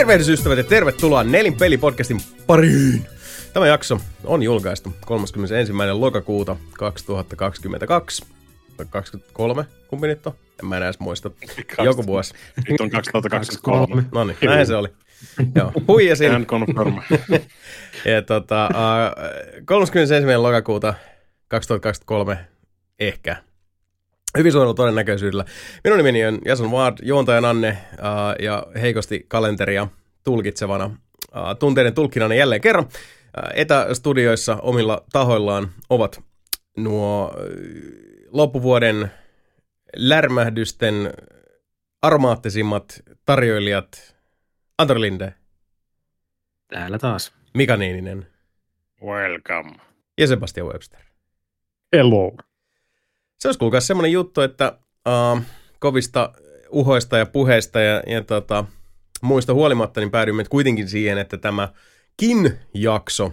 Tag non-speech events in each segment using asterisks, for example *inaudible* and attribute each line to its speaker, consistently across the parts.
Speaker 1: Tervehdysystävät ja tervetuloa Nelin pelipodcastin pariin. Tämä jakso on julkaistu 31. lokakuuta 2022. Tai 23, kumpi nyt on? En mä enää edes muista. Joku vuosi.
Speaker 2: Nyt on 2023.
Speaker 1: No niin, näin se oli. Joo, huijasin.
Speaker 2: Hän confirm. *laughs*
Speaker 1: Ja tota, uh, 31. lokakuuta 2023 ehkä. Hyvin suurella todennäköisyydellä. Minun nimeni on Jason Ward, juontajan Anne uh, ja heikosti kalenteria tulkitsevana uh, tunteiden tulkkinana jälleen kerran. Uh, etästudioissa omilla tahoillaan ovat nuo loppuvuoden lärmähdysten armaattisimmat tarjoilijat Antoni Linde,
Speaker 3: Täällä taas.
Speaker 1: Mika Niininen
Speaker 2: Welcome.
Speaker 1: ja Sebastian Webster.
Speaker 2: Hello.
Speaker 1: Se olisi kuulkaa semmoinen juttu, että uh, kovista uhoista ja puheista ja, ja tota, muista huolimatta, niin päädymme kuitenkin siihen, että tämäkin jakso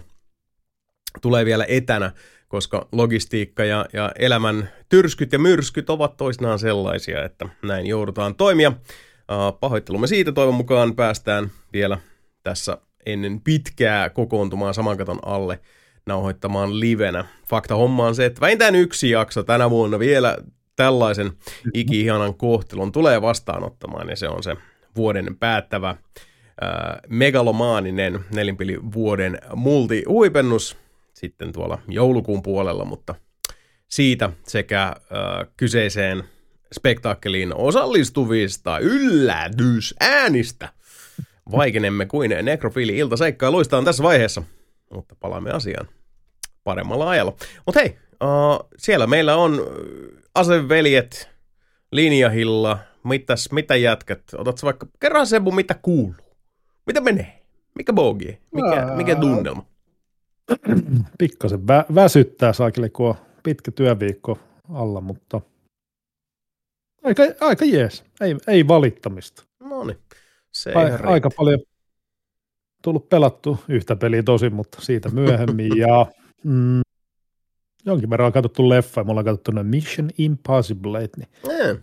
Speaker 1: tulee vielä etänä, koska logistiikka ja, ja elämän tyrskyt ja myrskyt ovat toisinaan sellaisia, että näin joudutaan toimia. Uh, pahoittelumme siitä toivon mukaan päästään vielä tässä ennen pitkää kokoontumaan saman katon alle nauhoittamaan livenä. Fakta homma on se, että vähintään yksi jakso tänä vuonna vielä tällaisen ikihanan kohtelun tulee vastaanottamaan, ja se on se vuoden päättävä ää, megalomaaninen nelinpeli vuoden multi-huipennus sitten tuolla joulukuun puolella, mutta siitä sekä ää, kyseiseen spektaakkeliin osallistuvista yllätysäänistä vaikenemme kuin nekrofiili iltaseikkailuista on tässä vaiheessa, mutta palaamme asiaan paremmalla ajalla. Mutta hei, uh, siellä meillä on aseveljet, linjahilla, mitäs, mitä jätkät? Otatko vaikka, kerran Sebu, mitä kuuluu? Mitä menee? Mikä bogi? Mikä, mikä tunnelma?
Speaker 4: Pikkasen vä- väsyttää saakille, kun on pitkä työviikko alla, mutta aika, aika jees. Ei, ei valittamista.
Speaker 1: No niin, se
Speaker 4: aika
Speaker 1: riitti.
Speaker 4: paljon tullut pelattu yhtä peliä tosin, mutta siitä myöhemmin. ja mm, jonkin verran on katsottu leffa, me ollaan katsottu ne Mission Impossible, niin
Speaker 1: Eh,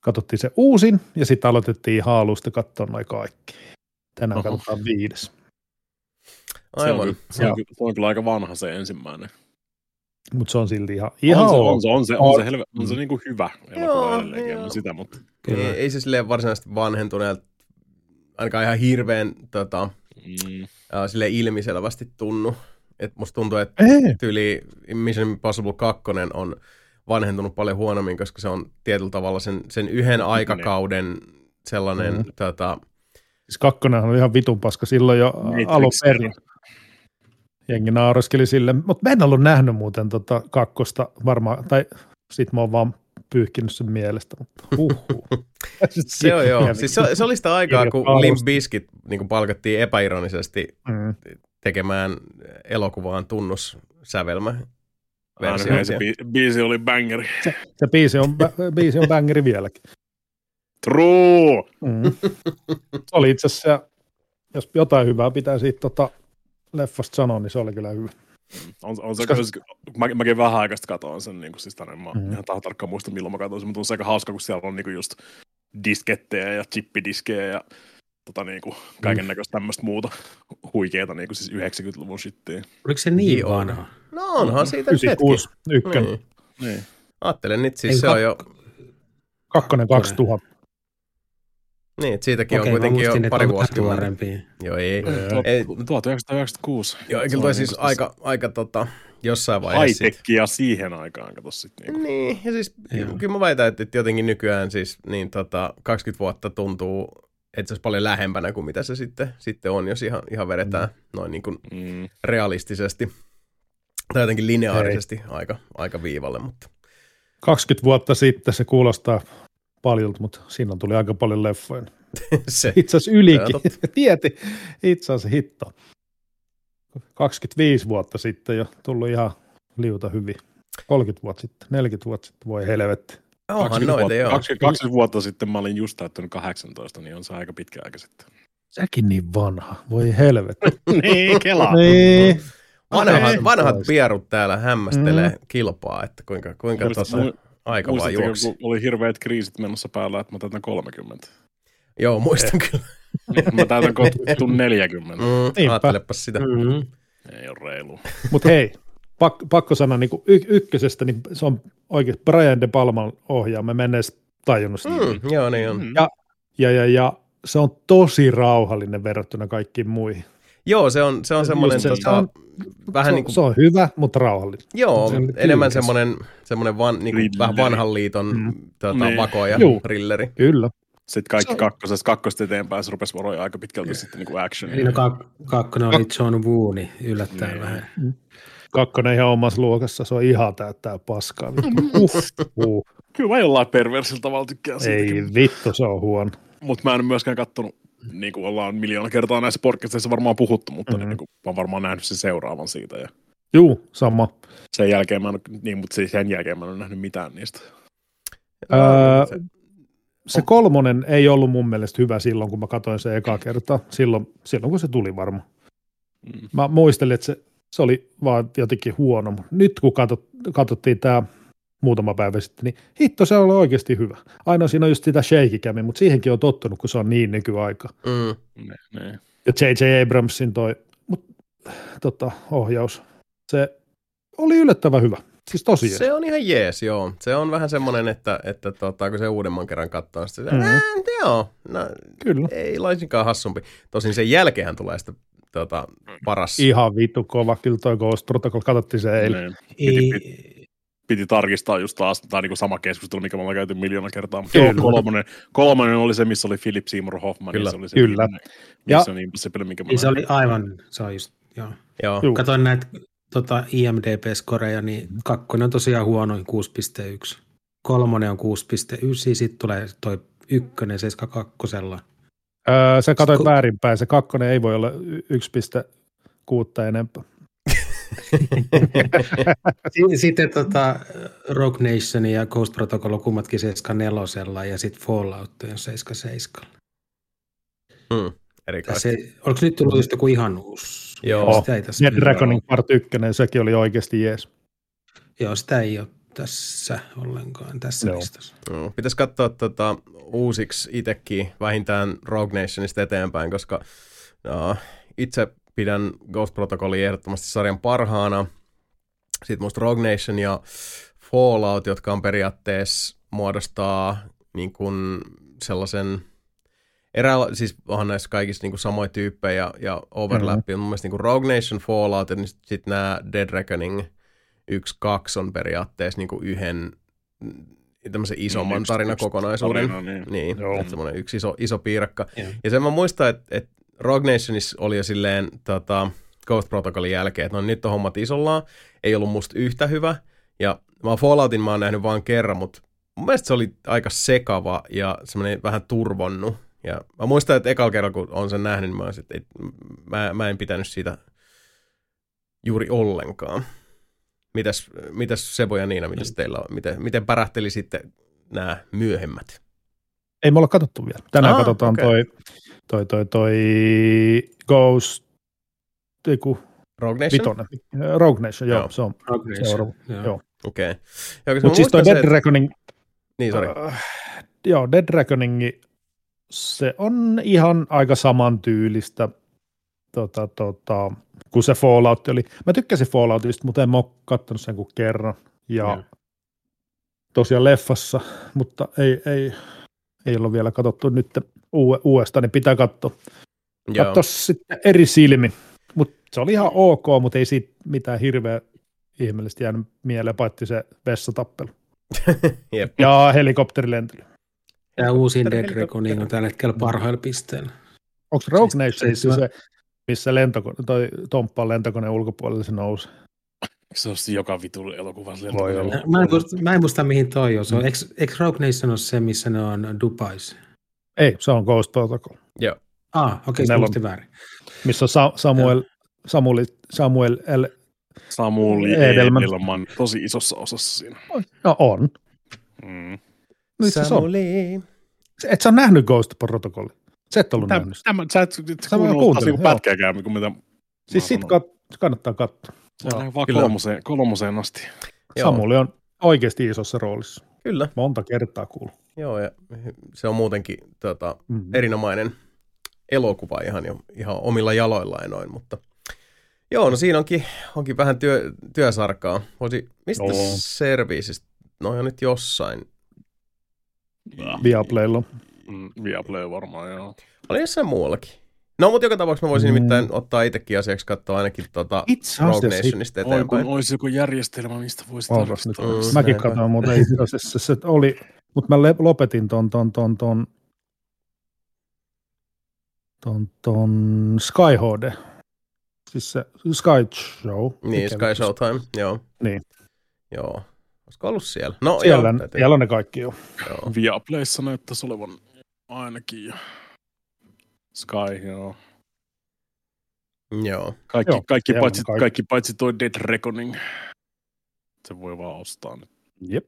Speaker 4: katsottiin se uusin ja sitten aloitettiin ihan alusta katsoa noin kaikki. Tänään
Speaker 2: Oho.
Speaker 4: katsotaan viides.
Speaker 1: Aivan.
Speaker 2: Se on, se, on, se on kyllä aika vanha se ensimmäinen.
Speaker 4: Mutta se on silti ihan, ihan
Speaker 2: on, se, on, se, on se, on se,
Speaker 4: On.
Speaker 2: helve, on se
Speaker 4: Mm.
Speaker 2: niinku hyvä
Speaker 1: Joo,
Speaker 2: elokuva edelleenkin,
Speaker 1: joo.
Speaker 2: sitä, mutta
Speaker 1: Ei, ei se silleen varsinaisesti vanhentuneelta, ainakaan ihan hirveän tota,
Speaker 2: mm,
Speaker 1: ää, sille ilmiselvästi tunnu. Et musta tuntuu, että
Speaker 4: Ei,
Speaker 1: tyyli Mission Impossible 2 on vanhentunut paljon huonommin, koska se on tietyllä tavalla sen, sen yhden aikakauden sellainen
Speaker 4: Mhm.
Speaker 1: tota,
Speaker 4: Siis kakkonenhan oli ihan vitun paska silloin jo alun perin. Jengi nauraskeli sille, mutta mä en ollut nähnyt muuten tota kakkosta varmaan, tai sit mä oon vaan pyyhkinyt sen mielestä, mutta huhhuh. *laughs*
Speaker 1: se on joo. Siis se, se oli sitä aikaa, kun Limp. Bizkit niin palkattiin epäironisesti
Speaker 4: Mm.
Speaker 1: tekemään elokuvaan tunnussävelmä.
Speaker 2: hei, se bi- biisi oli bangeri.
Speaker 4: Se biisi on, *laughs* biisi on bangeri vieläkin.
Speaker 2: True!
Speaker 4: Mm. Se oli itse asiassa, jos jotain hyvää pitää siitä tota, leffasta sanoa, niin se oli kyllä hyvä.
Speaker 2: On, on se,
Speaker 4: Koska-
Speaker 2: mä, mäkin vähän aikaista katoin sen, niin kuin, siis tänne, mä mm. ihan tar- tarkkaan muista milloin mä katsoin sen, mutta on se aika hauska, kun siellä on niin kuin just diskettejä ja chippidiskejä ja tota, niin kuin, kaiken näköistä tämmöistä muuta huikeeta niin kuin, siis 90-luvun shittiä.
Speaker 3: Oliko se niin vanha?
Speaker 1: No onhan siitä nyt hetki.
Speaker 4: 96 ykkönen,
Speaker 1: Niin.
Speaker 2: Niin.
Speaker 1: Ajattelen nyt siis
Speaker 3: Ei,
Speaker 1: se on jo,
Speaker 4: kakkonen 2000.
Speaker 1: niin, että siitäkin
Speaker 3: Okei,
Speaker 1: on kuitenkin jo pari vuosikymmentä. Joo, ei.
Speaker 4: Joo.
Speaker 1: ei
Speaker 2: 1996.
Speaker 1: joo, kyllä toi siis aika, aika tota, jossain vaiheessa.
Speaker 2: high-techia siihen aikaan, kato sitten. Niin.
Speaker 1: Niin, ja siis
Speaker 3: Joo.
Speaker 1: kyllä mä väitän, että, jotenkin nykyään siis niin tota, 20 vuotta tuntuu, että se olisi paljon lähempänä kuin mitä se sitten, sitten on, jos ihan, ihan vedetään noin niin kuin
Speaker 2: Mm.
Speaker 1: realistisesti tai jotenkin lineaarisesti aika, aika viivalle, mutta
Speaker 4: 20 vuotta sitten se kuulostaa paljolta, mutta siinä tuli aika paljon leffoja. *laughs*
Speaker 1: se,
Speaker 4: Itse asiassa ylikin. *laughs* Tieti, itse asiassa hitto. 25 vuotta sitten jo tullut ihan liuta hyvin. 30 vuotta sitten, 40 vuotta sitten, voi helvetti.
Speaker 1: onhan
Speaker 2: 20
Speaker 1: noita
Speaker 2: vuotta,
Speaker 1: joo.
Speaker 2: 20, 20 vuotta sitten mä olin just täyttänyt 18, niin on se aika pitkä aika sitten.
Speaker 4: Säkin niin vanha, voi helvetti. *laughs*
Speaker 2: niin, kela.
Speaker 4: niin.
Speaker 1: Vanhat, vanhat pierut täällä hämmästelee mm. kilpaa, että kuinka, kuinka
Speaker 2: Muistat-
Speaker 1: aika vaan
Speaker 2: Muistatko,
Speaker 1: juoksi.
Speaker 2: kun oli hirveät kriisit menossa päällä, että mä täytän 30?
Speaker 1: Joo, muistan kyllä.
Speaker 2: Mä täytän kohta 40.
Speaker 1: Mm,
Speaker 4: Niinpä.
Speaker 1: ajattelepas sitä.
Speaker 3: Mm-hmm.
Speaker 2: Ei ole reilu.
Speaker 4: Mutta hei, pak, pakko sanoa niin y- ykkösestä, niin se on oikein Brian De Palman ohjaa. Mä menen edes tajunnut sitä.
Speaker 1: Mm, joo, niin on.
Speaker 2: Mm.
Speaker 4: Ja, ja, ja, ja se on tosi rauhallinen verrattuna kaikkiin muihin.
Speaker 1: Joo, se on, se on semmoinen,
Speaker 4: se-
Speaker 1: tota,
Speaker 4: se on-
Speaker 1: vähän
Speaker 4: se,
Speaker 1: niin kuin,
Speaker 4: se on hyvä, mutta rauhallinen.
Speaker 1: joo,
Speaker 3: se on
Speaker 1: enemmän semmoinen, semmoinen van, niin kuin, vähän vanhan liiton
Speaker 4: Mm.
Speaker 1: tota,
Speaker 2: Niin.
Speaker 1: vakoja,
Speaker 4: Juu.
Speaker 1: rilleri.
Speaker 4: Kyllä.
Speaker 2: Sitten kaikki kakkosesta, kakkosta eteenpäin se rupesi varoja aika pitkälti sitten niin kuin actionia.
Speaker 3: Siinä kak- kakkonen oli John Woo, niin yllättäen
Speaker 2: Niin.
Speaker 3: vähän.
Speaker 4: Kakkonen ihan omassa luokassa, se on ihan täyttää paskaa. *laughs* Uh, uh.
Speaker 2: Kyllä mä jollain perversillä tavalla tykkään siitä.
Speaker 4: Ei vittu, se on huono.
Speaker 2: Mutta mä en myöskään kattonut, niin kuin ollaan miljoona kertaa näissä podcasteissa varmaan puhuttu, mutta
Speaker 4: Mhm.
Speaker 2: mm-hmm. niin kuin, mä oon varmaan nähnyt sen seuraavan siitä. Ja
Speaker 4: Juu, sama.
Speaker 2: sen jälkeen mä en, niin, mutta sen jälkeen mä en ole nähnyt mitään niistä.
Speaker 4: Öö,
Speaker 1: Se-
Speaker 4: Se kolmonen ei ollut mun mielestä hyvä silloin, kun mä katsoin sen eka kertaa. Silloin, silloin kun se tuli varmaan.
Speaker 2: Mm.
Speaker 4: Mä muistelin, että se, se oli vaan jotenkin huono, mutta nyt kun katsot, katsottiin tämä muutama päivä sitten, niin hitto se oli oikeasti hyvä. Ainoa siinä on just sitä shakikämi, mutta siihenkin on tottunut, kun se on niin nykyaika.
Speaker 1: mm,
Speaker 2: Ne, ne.
Speaker 4: Ja J.J. Abramsin toi mut, tota, ohjaus, se oli yllättävän hyvä. Siis tosi jees.
Speaker 1: se on ihan jees, joo. Se on vähän semmoinen, että, että tota, kun se uudemman kerran katsoo, sitten se,
Speaker 4: Mhm.
Speaker 1: mm. joo, no,
Speaker 4: Kyllä.
Speaker 1: ei laisinkaan hassumpi. Tosin sen jälkeen tulee sitten tota, paras.
Speaker 4: Ihan vittu kova. Kyllä toi Ghost Protocol, katsottiin se eilen.
Speaker 2: Ne.
Speaker 3: Ei,
Speaker 2: Piti tarkistaa just taas, tämä niin sama keskustelu, mikä me ollaan käyty miljoona kertaa, mutta
Speaker 4: Kyllä.
Speaker 2: joo, kolmonen, kolmonen oli se, missä oli Philip Seymour Hoffman,
Speaker 1: Kyllä.
Speaker 2: ja se oli se
Speaker 4: Kyllä.
Speaker 2: viimeinen
Speaker 4: Ja-
Speaker 2: Mission Impossible, minkä mä
Speaker 3: niin se oli aivan, se on just, joo.
Speaker 1: Joo.
Speaker 4: Juu.
Speaker 3: Katoin näitä tota, IMDB-skoreja, niin kakkonen on tosiaan huonoin 6.1. Kolmonen on 6.9, sitten tulee toi ykkönen 7.2.
Speaker 4: Öö, sä katsoit väärinpäin. Se kakkonen ei voi olla y- 1,6 enempää. *laughs*
Speaker 3: Si- Sitten tota, Rogue Nation ja Ghost Protocol on kummatkin 7.4 ja sitten Fallout on 7.7.
Speaker 1: Mm.
Speaker 3: Tässä oliko nyt tullut just joku ihan uusi?
Speaker 1: Joo.
Speaker 3: Sitä ei tässä,
Speaker 4: Reckoning Part 1, sekin oli oikeasti jees.
Speaker 3: joo, sitä ei ole tässä ollenkaan, tässä
Speaker 4: Joo.
Speaker 3: listassa.
Speaker 1: Mm, pitäisi katsoa tota, uusiksi itsekin vähintään Rogue Nationista eteenpäin, koska uh, itse pidän Ghost Protocolia ehdottomasti sarjan parhaana. Sitten musta Rogue Nation ja Fallout, jotka on periaatteessa muodostaa niin kuin sellaisen eräällä, siis onhan näissä kaikissa niin kuin samoja tyyppejä ja, ja overlappia, mm-hmm. mun mielestä niin kuin Rogue Nation, Fallout ja sitten nämä Dead Reckoning 1-2 on periaatteessa niin kuin yhden mm, tämmöisen isomman
Speaker 2: Niin,
Speaker 1: tarinakokonaisuuden.
Speaker 2: tarina, niin.
Speaker 1: Niin, että semmoinen yksi iso, iso piirakka.
Speaker 3: Joo.
Speaker 1: Ja sen mä muistan, että, että Rogue Nationissa oli jo silleen tota, Ghost Protocolin jälkeen, että no nyt on hommat isollaan, ei ollut musta yhtä hyvä. Ja mä Falloutin mä oon nähnyt vaan kerran, mutta mun mielestä se oli aika sekava ja semmoinen vähän turvonnut. Ja mä muistan, että ekalla kerralla kun on sen nähnyt, niin mä, että ei, mä, mä en pitänyt siitä juuri ollenkaan. Mitäs, mitäs Sebo ja Niina, mitäs teillä on? Miten, miten pärähteli sitten nämä myöhemmät?
Speaker 4: Ei me olla katsottu vielä. Tänään
Speaker 1: Ah,
Speaker 4: katsotaan
Speaker 1: okei.
Speaker 4: toi, toi, toi, toi Ghost, ei kun
Speaker 1: Rogue Nation?
Speaker 4: vitonen. Rogue Nation, joo,
Speaker 1: Joo.
Speaker 4: se on.
Speaker 3: Rogue Nation,
Speaker 4: Seuraava.
Speaker 3: joo.
Speaker 4: Joo.
Speaker 1: Okei. Okay.
Speaker 4: Mutta siis toi Dead Reckoning,
Speaker 1: Niin, sorry.
Speaker 4: äh, joo, Dead Reckoning, se on ihan aika samantyylistä tota, tota, kuin se Fallout oli. Mä tykkäsin Falloutista, mutta en mä ole katsonut sen kuin kerran. Ja
Speaker 3: Joo.
Speaker 4: tosiaan leffassa, mutta ei, ei, ei ole vielä katsottu nyt uudestaan, niin pitää katsoa.
Speaker 1: Joo.
Speaker 4: Katso sitten eri silmi. Mutta se oli ihan ok, mutta ei siitä mitään hirveä ihmeellistä jäänyt mieleen, paitsi se vessatappelu. *laughs*
Speaker 1: Jep.
Speaker 4: Ja helikopterilentely.
Speaker 3: Ja uusin Dead. Reckoning on tällä hetkellä parhailla pisteillä.
Speaker 4: Onko Rogue
Speaker 3: Siis-
Speaker 4: Nationissa
Speaker 3: siis
Speaker 4: se, missä lentokone, toi Tomppa on lentokoneen ulkopuolella se nousi?
Speaker 2: Se on joka vitu elokuva.
Speaker 4: Voi olla.
Speaker 3: Mä en, muista, mä en muista mihin toi on. Se on. Eikö, eikö Rogue Nation ole se, missä ne on Dubais?
Speaker 4: Ei, se on Ghost Protocol,
Speaker 1: Joo.
Speaker 3: Ah, okei, okay, se muisti väärin.
Speaker 4: missä on Sa- Samuel, Samuel, Samuel L.
Speaker 2: Samuli
Speaker 4: Edelman.
Speaker 2: Edelman. Tosi isossa osassa siinä.
Speaker 4: No on.
Speaker 2: Mm.
Speaker 4: No asiassa on.
Speaker 1: Samuli.
Speaker 4: Et sä ole nähnyt Ghost Protocol? Sä et ollut
Speaker 2: Tämä,
Speaker 4: nähnyt. sitä.
Speaker 2: tämä, sä et, et
Speaker 4: Sama
Speaker 2: kuunnellut pätkääkään, kun mitä
Speaker 4: Siis sit kat- kannattaa katsoa.
Speaker 2: Mä näin vaan kolmoseen, kolmoseen asti.
Speaker 4: Samuli on oikeasti isossa roolissa.
Speaker 1: Kyllä,
Speaker 4: Monta kertaa kuullut.
Speaker 1: joo, ja se on muutenkin tota,
Speaker 4: Mm.
Speaker 1: erinomainen, elokuva ihan, jo, ihan omilla jaloillaan noin, mutta joo, no siinä onkin, onkin vähän työ, työsarkaa. Voisi, mistä
Speaker 2: Joo.
Speaker 1: serviisistä? No on nyt jossain.
Speaker 4: Viaplaylla.
Speaker 2: Mm, Viaplay varmaan, joo.
Speaker 1: Oli jossain muuallakin. No, mutta joka tapauksessa mä voisin
Speaker 4: Mm.
Speaker 1: nimittäin ottaa itsekin asiaksi katsoa ainakin tota
Speaker 4: Itse
Speaker 1: Rogue Nationista
Speaker 2: Oi, kun
Speaker 1: eteenpäin.
Speaker 2: olisi joku järjestelmä, mistä voisi tarkistaa.
Speaker 1: Mm.
Speaker 4: Mäkin katsoin, mutta itse asiassa se oli, mutta mä lopetin ton, ton, ton, ton, ton, ton Sky HD. Siis se Sky Show.
Speaker 1: Niin,
Speaker 4: Mikä
Speaker 1: Sky Showtime, joo.
Speaker 4: Niin.
Speaker 1: Joo. Olisiko ollut siellä? No
Speaker 4: Siellä,
Speaker 1: joo,
Speaker 4: siellä on ne kaikki jo.
Speaker 1: joo.
Speaker 2: Viaplayssa näyttäisi olevan ainakin. Sky, joo.
Speaker 1: joo.
Speaker 2: Kaikki,
Speaker 4: Joo,
Speaker 2: kaikki,
Speaker 4: on
Speaker 2: paitsi,
Speaker 4: kaikki.
Speaker 2: kaikki paitsi toi Dead Reckoning. Se voi vaan ostaa nyt.
Speaker 4: Jep.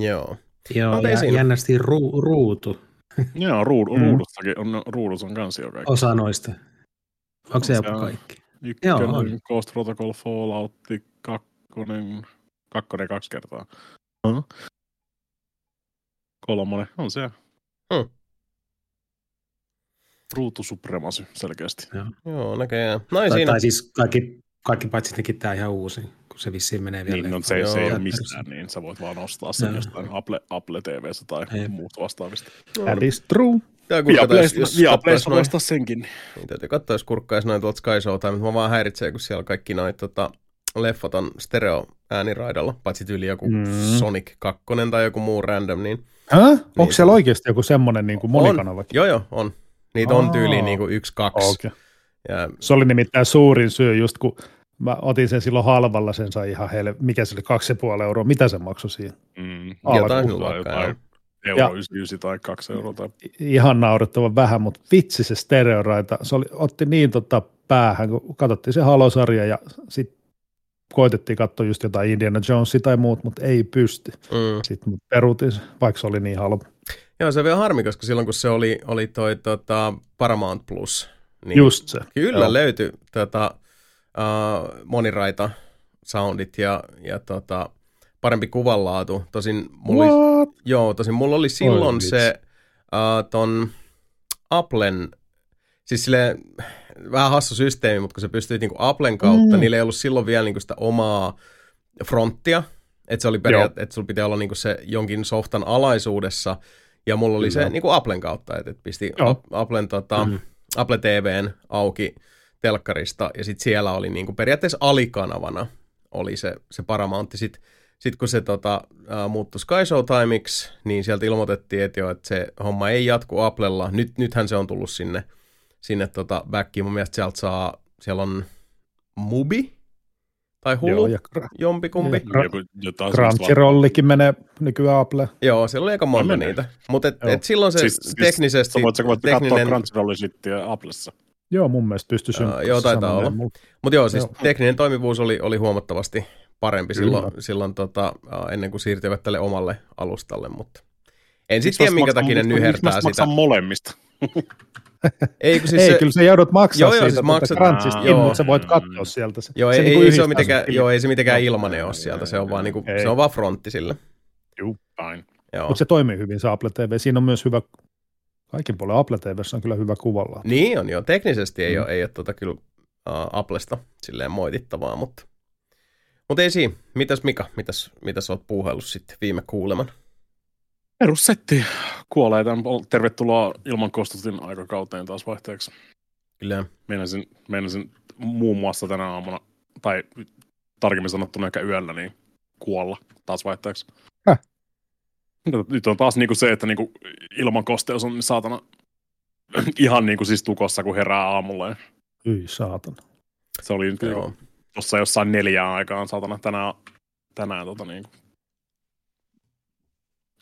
Speaker 1: Joo.
Speaker 3: Joo, ja
Speaker 1: siinä.
Speaker 3: jännästi ru, ruutu
Speaker 2: Joo, ruud,
Speaker 4: Mm.
Speaker 2: ruudussakin on, ruudus on kans jo kaikki.
Speaker 3: osa noista. Onko se
Speaker 2: Se
Speaker 3: jopa
Speaker 2: on-
Speaker 3: kaikki?
Speaker 2: Ykkönen,
Speaker 3: Joo, on.
Speaker 2: Ghost Protocol, Fallout, kakkonen, kakkonen kaksi kertaa. Huh? Kolmonen, on se. Ruutu Supremacy, selkeästi.
Speaker 1: Joo, näköjään. No ei
Speaker 3: Tai,
Speaker 1: siinä.
Speaker 3: tai siis kaikki, kaikki paitsi sittenkin tämä ihan uusi, kun se vissiin menee vielä.
Speaker 2: Niin, no, se, se ei
Speaker 1: Joo.
Speaker 2: ole mistään, niin sä voit vaan ostaa sen
Speaker 3: Joo.
Speaker 2: jostain Apple, Apple TVstä tai
Speaker 3: Jep.
Speaker 2: muusta vastaavista.
Speaker 4: That is true.
Speaker 1: Kurkata, jos,
Speaker 2: Viaplaysta
Speaker 1: jos noin,
Speaker 2: ostaa senkin.
Speaker 1: niin täytyy katsoa, jos kurkkaisi noin tuolta Sky Showtime, mutta mä vaan häiritsee, kun siellä kaikki noin tota, leffat on stereo ääniraidalla, paitsi tyyli joku
Speaker 4: Mm.
Speaker 1: Sonic 2 tai joku muu random, niin?
Speaker 4: Onko
Speaker 1: Niin,
Speaker 4: siellä
Speaker 1: se-
Speaker 4: oikeasti joku semmoinen niin kuin monikanavakin?
Speaker 1: Joo, joo, on. Niitä on tyyliin niin kuin yksi, kaksi.
Speaker 4: Okei.
Speaker 1: Ja,
Speaker 4: Se oli nimittäin suurin syy, just kun mä otin sen silloin halvalla, sen sai ihan heille, mikä se oli, kaksi ja puoli euroa, mitä se maksoi siinä?
Speaker 2: Mm.
Speaker 4: Alku
Speaker 1: jotain joo.
Speaker 2: Euro 99 tai 2 euroa. Tai...
Speaker 4: Ihan naurettavan vähän, mutta vitsi se stereoraita, se oli, otti niin tota päähän, kun katsottiin se halosarja ja sitten koitettiin katsoa just jotain Indiana Jonesia tai muut, mutta ei pysty.
Speaker 1: mm.
Speaker 4: Sitten perutin, se, vaikka se oli niin halpa.
Speaker 1: Joo, se on vielä harmi, koska silloin kun se oli, oli toi tota, Paramount Plus, niin
Speaker 4: Just se.
Speaker 1: kyllä
Speaker 4: Joo.
Speaker 1: löytyi tota, uh, moniraita soundit ja, ja tota, parempi kuvanlaatu. Tosin mulla oli,
Speaker 4: What?
Speaker 1: joo, tosin mulla oli silloin
Speaker 4: vitsi.
Speaker 1: se uh, ton Applen, siis silleen, vähän hassu systeemi, mutta kun se pystyi niinku Applen kautta,
Speaker 4: Mm.
Speaker 1: mm. niillä ei ollut silloin vielä niinku sitä omaa fronttia, että se oli periaatteessa, että sulla pitää olla niinku se jonkin softan alaisuudessa, ja mulla oli
Speaker 4: Kyllä.
Speaker 1: se niinku Applen kautta, että et pisti
Speaker 4: Joo.
Speaker 1: Applen tota,
Speaker 3: Mhm.
Speaker 1: Apple TVn auki telkkarista, ja sitten siellä oli niinku periaatteessa alikanavana oli se, se Paramountti. Sitten sit kun se tota, muuttui Sky Showtimeiksi, niin sieltä ilmoitettiin, että, jo, että se homma ei jatku Applella. Nyt, nythän se on tullut sinne, sinne tota backiin. Mun mielestä sieltä saa, siellä on Mubi tai Hulu,
Speaker 4: Joo, ja Gra-
Speaker 1: jompikumpi.
Speaker 2: Joku, jotain
Speaker 4: Crunchyrollikin menee nykyään Apple.
Speaker 1: Joo, siellä oli aika monta
Speaker 2: menee.
Speaker 1: niitä. Mutta et,
Speaker 4: Joo.
Speaker 1: et silloin se
Speaker 2: Siis-
Speaker 1: siis,
Speaker 2: siis
Speaker 1: teknisesti...
Speaker 2: Sä voit, sä voit katsoa
Speaker 1: tekninen,
Speaker 2: Crunchyrollin shittiä Applessa.
Speaker 4: Joo, mun mielestä pystyy sen
Speaker 1: Aa, joo, taitaa olla. Mutta joo, siis
Speaker 4: Joo.
Speaker 1: tekninen toimivuus oli, oli huomattavasti parempi
Speaker 4: Kyllä.
Speaker 1: silloin, silloin tota, ennen kuin siirtyivät tälle omalle alustalle, mutta en sitten tiedä, minkä takia ne
Speaker 2: miksi mä
Speaker 1: nyhertää sitä.
Speaker 2: molemmista. *laughs*
Speaker 1: Ei, kun
Speaker 4: Siis
Speaker 1: siis
Speaker 4: ei,
Speaker 1: se,
Speaker 4: kyllä se joudut maksaa
Speaker 1: Joo, joo,
Speaker 4: siitä
Speaker 1: siis
Speaker 4: tuota
Speaker 1: maksat-
Speaker 4: Crunchistakin,
Speaker 1: joo.
Speaker 4: mutta sä voit katsoa sieltä. Se,
Speaker 1: joo,
Speaker 4: se
Speaker 1: ei,
Speaker 4: niinku
Speaker 1: ei, se ole mitenkään, joo, ei se mitenkään ilmanen
Speaker 2: joo,
Speaker 1: ole sieltä, se on vaan, niinku,
Speaker 4: ei.
Speaker 1: se on vaan frontti sille.
Speaker 2: Juu, fine.
Speaker 1: Joo.
Speaker 4: Mutta se toimii hyvin se Apple TV. Siinä on myös hyvä, kaikin puolella Apple TVssä on kyllä hyvä kuvalla.
Speaker 1: Niin on, joo. Teknisesti ei
Speaker 4: Mm.
Speaker 1: ole, ei ole tota kyllä uh, Applesta silleen moitittavaa, mutta, mutta ei siinä. Mitäs Mika, mitäs, mitäs oot puuhaillut sitten viime kuuleman?
Speaker 2: Perussetti kuolee tämän. Tervetuloa ilman kostutin aikakauteen taas vaihteeksi.
Speaker 1: Kyllä.
Speaker 2: Meinasin, meinasin muun muassa tänä aamuna, tai tarkemmin sanottuna ehkä yöllä, niin kuolla taas vaihteeksi.
Speaker 4: Häh?
Speaker 2: Nyt- Nyt on taas niinku se, että niinku ilman kosteus on saatana *clears throat* ihan niinku siis tukossa, kun herää aamulla. Ja
Speaker 4: Hyi saatana.
Speaker 2: Se oli nyt niinku tuossa jossain neljään aikaan saatana tänään, tänään tota niinku,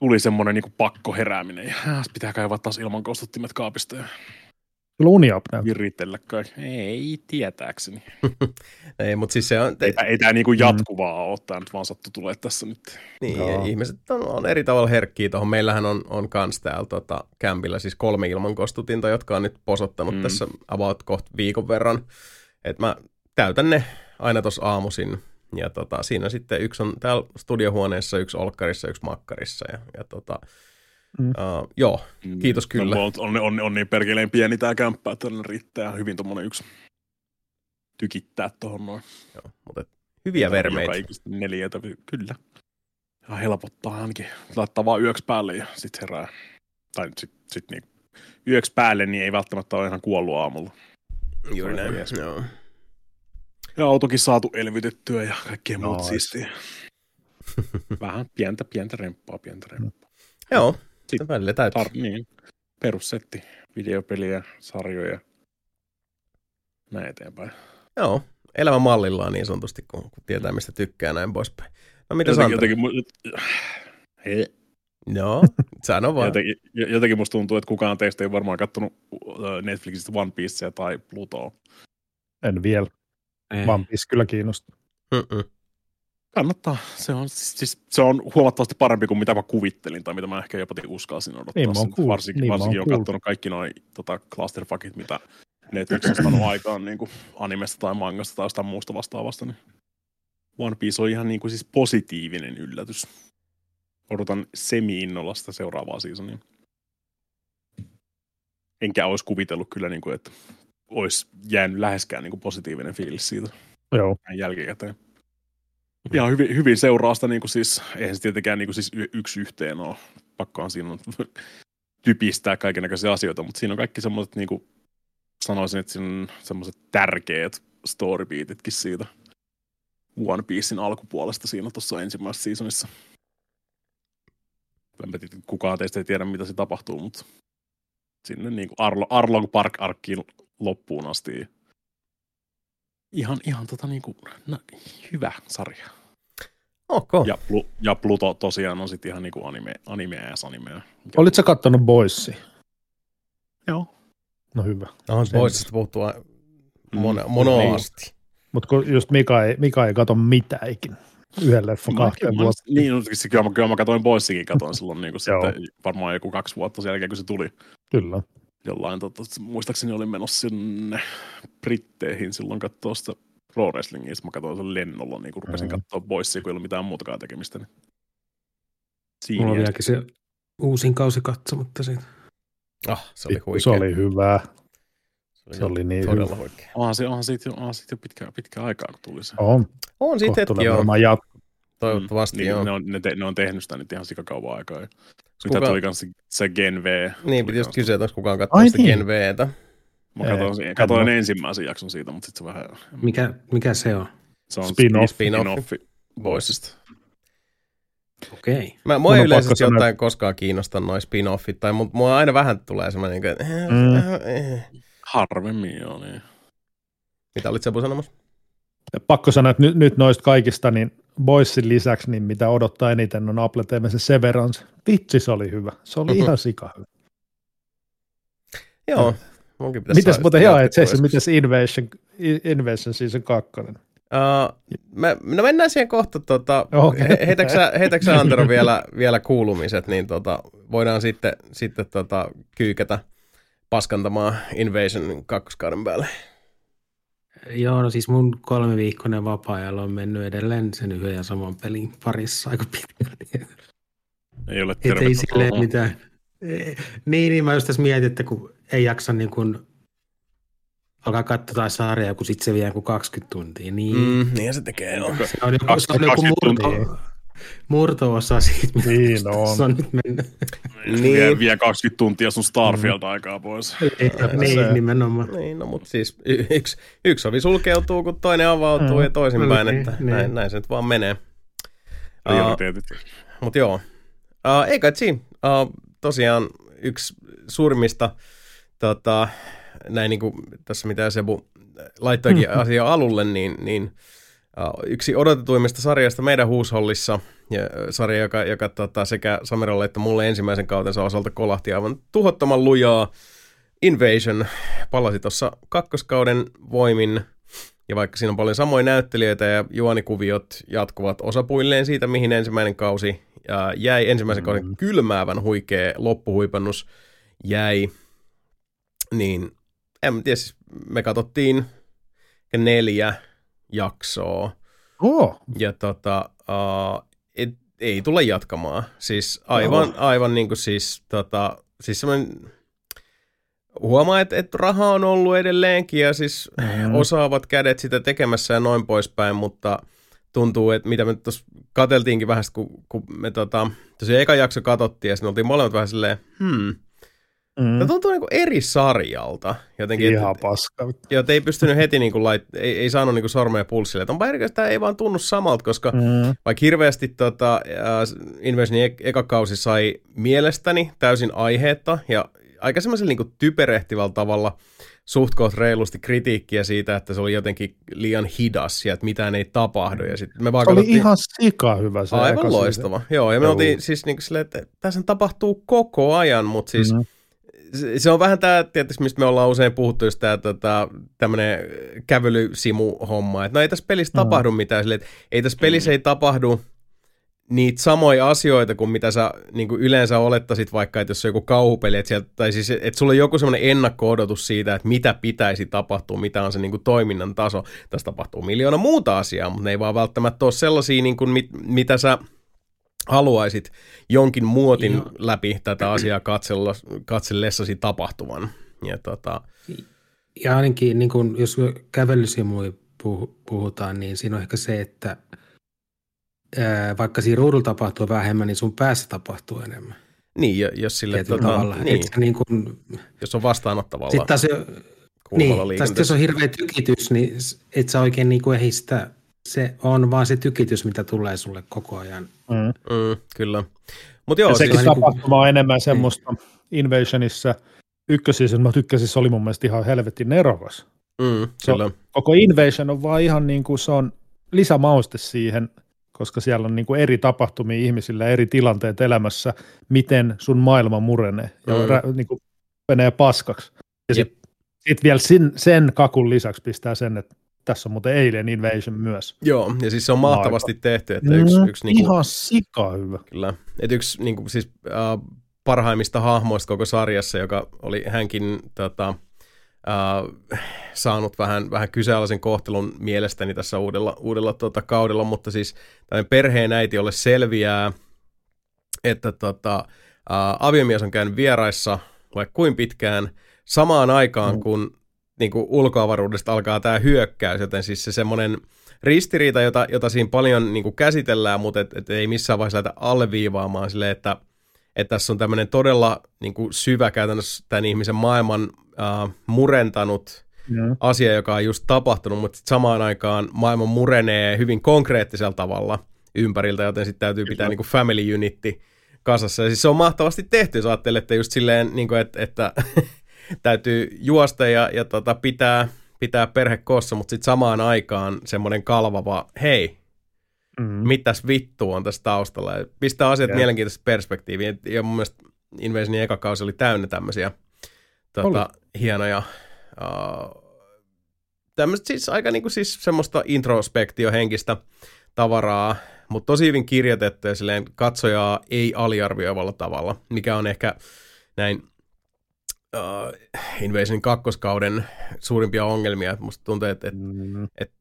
Speaker 2: tuli semmoinen niinku pakko herääminen ja *laughs* pitää kaivaa taas ilman kostuttimet kaapista ja
Speaker 4: Kyllä uniapnea.
Speaker 2: viritellä kaikki. Ei tietääkseni. *laughs*
Speaker 1: Ei, mutta siis se on,
Speaker 2: Ei, tää- ei tämä niinku jatkuvaa ole, tämä nyt vaan sattu tulee tässä nyt.
Speaker 1: Niin,
Speaker 4: Joo.
Speaker 1: ja ihmiset on, on eri tavalla herkkiä tuohon. Meillähän on, on kans täällä tota, kämpillä siis kolme ilmankostutinta, jotka on nyt posottanut
Speaker 2: Mm.
Speaker 1: mm. tässä about kohta viikon verran. Et mä täytän ne aina tuossa aamuisin. Ja tota, siinä sitten yksi on täällä studiohuoneessa, yksi olkkarissa, yksi makkarissa. Ja, ja tota,
Speaker 4: Mm.
Speaker 1: Uh, joo, kiitos kyllä.
Speaker 2: No, on, on, on, niin perkeleen pieni tämä kämppä, että riittää hyvin tuommoinen yksi tykittää tuohon noin.
Speaker 1: Joo, mutta hyviä vermeitä.
Speaker 2: Neljätä, kyllä. Ja helpottaa ainakin. Laittaa vaan yöksi päälle ja sitten herää. Tai sitten sit niin, yöksi päälle, niin ei välttämättä ole ihan kuollut aamulla.
Speaker 1: Juuri näin, joo.
Speaker 2: Ja autokin saatu elvytettyä ja kaikkea no, muut siistiä. *laughs* Vähän pientä, pientä remppaa, pientä remppaa.
Speaker 1: Joo, sitten välillä täytyy. Tar-
Speaker 2: niin, perussetti, videopeliä, sarjoja, näin eteenpäin.
Speaker 1: Joo, elämä mallillaan niin sanotusti, kun, kun tietää, mistä tykkää näin poispäin. No mitä
Speaker 2: jotenkin, jotenkin, He.
Speaker 1: No, *laughs* sano vaan.
Speaker 2: Jotenkin, jotenkin musta tuntuu, että kukaan teistä ei varmaan katsonut Netflixistä One Piecea tai Plutoa.
Speaker 4: En vielä. Ei. One Piece kyllä kiinnostaa.
Speaker 1: Mm-mm.
Speaker 2: Kannattaa. Se on, siis, se on huomattavasti parempi kuin mitä mä kuvittelin tai mitä mä ehkä jopa uskalsin odottaa.
Speaker 4: Niin, cool.
Speaker 2: Varsinkin,
Speaker 4: niin,
Speaker 2: varsinkin on cool. katsonut kaikki noin tota, clusterfuckit, mitä Netflix on saanut *clears throat* aikaan niin kuin animesta tai mangasta tai jostain muusta vastaavasta. Niin One Piece on ihan niin kuin siis positiivinen yllätys. Odotan semi-innolla sitä seuraavaa seasonia. Enkä olisi kuvitellut kyllä, niin kuin, että olisi jäänyt läheskään niin kuin positiivinen fiilis siitä.
Speaker 4: Joo.
Speaker 2: Jälkikäteen. Ihan hyvin, hyvin seuraa sitä, niin kuin siis, eihän se tietenkään niin kuin siis yksi yhteen ole. Pakkohan siinä on *laughs* typistää kaikenlaisia asioita, mutta siinä on kaikki semmoiset, niin kuin, sanoisin, että siinä on semmoiset tärkeät storybeatitkin siitä One Piecein alkupuolesta siinä tuossa ensimmäisessä seasonissa. En tiedä, kukaan teistä ei tiedä, mitä se tapahtuu, mutta sinne niin kuin Arlo, Arlong Park arkkiin loppuun asti. Ihan, ihan tota niin kuin, no, hyvä sarja.
Speaker 1: Okay.
Speaker 2: Ja, Plu, ja Pluto tosiaan on sitten ihan niin kuin anime, animea ja animea.
Speaker 4: Olitko sä kattonut Boyssi?
Speaker 2: Joo.
Speaker 4: No hyvä.
Speaker 1: No, Boysista puhuttu mono, mm. monoasti. Niin.
Speaker 4: Mutta just Mika ei, Mika ei kato mitään ikinä. Yhden leffan kahteen vuotta.
Speaker 2: Niin, no, siis kyllä, mä, kyllä mä katsoin Boyssikin katoin silloin niin kuin sitten, varmaan joku kaksi vuotta sen jälkeen, kun se tuli.
Speaker 4: Kyllä.
Speaker 2: Jollain, tota, muistaakseni olin menossa sinne Britteihin silloin katsoa sitä pro wrestlingia, mä katsoin sen lennolla, niin kun rupesin mm. katsoa Boyssia, kun ei ollut mitään muutakaan tekemistä. Niin.
Speaker 3: Siinä Mulla on vieläkin se uusin kausi katsomatta siitä.
Speaker 1: Ah, se oli huikea.
Speaker 4: Se oli hyvä. Se oli niin
Speaker 2: todella hyvä. oikein. Onhan, se, onhan siitä, onhan siitä jo pitkä, pitkä aikaa, kun tuli se.
Speaker 4: On.
Speaker 1: On siitä hetki, joo.
Speaker 4: Jat-
Speaker 1: Toivottavasti, mm,
Speaker 2: niin,
Speaker 1: joo.
Speaker 2: Ne on, ne, te, ne on tehnyt sitä nyt ihan sikakauan aikaa. Kuka... Mitä tuli se, se Gen V.
Speaker 1: Niin, piti just kysyä, että onko kukaan katsonut sitä niin. Gen Vtä.
Speaker 2: Mä katsoin, katsoin ensimmäisen jakson siitä, mutta sitten se vähän...
Speaker 3: Mikä, mikä se on?
Speaker 2: Se on
Speaker 1: spin-off.
Speaker 2: spin-off Voicesta.
Speaker 3: Okei. Okay.
Speaker 1: Mä, mua ei yleisesti jotain koskaan kiinnosta noin spin-offit, tai mua aina vähän tulee semmoinen, että... Mm.
Speaker 2: Eh, eh. Harvemmin joo, niin.
Speaker 1: Mitä olit Sebu sanomassa?
Speaker 4: Pakko sanoa, että nyt, nyt noista kaikista, niin Boysin lisäksi, niin mitä odottaa eniten on Apple TV se Severance. Vitsi, se oli hyvä. Se oli mm-hmm. ihan sika hyvä.
Speaker 1: Joo.
Speaker 4: Mitäs muuten, joo, että se, mitäs Invasion, Invasion Season 2? Uh,
Speaker 1: me, no mennään siihen kohta. Tota, okay. heitäksä, heitäksä Antero vielä, vielä kuulumiset, niin tota, voidaan sitten, sitten tota, kyykätä paskantamaan Invasion kakkoskauden päälle.
Speaker 3: Joo, no siis mun kolme vapaa-ajalla on mennyt edelleen sen yhden ja saman pelin parissa aika pitkään.
Speaker 2: Ei ole
Speaker 3: Et ei silleen mitään. Niin, niin mä just tässä mietin, että kun ei jaksa niin kun alkaa katsoa tai sarjaa, kun sitten se vie kuin 20 tuntia. Niin,
Speaker 1: mm, niin se tekee.
Speaker 3: No. Se on joku, se on joku murto, murto-osa siitä,
Speaker 4: niin on.
Speaker 3: se on nyt mennyt.
Speaker 2: Niin. Vie, vie 20 tuntia sun Starfield-aikaa mm. pois.
Speaker 3: Niin, niin nimenomaan.
Speaker 1: Niin, no mutta siis y- yksi, yksi ovi sulkeutuu, kun toinen avautuu mm. ja toisinpäin, niin, että niin. näin, näin se nyt vaan menee.
Speaker 2: Uh,
Speaker 1: mutta joo, uh, ei kai siinä. Uh, tosiaan yksi suurimmista, tota, näin niin kuin tässä mitä Sebu laittoikin mm. *laughs* asia alulle, niin, niin yksi odotetuimmista sarjasta meidän huushollissa, ja sarja, joka, joka tota, sekä Sameralle että mulle ensimmäisen kautensa osalta kolahti aivan tuhottoman lujaa. Invasion palasi tuossa kakkoskauden voimin, ja vaikka siinä on paljon samoja näyttelijöitä ja juonikuviot jatkuvat osapuilleen siitä, mihin ensimmäinen kausi ja jäi, ensimmäisen kauden mm. kylmäävän huikea loppuhuipannus jäi, niin en tiedä, siis me katsottiin neljä jaksoa.
Speaker 4: Oh.
Speaker 1: Ja tota, uh, et, ei tule jatkamaan. Siis aivan, aivan niin kuin siis, tota, siis semmoinen, huomaa, että, että raha on ollut edelleenkin ja siis mm. osaavat kädet sitä tekemässä ja noin poispäin, mutta tuntuu, että mitä me tuossa kateltiinkin vähän, kun, kun me tota, tosiaan eka jakso katsottiin ja sitten oltiin molemmat vähän silleen, hmm, Mm. Tämä tuntuu niin eri sarjalta. Jotenkin,
Speaker 4: Ihan et, paska.
Speaker 1: Joo, ei pystynyt heti, niin kuin lait, ei, ei saanut niin kuin sormea pulssille. Onpa erikoista, tämä ei vaan tunnu samalta, koska mm. vaikka hirveästi tota, äh, Invasionin eka kausi sai mielestäni täysin aiheetta ja aika semmoisella niin typerehtivällä tavalla suht reilusti kritiikkiä siitä, että se oli jotenkin liian hidas ja että mitään ei tapahdu. Ja sit me vaan
Speaker 4: se oli ihan sika hyvä se
Speaker 1: Aivan loistava. Siitä. Joo, ja me Joo. oltiin siis niin kuin silleen, että tässä tapahtuu koko ajan, mutta siis mm-hmm se on vähän tämä, tietysti mistä me ollaan usein puhuttu, just tämä tota, tämmöinen kävelysimu-homma, että no ei tässä pelissä mm. tapahdu mitään, sille, että ei tässä pelissä mm. ei tapahdu niitä samoja asioita kuin mitä sä niin kuin yleensä olettaisit vaikka, että jos on joku kauhupeli, että sieltä, tai siis, että sulla on joku semmoinen ennakko-odotus siitä, että mitä pitäisi tapahtua, mitä on se niin kuin toiminnan taso. Tässä tapahtuu miljoona muuta asiaa, mutta ne ei vaan välttämättä ole sellaisia, niin kuin, mit, mitä sä haluaisit jonkin muotin Joo. läpi tätä asiaa katsellessasi tapahtuvan. Ja, tota...
Speaker 3: ja ainakin niin kun, jos kävelysimuja puhutaan, niin siinä on ehkä se, että ää, vaikka siinä ruudulla tapahtuu vähemmän, niin sun päässä tapahtuu enemmän.
Speaker 1: Niin, jos sille tota, tavalla. Niin. niin kun, jos on vastaanottavalla
Speaker 3: Sitten taas, niin, taas jos on hirveä tykitys, niin et sä oikein niin kuin ehdi sitä se on vaan se tykitys, mitä tulee sulle koko ajan.
Speaker 1: Mm. Mm, kyllä. Mut joo,
Speaker 4: ja sekin siis, tapahtuma on enemmän niin. semmoista Invasionissa. Ykkösissä mä tykkäsin, se oli mun mielestä ihan helvetin nerokas.
Speaker 1: Mm, kyllä.
Speaker 4: So, koko Invasion on vaan ihan niin kuin se on lisämauste siihen, koska siellä on niin kuin eri tapahtumia ihmisillä, eri tilanteet elämässä, miten sun maailma murenee ja mm. rä, niin kuin menee paskaksi. Ja sitten sit vielä sen, sen kakun lisäksi pistää sen, että tässä on muuten Alien Invasion myös.
Speaker 1: Joo, ja siis se on mahtavasti Aika. tehty. Että yksi,
Speaker 4: mm,
Speaker 1: yksi, niin
Speaker 4: kuin, ihan sika hyvä.
Speaker 1: Kyllä. Että yksi niin kuin, siis, äh, parhaimmista hahmoista koko sarjassa, joka oli hänkin tota, äh, saanut vähän, vähän kyseenalaisen kohtelun mielestäni tässä uudella, uudella tota, kaudella, mutta siis tämmöinen perheen äiti, jolle selviää, että tota, äh, aviomies on käynyt vieraissa vaikka kuin pitkään, samaan aikaan, mm. kun niin kuin ulkoavaruudesta alkaa tämä hyökkäys, joten siis se semmoinen ristiriita, jota, jota siinä paljon niin kuin käsitellään, mutta et, et ei missään vaiheessa lähdetä alleviivaamaan sille, että, että tässä on tämmöinen todella niin kuin syvä käytännössä tämän ihmisen maailman äh, murentanut mm. asia, joka on just tapahtunut, mutta sit samaan aikaan maailma murenee hyvin konkreettisella tavalla ympäriltä, joten sitten täytyy pitää niin kuin family unitti kasassa. Ja siis se on mahtavasti tehty, jos ajattelette just silleen, niin kuin, että, että *laughs* täytyy juosta ja, ja tota, pitää, pitää perhe koossa, mutta sitten samaan aikaan semmoinen kalvava, hei, mm. mitäs vittu on tässä taustalla. Ja pistää asiat yeah. mielenkiintoista perspektiiviin. Ja mun mielestä Invasionin eka kausi oli täynnä tämmöisiä tota, hienoja uh, tämmöistä siis aika niinku siis semmoista introspektiohenkistä tavaraa, mutta tosi hyvin kirjoitettu ja silleen katsojaa ei aliarvioivalla tavalla, mikä on ehkä näin uh, Invasion kakkoskauden suurimpia ongelmia. Että musta tuntuu, että, että, mm. että,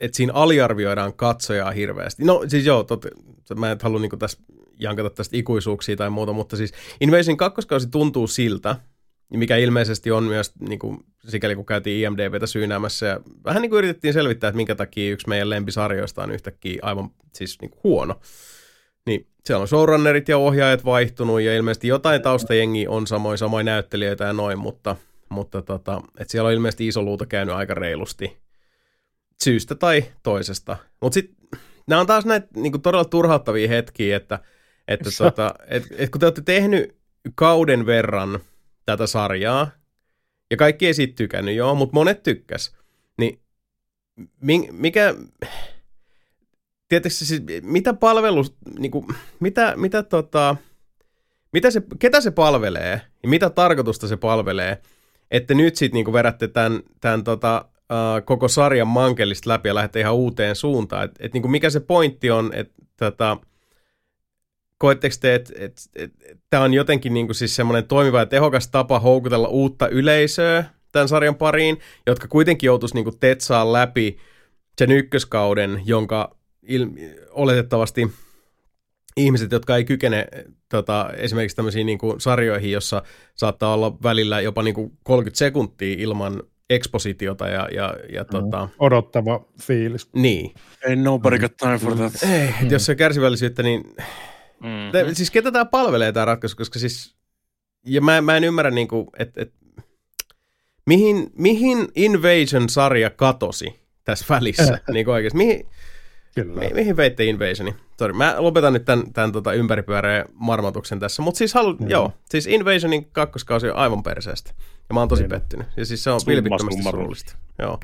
Speaker 1: että siinä aliarvioidaan katsojaa hirveästi. No siis joo, tot, mä en halua niin tässä jankata tästä ikuisuuksia tai muuta, mutta siis Invasion kakkoskausi tuntuu siltä, mikä ilmeisesti on myös, niin kuin, sikäli kun käytiin IMDBtä syynäämässä, ja vähän niin kuin yritettiin selvittää, että minkä takia yksi meidän lempisarjoista on yhtäkkiä aivan siis niin kuin huono. Niin siellä on showrunnerit ja ohjaajat vaihtunut ja ilmeisesti jotain taustajengi on samoin, samoin näyttelijöitä ja noin, mutta, mutta tota, et siellä on ilmeisesti iso luuta käynyt aika reilusti syystä tai toisesta. Mutta sitten nämä on taas näitä niin todella turhauttavia hetkiä, että, että tota, et, et kun te olette tehnyt kauden verran tätä sarjaa, ja kaikki ei siitä tykännyt, joo, mutta monet tykkäs, niin mikä, tietysti siis, mitä palvelus, niin kuin, mitä, mitä tota, mitä se, ketä se palvelee ja mitä tarkoitusta se palvelee, että nyt sitten niin vedätte tämän, tämän tota, uh, koko sarjan mankelista läpi ja lähdette ihan uuteen suuntaan. Että et, niin mikä se pointti on, että tota, koetteko te, että et, et, et, tämä on jotenkin niin siis semmoinen toimiva ja tehokas tapa houkutella uutta yleisöä tämän sarjan pariin, jotka kuitenkin joutuisi niin kuin tetsaa läpi sen ykköskauden, jonka il, oletettavasti ihmiset, jotka ei kykene tota, esimerkiksi tämmöisiin niin kuin sarjoihin, jossa saattaa olla välillä jopa niin kuin 30 sekuntia ilman ekspositiota ja, ja, ja mm. tota...
Speaker 4: Odottava fiilis.
Speaker 1: Niin.
Speaker 2: Ei nobody got time for that.
Speaker 1: Ei, mm. jos se on kärsivällisyyttä, niin... Mm. Te, siis ketä tämä palvelee tämä ratkaisu, koska siis... Ja mä, mä en ymmärrä niin kuin, että et, mihin, mihin Invasion-sarja katosi tässä välissä, *laughs* niin kuin oikeasti. Mihin, Kyllä. Mi- mihin veitte Invasioni? Sorry, mä lopetan nyt tämän, tämän tota ympäripyöreän marmatuksen tässä, mutta siis halu, mm. joo, siis Invasionin kakkoskausi on aivan perseestä. Ja mä oon tosi niin. pettynyt. Ja siis se on vilpittömästi surullista. Joo.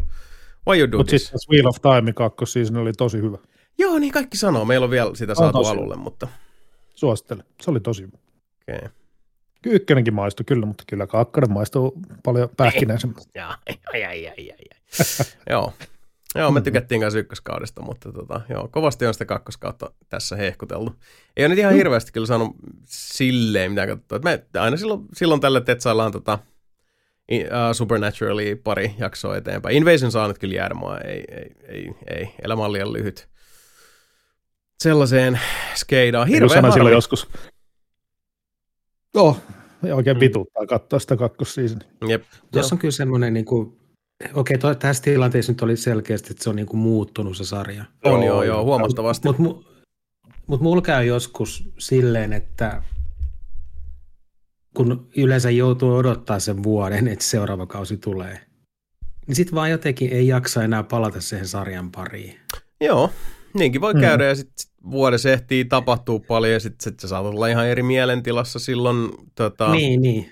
Speaker 1: Why you do?
Speaker 4: Mutta Wheel of Time kakkosseason oli tosi hyvä.
Speaker 1: Joo, niin kaikki sanoo. Meillä on vielä sitä saatu on alulle, mutta...
Speaker 4: Suosittelen. Se oli tosi hyvä.
Speaker 1: Okei. Okay.
Speaker 4: Ykkönenkin maistui kyllä, mutta kyllä kakkonen maistuu paljon pähkinäisemmältä.
Speaker 1: Joo, ai, ai, ai, ai. *laughs* Joo. Joo, me tykättiin kanssa ykköskaudesta, mutta tota, joo, kovasti on sitä kakkoskautta tässä hehkuteltu. Ei ole nyt ihan mm. hirveästi kyllä saanut silleen mitä katsottua. Me aina silloin, silloin tällä Tetsaillaan tota, uh, Supernaturali pari jaksoa eteenpäin. Invasion saa nyt kyllä jäädä mua. Ei, ei, ei, ei. Elämä on liian lyhyt. Sellaiseen skeidaan. Hirveän harmi.
Speaker 4: silloin joskus. Joo, oikein mm. vituttaa katsoa sitä kakkossiisonia.
Speaker 1: Jep.
Speaker 3: Tuossa on kyllä semmoinen niin kuin Okei, to, tässä tilanteessa nyt oli selkeästi, että se on niinku muuttunut se sarja.
Speaker 1: On joo, joo, joo huomattavasti.
Speaker 3: Mutta mut, mut mulla käy joskus silleen, että kun yleensä joutuu odottaa sen vuoden, että seuraava kausi tulee, niin sitten vaan jotenkin ei jaksa enää palata siihen sarjan pariin.
Speaker 1: Joo, niinkin voi mm. käydä ja sitten vuodessa ehtii tapahtuu paljon ja sitten sit sä saatat olla ihan eri mielentilassa silloin. Tota,
Speaker 3: niin, niin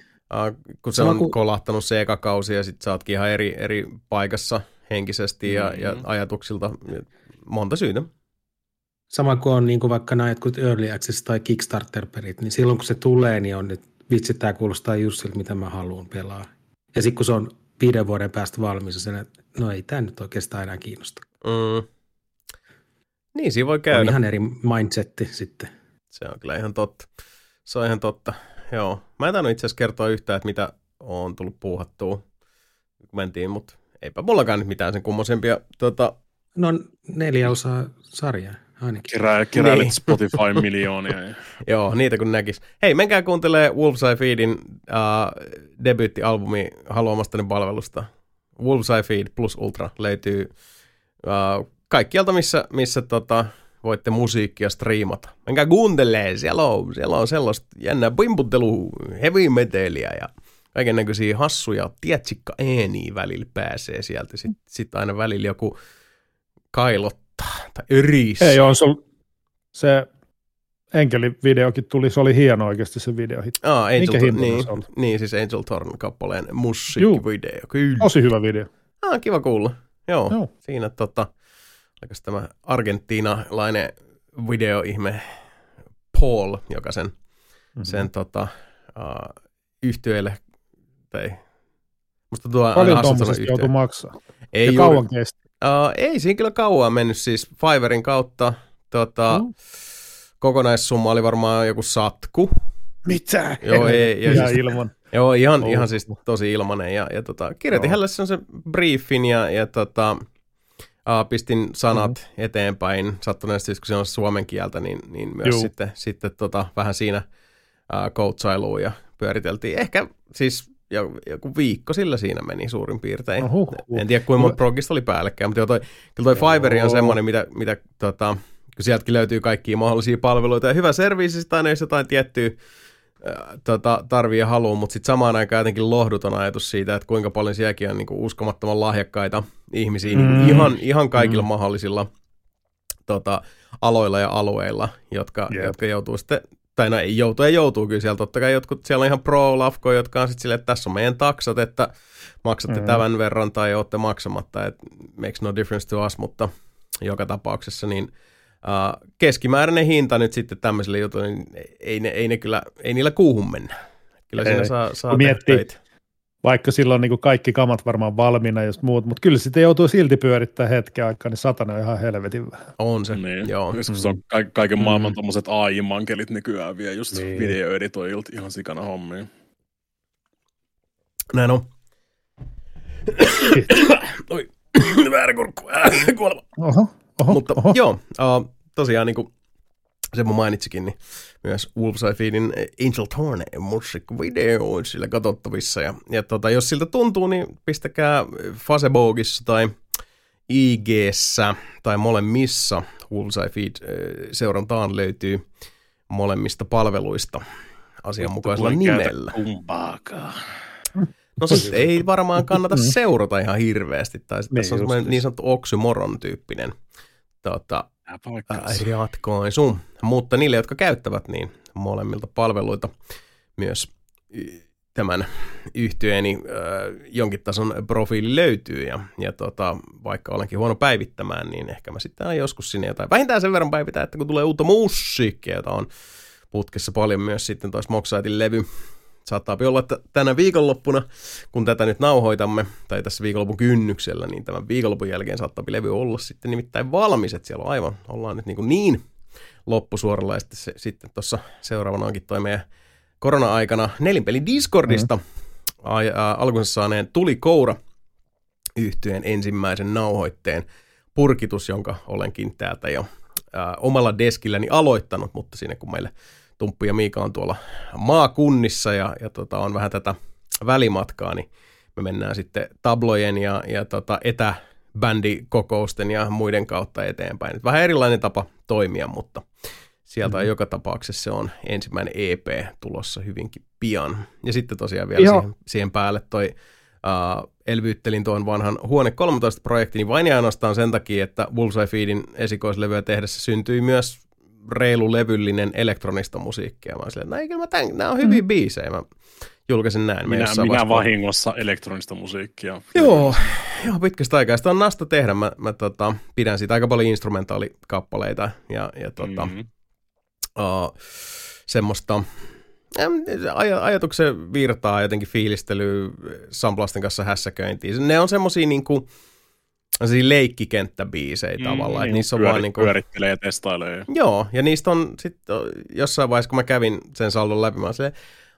Speaker 1: kun se on kun... kolahtanut se eka kausi ja sitten sä ootkin ihan eri, eri paikassa henkisesti ja, mm-hmm. ja ajatuksilta. Monta syytä.
Speaker 3: Sama kuin on niin kuin vaikka nämä jotkut Early Access tai Kickstarter-perit, niin silloin kun se tulee, niin on, että vitsi, tämä kuulostaa just siltä, mitä mä haluan pelaa. Ja sitten kun se on viiden vuoden päästä valmis, sen, että no ei tämä nyt oikeastaan enää kiinnosta.
Speaker 1: Mm. Niin, siinä voi käydä.
Speaker 3: On ihan eri mindsetti sitten.
Speaker 1: Se on kyllä ihan totta. Se on ihan totta. Joo. Mä en tainnut itse asiassa kertoa yhtään, että mitä on tullut puuhattua, kun mentiin, mutta eipä mullakaan nyt mitään sen kummosempia. Tota...
Speaker 3: No neljä osaa sarjaa ainakin.
Speaker 2: Kerää, keräilet niin. Spotify *laughs* miljoonia.
Speaker 1: Joo, niitä kun näkis. Hei, menkää kuuntelee Wolfside Feedin uh, debyyttialbumi haluamastani palvelusta. Wolfside Feed plus Ultra löytyy uh, kaikkialta, missä, missä tota, voitte musiikkia striimata. Menkää kuuntelee, siellä on, siellä on sellaista jännää pimputtelu, heavy meteliä ja kaiken näköisiä hassuja tietsikka ääniä välillä pääsee sieltä. Sitten sit aina välillä joku kailottaa tai örissä.
Speaker 4: Ei on, se, se Enkeli-videokin tuli, se oli hieno oikeasti se video.
Speaker 1: Ah, Angel Minkä Tor- niin, niin, siis Angel Torn kappaleen musiikkivideo. Kyllä.
Speaker 4: Tosi hyvä video.
Speaker 1: Ah, kiva kuulla. Joo, Joo. siinä tota, Oliko tämä argentiinalainen videoihme Paul, joka sen, mm-hmm. sen tota, uh, yhtiöille, tai musta tuo
Speaker 4: Paljon tuommoisesta joutui maksaa?
Speaker 1: Ei
Speaker 4: ja kauan kesti?
Speaker 1: Uh, ei siinä kyllä kauan mennyt, siis Fiverrin kautta tota, mm. kokonaissumma oli varmaan joku satku.
Speaker 4: Mitä?
Speaker 1: Joo, ei,
Speaker 4: ja ihan siis, ilman.
Speaker 1: Joo, ihan, oh. ihan siis tosi ilmanen. Ja, ja tota, kirjoitin hänelle sen briefin ja, ja tota, Uh, pistin sanat mm-hmm. eteenpäin, sattuneesti kun se on suomen kieltä, niin, niin myös Juu. sitten, sitten tota, vähän siinä uh, coachailuun ja pyöriteltiin. Ehkä siis joku viikko sillä siinä meni suurin piirtein. Oho, En tiedä kuinka monta progista oli päällekkäin, mutta toi, kyllä toi Fiverr on semmoinen, mitä, mitä tota, kun sieltäkin löytyy kaikkia mahdollisia palveluita ja hyvä serviisi, tai jos jotain tiettyä tota, tarvii ja haluaa, mutta sitten samaan aikaan jotenkin lohduton ajatus siitä, että kuinka paljon sielläkin on niinku uskomattoman lahjakkaita ihmisiä niinku mm. niinku ihan, ihan kaikilla mm. mahdollisilla tota, aloilla ja alueilla, jotka, yep. jotka joutuu sitten tai no ei joutuu ja joutuu kyllä siellä, totta kai jotkut, siellä on ihan pro-lafkoja, jotka on sitten silleen, että tässä on meidän taksat, että maksatte mm. tämän verran tai olette maksamatta, että makes no difference to us, mutta joka tapauksessa niin Uh, keskimääräinen hinta nyt sitten tämmöiselle jutulle, niin ei, ne, ei, ne kyllä, ei niillä kuuhun mennä. Kyllä siinä saa, saa miettii,
Speaker 4: vaikka silloin niin kuin kaikki kamat varmaan valmiina jos muut, mutta kyllä sitten joutuu silti pyörittää hetken aikaa, niin satana on ihan helvetin vähän.
Speaker 1: On se, niin. joo.
Speaker 2: Joskus on ka- kaiken mm. maailman tuommoiset AI-mankelit nykyään vie just niin. videoeditoijilta ihan sikana hommia.
Speaker 1: Näin on. *coughs* Oi, *coughs* väärä kurkku, *coughs* kuolema.
Speaker 4: Oho. Oho,
Speaker 1: Mutta
Speaker 4: oho.
Speaker 1: joo, uh, tosiaan niin kuin Semmo mainitsikin, niin myös Wolves Eye Feedin Angel Torne musiikkivideo on sillä katsottavissa. Ja, ja tota, jos siltä tuntuu, niin pistäkää Facebookissa tai ig tai molemmissa Wolves Eye Feed seurantaan löytyy molemmista palveluista asianmukaisella nimellä.
Speaker 2: Kumpaakaan.
Speaker 1: No se ei varmaan kannata seurata ihan hirveästi, tai sitten
Speaker 4: Niin,
Speaker 1: tässä on semmoinen niin sanottu oksymoron tyyppinen tota,
Speaker 2: paikkaansa.
Speaker 1: ratkaisu. Mutta niille, jotka käyttävät niin molemmilta palveluita myös tämän yhtyeeni äh, jonkin tason profiili löytyy ja, ja tota, vaikka olenkin huono päivittämään, niin ehkä mä sitten aina joskus sinne jotain. Vähintään sen verran päivitään, että kun tulee uutta musiikkia, jota on putkessa paljon myös sitten toi Smokesaitin levy. Saattaa olla, että tänä viikonloppuna, kun tätä nyt nauhoitamme, tai tässä viikonlopun kynnyksellä, niin tämän viikonlopun jälkeen saattaa levy olla sitten nimittäin valmis, että siellä on aivan, ollaan nyt niin, kuin niin loppusuoralla, ja sitten, se, sitten tuossa seuraavana onkin toi meidän korona-aikana nelinpeli Discordista mm. alkunsa saaneen Tuli Koura yhtyeen ensimmäisen nauhoitteen purkitus, jonka olenkin täältä jo ää, omalla deskilläni aloittanut, mutta siinä kun meille Tumppu ja Miika on tuolla maakunnissa ja, ja tota, on vähän tätä välimatkaa, niin me mennään sitten tablojen ja, ja tota, etäbändikokousten ja muiden kautta eteenpäin. Et vähän erilainen tapa toimia, mutta sieltä mm-hmm. joka tapauksessa se on ensimmäinen EP tulossa hyvinkin pian. Ja sitten tosiaan vielä
Speaker 4: Joo.
Speaker 1: siihen, siihen päälle toi uh, elvyttelin tuon vanhan Huone 13-projektin vain ja ainoastaan sen takia, että Bullseye Feedin esikoislevyä tehdessä syntyi myös reilu levyllinen elektronista musiikkia. Mä silleen, että "No mä tämän, nämä on hyviä mm. biisejä. Mä julkaisin näin. Mä
Speaker 2: Minä, minä
Speaker 1: vaiheessa-
Speaker 2: vahingossa elektronista musiikkia.
Speaker 1: Joo, joo, pitkästä aikaa. Sitä on nasta tehdä. Mä, mä tota, pidän siitä aika paljon instrumentaalikappaleita ja, ja tota, mm.
Speaker 2: Mhm.
Speaker 1: uh, semmoista em, aj- ajatuksen virtaa, jotenkin fiilistelyä, samplasten kanssa hässäköintiin. Ne on semmosia niinku, semmosia leikkikenttäbiisejä mm, tavallaan, että niissä on
Speaker 2: pyöri,
Speaker 1: vaan niinku...
Speaker 2: Pyörittelee ja testailee.
Speaker 1: Joo, ja niistä on sitten jossain vaiheessa, kun mä kävin sen sallon läpi, mä olin silleen,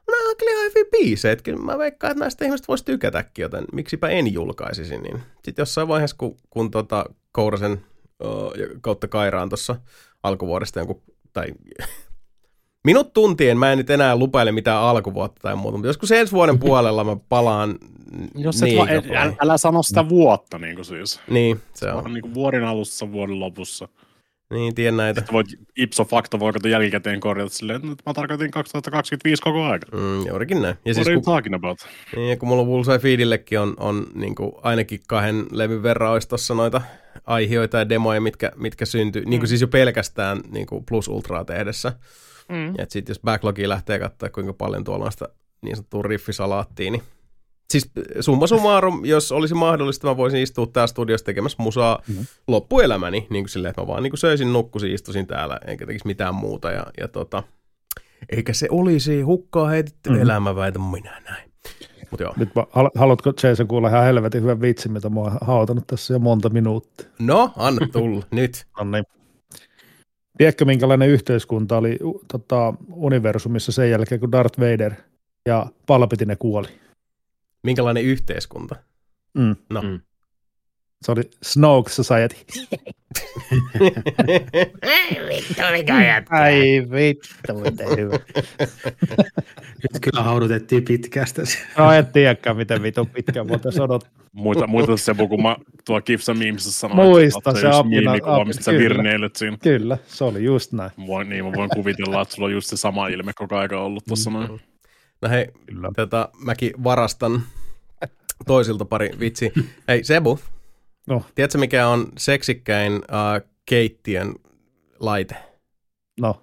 Speaker 1: no on kyllä ihan hyviä biisejä, että kyllä mä veikkaan, että näistä ihmistä voisi tykätäkin, joten miksipä en julkaisisi. Niin. Sitten jossain vaiheessa, kun, kun tota Kourasen uh, kautta Kairaan tuossa alkuvuodesta jonkun, tai minut tuntien mä en nyt enää lupaile mitään alkuvuotta tai muuta, mutta joskus ensi vuoden *laughs* puolella mä palaan
Speaker 2: Jos et va,
Speaker 1: niin,
Speaker 2: älä, älä, älä sano sitä vuotta niin kuin siis.
Speaker 1: niin, se on.
Speaker 2: Niin kuin vuoden alussa, vuoden lopussa.
Speaker 1: Niin, tien näitä.
Speaker 2: Sitten voit ipso facto voiko te jälkikäteen korjata silleen, että mä tarkoitin 2025 koko ajan.
Speaker 1: Mm, juurikin näin. Ja
Speaker 2: What
Speaker 1: siis kun
Speaker 2: about?
Speaker 1: Niin, ja kun mulla Bullseye Feedillekin on, on niin kuin ainakin kahden levyn verran olisi tossa noita aihioita ja demoja, mitkä, mitkä syntyy, mm. niin kuin siis jo pelkästään niin kuin plus ultraa tehdessä.
Speaker 2: Mm.
Speaker 1: Ja sitten jos backlogia lähtee katsoa, kuinka paljon tuolla on sitä niin sanottua riffisalaattia, niin Siis summa summarum, jos olisi mahdollista, mä voisin istua täällä studiossa tekemässä musaa mm-hmm. loppuelämäni, niin kuin silleen, että mä vaan niin kuin söisin, nukkusin, istuisin täällä, enkä tekisi mitään muuta. Ja, ja tota, eikä se olisi hukkaa heitetty mm-hmm. elämä, väitän minä näin. Mut joo.
Speaker 4: Nyt mä- hal- haluatko Jason kuulla ihan helvetin hyvän vitsin, mitä mä oon hautanut tässä jo monta minuuttia?
Speaker 1: No, anna tulla, *laughs* nyt.
Speaker 4: No niin. Tiedätkö, minkälainen yhteiskunta oli tota, universumissa sen jälkeen, kun Darth Vader ja Palpatine kuoli?
Speaker 1: Minkälainen yhteiskunta?
Speaker 4: Mm.
Speaker 1: No.
Speaker 2: Mm.
Speaker 4: Se oli Snoke Society.
Speaker 5: Vittu, mikä jätkä.
Speaker 4: Ai vittu, miten *laughs* hyvä.
Speaker 3: Nyt kyllä haudutettiin pitkästä.
Speaker 4: No en tiedäkään, miten vitun pitkään voitaisiin odottaa.
Speaker 2: Muista, muista se, kun mä tuo Kifsa Meemsissä sanoin,
Speaker 4: Muista,
Speaker 2: että
Speaker 4: se apina-
Speaker 2: miimikuva,
Speaker 4: apina,
Speaker 2: mistä sä
Speaker 4: kyllä.
Speaker 2: virneilet siinä.
Speaker 4: Kyllä, se oli just näin.
Speaker 2: Voin, niin mä voin kuvitella, että sulla on just se sama ilme koko aika ollut tuossa
Speaker 4: Mm.
Speaker 2: noin.
Speaker 1: No hei,
Speaker 4: Kyllä.
Speaker 1: tätä mäkin varastan toisilta pari vitsi. *laughs* Hei Sebu,
Speaker 4: No,
Speaker 1: tiedätkö mikä on seksikkäin uh, keittiön laite?
Speaker 4: no.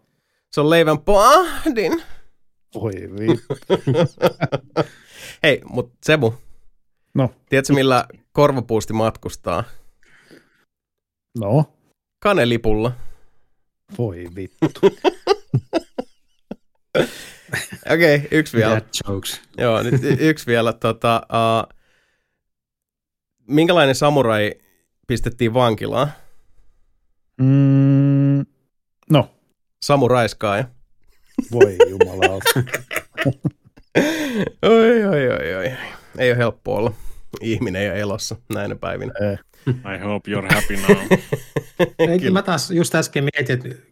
Speaker 1: Se on leivän pahdin.
Speaker 4: Voi vittu. *laughs*
Speaker 1: Hei, mutta Sebu,
Speaker 4: No,
Speaker 1: tiedätkö millä korvapuusti matkustaa?
Speaker 4: no.
Speaker 1: Kanelipulla.
Speaker 4: Voi vittu. *laughs*
Speaker 1: Okei, okay, yksi vielä.
Speaker 3: Dad jokes.
Speaker 1: Joo, nyt yksi vielä. Tota, uh, minkälainen samurai pistettiin vankilaan?
Speaker 4: Mm, no,
Speaker 1: Samuraiskaaja.
Speaker 4: voi jumalauta. *laughs*
Speaker 1: Oi, oi, oi, oi. Ei ole helppo olla ihminen ja elossa näinä päivinä.
Speaker 2: I hope you're happy now.
Speaker 3: Ei, Mä taas just äsken mietin, että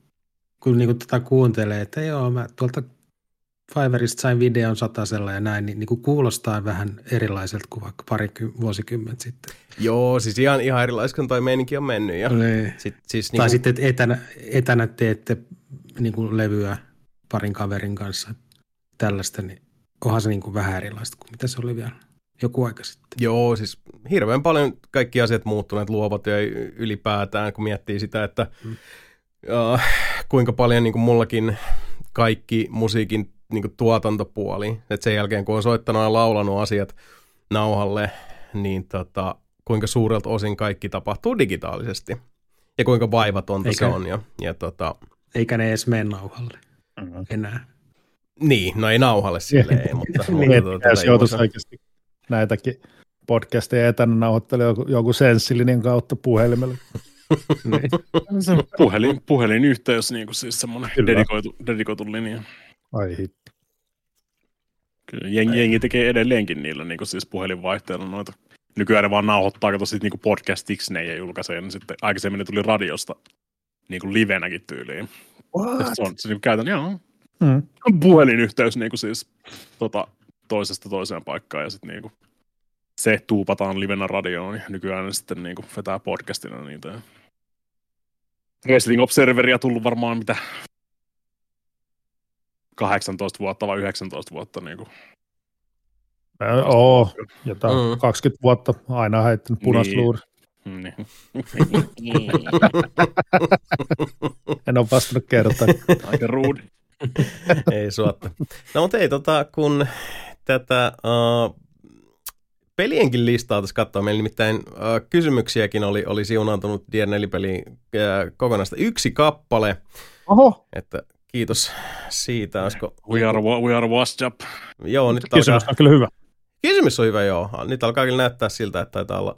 Speaker 3: kun niinku tätä kuuntelee, että joo, mä tuolta Fiverrista sain videon satasella ja näin, niin, niin kuin kuulostaa vähän erilaiselta kuin vaikka pari vuosikymmentä sitten.
Speaker 1: Joo, siis ihan, ihan erilaiset, kun toi meininki on mennyt. Ja
Speaker 3: Niin.
Speaker 1: sit, siis
Speaker 3: Tai
Speaker 1: niinku,
Speaker 3: sitten, että etänä, etänä teette niin kuin levyä parin kaverin kanssa, tällaista, niin onhan se niin kuin vähän erilaista kuin mitä se oli vielä joku aika sitten.
Speaker 1: Joo, siis hirveän paljon kaikki asiat muuttuneet, luovat ja ylipäätään, kun miettii sitä, että mm. uh, kuinka paljon niin kuin mullakin kaikki musiikin niin kuin tuotantopuoli, että sen jälkeen kun on soittanut ja laulanut asiat nauhalle, niin tota, kuinka suurelta osin kaikki tapahtuu digitaalisesti ja kuinka vaivatonta se
Speaker 3: Eikä-
Speaker 1: on. Ja, ja tota,
Speaker 3: Eikä ne edes mene nauhalle
Speaker 4: Mm-hmm.
Speaker 3: enää.
Speaker 1: niin, no ei nauhalle silleen, mutta, *laughs* mutta
Speaker 4: Miettikää,
Speaker 1: tota,
Speaker 4: jos joutuisi oikeasti näitäkin podcasteja etänä nauhoittelemaan joku, joku senssillinen kautta puhelimelle. *laughs*
Speaker 3: Niin.
Speaker 2: Se puhelin, puhelinyhteys, niin kuin siis semmoinen
Speaker 4: Kyllä.
Speaker 2: dedikoitu, dedikoitu linja.
Speaker 4: Ai hitto.
Speaker 2: Kyllä jengi, jengi tekee edelleenkin niillä niin kuin siis puhelinvaihteilla noita. Nykyään ne vaan nauhoittaa, kato sitten niin podcastiksi ne ja julkaisee. Niin sitten aikaisemmin ne tuli radiosta niin kuin livenäkin tyyliin. Ja Se on se niin käytän, joo,
Speaker 4: Mm.
Speaker 2: puhelinyhteys niin kuin siis tota, toisesta toiseen paikkaan ja sitten niin kuin se tuupataan livenä radioon ja nykyään ne sitten niin kuin vetää podcastina niitä. Wrestling Observeria tullut varmaan mitä 18 vuotta vai 19 vuotta niin kuin
Speaker 4: Ö, Oo, jotain
Speaker 1: Mm.
Speaker 4: mm. 20 vuotta aina heittänyt punaista
Speaker 2: Niin. Niin.
Speaker 4: En ole vastannut kertaa.
Speaker 2: Aika rude.
Speaker 1: ei suotta. No mutta ei, tota, kun tätä uh, pelienkin listaa tässä katsoa, meillä nimittäin uh, kysymyksiäkin oli, oli siunaantunut Dier-nelipeliin uh, kokonaista yksi kappale,
Speaker 4: Oho,
Speaker 1: että kiitos siitä. Olisiko,
Speaker 2: We are, wa- we are washed up.
Speaker 1: joo, nyt alkaa,
Speaker 4: kysymys on kyllä hyvä.
Speaker 1: kysymys on hyvä, joo. Nyt alkaa kyllä näyttää siltä, että taitaa olla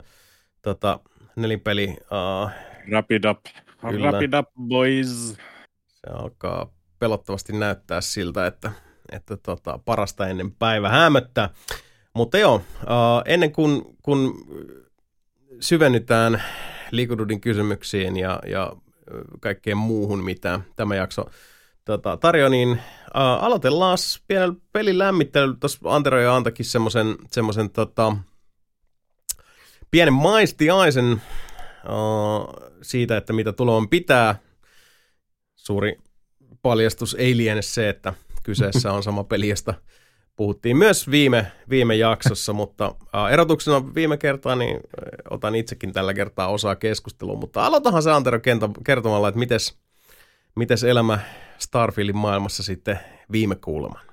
Speaker 1: tota, nelipeli, uh,
Speaker 2: Wrap it up.
Speaker 1: Kyllä.
Speaker 2: Wrap it up, boys.
Speaker 1: se alkaa pelottavasti näyttää siltä, että, että tota, parasta ennen päivä hämöttää. Mutta joo, uh, ennen kuin kun syvennytään Liikududin kysymyksiin ja, ja kaikkeen muuhun, mitä tämä jakso tota, tarjoaa, niin uh, aloitellaan pienellä pelin lämmittelyllä. Tuossa Antero ja Antakin semmoisen semmosen, tota, pienen maistiaisen uh, siitä, että mitä tuloon pitää. Suuri paljastus ei liene se, että kyseessä on sama peli, josta puhuttiin myös viime, viime jaksossa, mutta ää, erotuksena viime kertaa, niin ää, otan itsekin tällä kertaa osaa keskusteluun, mutta aloitahan se Antero kertomalla, että mites, mites elämä Starfieldin maailmassa sitten viime kuuleman.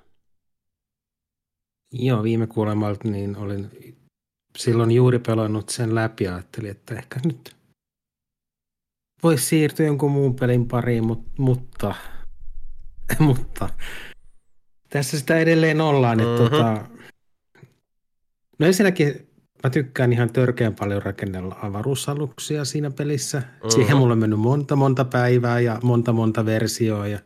Speaker 3: Joo, viime kuulemalta niin olin silloin juuri pelannut sen läpi ja ajattelin, että ehkä nyt voisi siirtyä jonkun muun pelin pariin, mutta, mutta, *laughs* mutta tässä sitä edelleen ollaan. Että
Speaker 1: Mhm.
Speaker 3: tota, no ensinnäkin mä tykkään ihan törkeän paljon rakennella avaruusaluksia siinä pelissä.
Speaker 1: Mhm.
Speaker 3: Siihen mulla on mennyt monta monta päivää ja monta monta versioa ja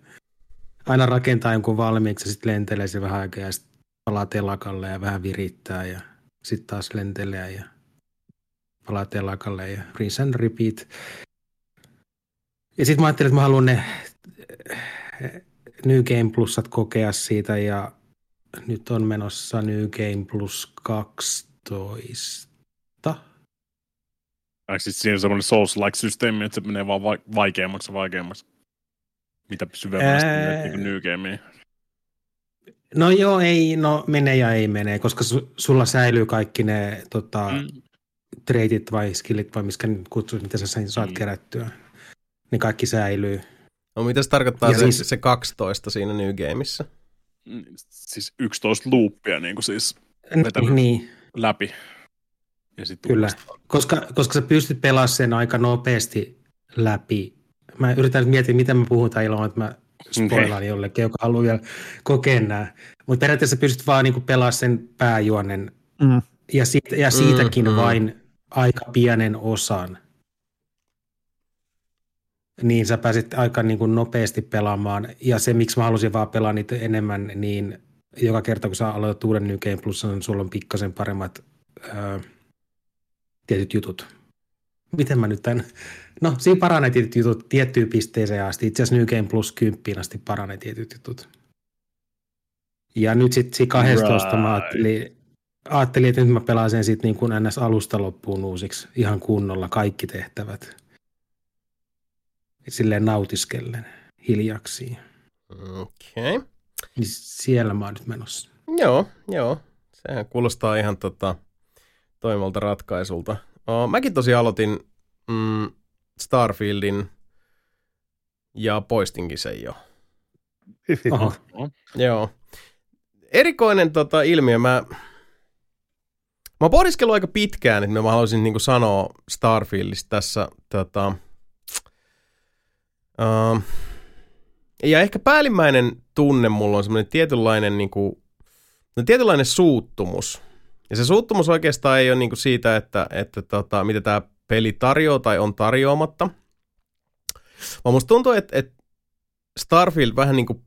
Speaker 3: aina rakentaa jonkun valmiiksi ja sitten lentelee se vähän aikaa ja sitten palaa telakalle ja vähän virittää ja sitten taas lentelee ja palaa telakalle ja rinse and repeat. Ja sitten mä ajattelin, että mä haluan ne eh, New Game Plusat kokea siitä ja nyt on menossa New Game Plus 12.
Speaker 2: Onko siis siinä semmoinen Souls-like-systeemi, että se menee vaan va- vaikeammaksi ja vaikeammaksi? Mitä syvemmästi
Speaker 3: Ää.
Speaker 2: niin.
Speaker 3: No joo, ei, no menee ja ei mene, koska su, sulla säilyy kaikki ne tota, mm. Treitit vai skillit vai miskä nyt kutsut, mitä sä saat
Speaker 2: Mm.
Speaker 3: kerättyä. Ne kaikki säilyy.
Speaker 1: No mitä se tarkoittaa
Speaker 3: Ja
Speaker 1: se,
Speaker 3: siis-
Speaker 1: se 12 siinä New Gameissa?
Speaker 2: Mm, Siis 11 loopia niin kuin siis Vetänyt.
Speaker 3: Niin,
Speaker 2: läpi. Ja sitten
Speaker 3: kyllä. Koska, koska sä pystyt pelaamaan sen aika nopeasti läpi. Mä yritän nyt miettiä, miten mä puhun tämän ilman, että mä spoilaan jollekin, joka haluaa vielä kokea nämä. Mutta periaatteessa pystyt vaan niinku pelaamaan sen pääjuonen
Speaker 4: Mm.
Speaker 3: ja, siitä, ja siitäkin
Speaker 1: Mm, mm.
Speaker 3: vain aika pienen osan. Niin sä pääsit aika niin kuin nopeasti pelaamaan. Ja se, miksi mä halusin vaan pelaa niitä enemmän, niin joka kerta kun sä aloitat uuden New Game Plus, niin sulla on pikkasen paremmat ää, tietyt jutut. miten mä nyt tämän... No, siinä paranee tietyt jutut tiettyyn pisteeseen asti. Itse asiassa New Game Plus 10 asti paranee tietyt jutut. Ja nyt sitten siinä 12 right. mä ajattelin, ajattelin, että nyt mä pelaan sen sitten niin kuin NS alusta loppuun uusiksi ihan kunnolla kaikki tehtävät. Silleen nautiskellen hiljaksi.
Speaker 1: Okei. Okay.
Speaker 3: Niin siellä mä oon nyt menossa.
Speaker 1: Joo, joo. Sehän kuulostaa ihan tota, toimivalta ratkaisulta. Oh, mäkin tosiaan aloitin mm, Starfieldin ja poistinkin sen jo.
Speaker 3: Oho.
Speaker 1: Joo. Erikoinen tota, ilmiö. Mä, mä pohdiskellut aika pitkään, että mä haluaisin niin sanoa Starfieldista tässä. Tota, uh, ja ehkä päällimmäinen tunne mulla on semmoinen tietynlainen, niin kuin, no tietynlainen suuttumus. Ja se suuttumus oikeastaan ei ole niin kuin siitä, että, että tota, mitä tämä peli tarjoaa tai on tarjoamatta. Vaan musta tuntuu, että, että Starfield vähän niin kuin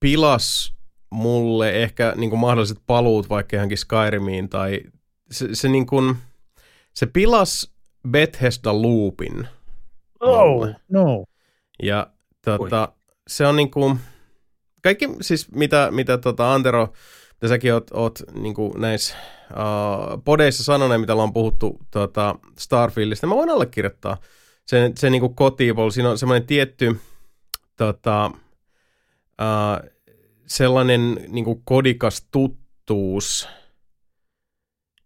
Speaker 1: pilas mulle ehkä niin kuin mahdolliset paluut vaikka johonkin Skyrimiin tai se, se, niin kuin, se pilas Bethesda Loopin.
Speaker 4: Oh, no.
Speaker 1: Ja tota, se on niin kuin, kaikki siis mitä, mitä tota Antero, mitä säkin oot, oot niin näissä uh, podeissa sanonut, mitä ollaan puhuttu tota Starfieldista, mä voin allekirjoittaa se, se niin kuin kotiivol, siinä on semmoinen tietty tota, uh, sellainen niin kodikas tuttuus,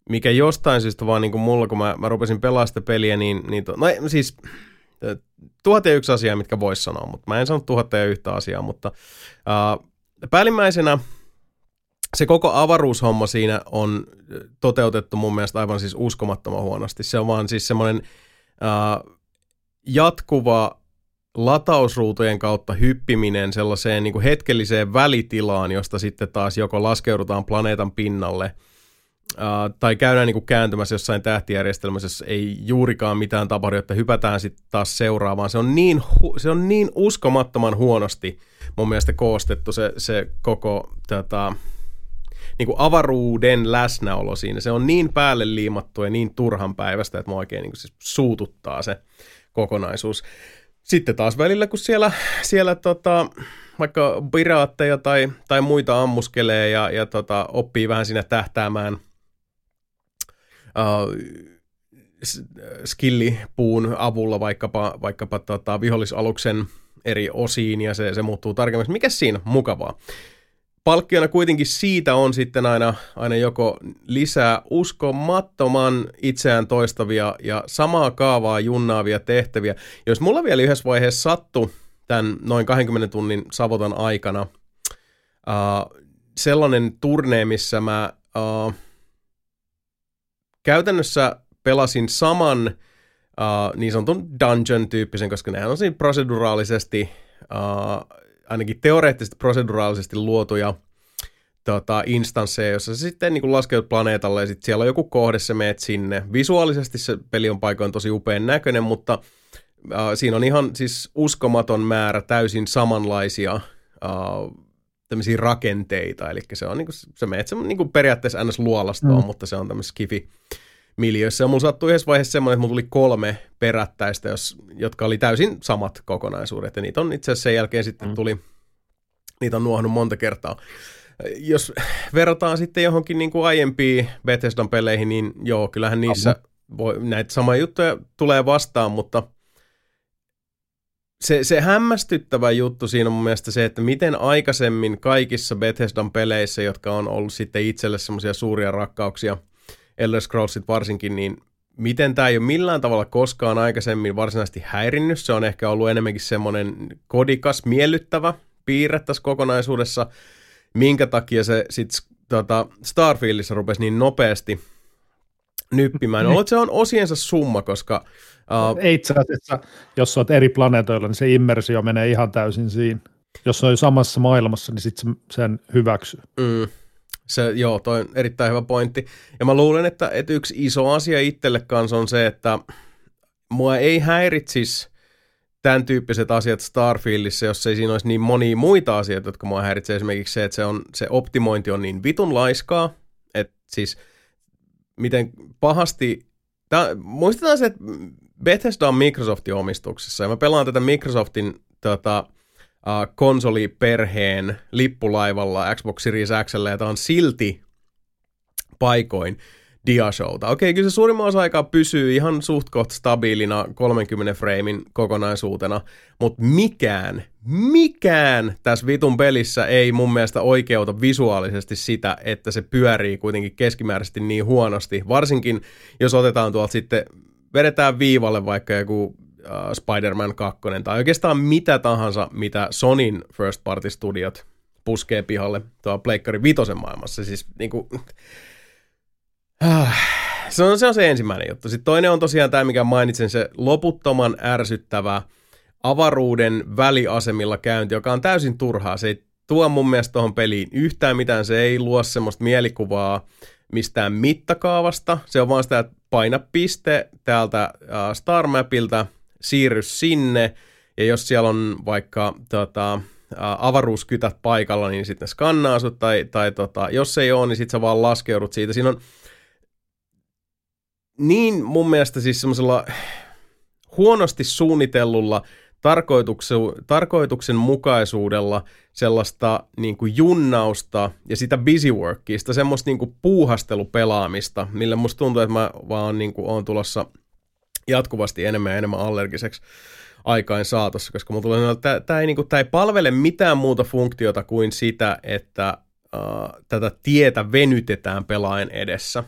Speaker 1: mikä jostain syystä vaan niin mulla, kun mä, mä rupesin pelaamaan sitä peliä, niin, niin to, no siis tuhat ja yksi asiaa, mitkä vois sanoa, mutta mä en sano tuhatta ja yhtä asiaa, mutta uh, päällimmäisenä se koko avaruushomma siinä on toteutettu mun mielestä aivan siis uskomattoman huonosti. Se on vaan siis semmoinen uh, jatkuva latausruutujen kautta hyppiminen sellaiseen niin kuin hetkelliseen välitilaan, josta sitten taas joko laskeudutaan planeetan pinnalle uh, tai käydään niin kuin kääntymässä jossain tähtijärjestelmässä, jossa ei juurikaan mitään tapahdu, että hypätään sitten taas seuraavaan. Se on niin, hu- se on niin uskomattoman huonosti mun mielestä koostettu se, se koko tota, niin kuin avaruuden läsnäolo siinä. Se on niin päälle liimattu ja niin turhan päivästä, että mua oikein niin kuin siis suututtaa se kokonaisuus. Sitten taas välillä, kun siellä, siellä tota, vaikka piraatteja tai, tai muita ammuskelee ja, ja tota, oppii vähän siinä tähtäämään uh, skillipuun avulla vaikkapa, vaikkapa tota, vihollisaluksen eri osiin ja se, se muuttuu tarkemmin. Mikä siinä mukavaa? Palkkiona kuitenkin siitä on sitten aina, aina joko lisää uskomattoman itseään toistavia ja samaa kaavaa junnaavia tehtäviä. Jos mulla vielä yhdessä vaiheessa sattui tämän noin 20 tunnin savotan aikana uh, sellainen turne, missä mä uh, käytännössä pelasin saman uh, niin sanotun dungeon-tyyppisen, koska nehän on siinä proseduraalisesti uh, ainakin teoreettisesti proseduraalisesti luotuja tota, instansseja, jossa sä sitten niin laskeut planeetalle ja sitten siellä on joku kohde, sä meet sinne. Visuaalisesti se peli on paikoin tosi upean näköinen, mutta äh, siinä on ihan siis uskomaton määrä täysin samanlaisia äh, tämmöisiä rakenteita, eli se on niin kuin, sä meet se niin kuin periaatteessa ns. luolastoon, mm. mutta se on tämmöisessä skifi miljöissä. Ja mulla sattui yhdessä vaiheessa semmoinen, että mulla tuli kolme perättäistä, jos, jotka oli täysin samat kokonaisuudet. Ja niitä on itse asiassa sen jälkeen sitten mm. tuli, niitä on nuohunut monta kertaa. Jos verrataan sitten johonkin niin kuin aiempiin Bethesdan peleihin, niin joo, kyllähän niissä voi, näitä samoja juttuja tulee vastaan, mutta se, se hämmästyttävä juttu siinä on mun mielestä se, että miten aikaisemmin kaikissa Bethesdan peleissä, jotka on ollut sitten itselle semmoisia suuria rakkauksia – Elder Scrollsit varsinkin, niin miten tämä ei ole millään tavalla koskaan aikaisemmin varsinaisesti häirinnyt. Se on ehkä ollut enemmänkin semmoinen kodikas, miellyttävä piirre tässä kokonaisuudessa, minkä takia se sitten tota, Starfieldissa rupesi niin nopeasti nyppimään. Niin. se on osiensa summa, koska...
Speaker 4: Uh, ei itse asiassa, jos olet eri planeetoilla, niin se immersio menee ihan täysin siinä. Jos on samassa maailmassa, niin sitten sen hyväksyy.
Speaker 1: Mm. Se, joo, toi on erittäin hyvä pointti. Ja mä luulen, että, että yksi iso asia itselle kanssa on se, että mua ei häiritsisi tämän tyyppiset asiat Starfieldissa, jos ei siinä olisi niin monia muita asioita, jotka mua häiritsee. Esimerkiksi se, että se, on, se optimointi on niin vitun laiskaa, että siis miten pahasti... Tää, muistetaan se, että Bethesda on Microsoftin omistuksessa ja mä pelaan tätä Microsoftin tota, uh, konsoliperheen lippulaivalla Xbox Series X, ja tämä on silti paikoin diashowta. Okei, kyllä se suurimman osa aikaa pysyy ihan suht koht stabiilina 30 framein kokonaisuutena, mutta mikään, mikään tässä vitun pelissä ei mun mielestä oikeuta visuaalisesti sitä, että se pyörii kuitenkin keskimääräisesti niin huonosti, varsinkin jos otetaan tuolta sitten, vedetään viivalle vaikka joku uh, Spider-Man 2 tai oikeastaan mitä tahansa, mitä Sonin first party studiot puskee pihalle tuo Pleikkari vitosen maailmassa. Siis niin kuin, *sighs* Ah, se on, se on se ensimmäinen juttu. Sitten toinen on tosiaan tämä, mikä mainitsin, se loputtoman ärsyttävä avaruuden väliasemilla käynti, joka on täysin turhaa. Se ei tuo mun mielestä tuohon peliin yhtään mitään, se ei luo semmoista mielikuvaa mistään mittakaavasta. Se on vaan sitä, että paina piste täältä uh, Star Mapilta, siirry sinne, ja jos siellä on vaikka tota, avaruuskytät paikalla, niin sitten ne skannaa sut, tai, tai tota, jos ei ole, niin sitten sä vaan laskeudut siitä. Siinä on niin mun mielestä siis semmoisella huonosti suunnitellulla tarkoituksen, tarkoituksenmukaisuudella sellaista niin kuin junnausta ja sitä busyworkia, sitä semmoista niin kuin puuhastelupelaamista, millä musta tuntuu, että mä vaan niin kuin on tulossa jatkuvasti enemmän ja enemmän allergiseksi aikain saatossa, koska mulla tulee, että tämä ei, niin kuin, ei palvele mitään muuta funktiota kuin sitä, että uh, tätä tietä venytetään pelaajan edessä.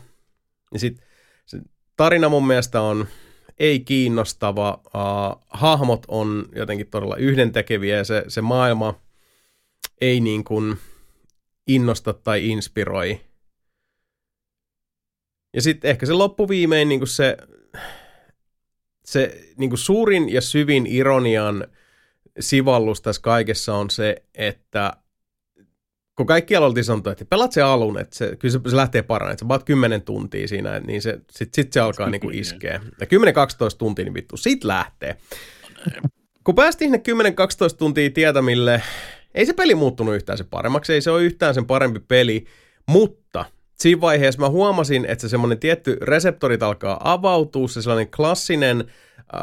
Speaker 1: Ja sit tarina mun mielestä on ei kiinnostava, uh, hahmot on jotenkin todella yhdentekeviä ja se, se maailma ei niin kuin innosta tai inspiroi. Ja sitten ehkä se loppuviimein niin kuin se, se niin kuin suurin ja syvin ironian sivallus tässä kaikessa on se, että kun kaikki oltiin sanottu, että pelaat se alun, että se, kyllä se, se lähtee paranemaan, että sä vaat 10 tuntia siinä, niin se, sit, sit se alkaa niinku iskeä. Ja 10-12 tuntia, niin vittu, sit lähtee. Kun päästiin sinne 10-12 tuntia tietämille, ei se peli muuttunut yhtään se paremmaksi, ei se ole yhtään sen parempi peli, mutta siinä vaiheessa mä huomasin, että se semmoinen tietty reseptorit alkaa avautua, se sellainen klassinen äh,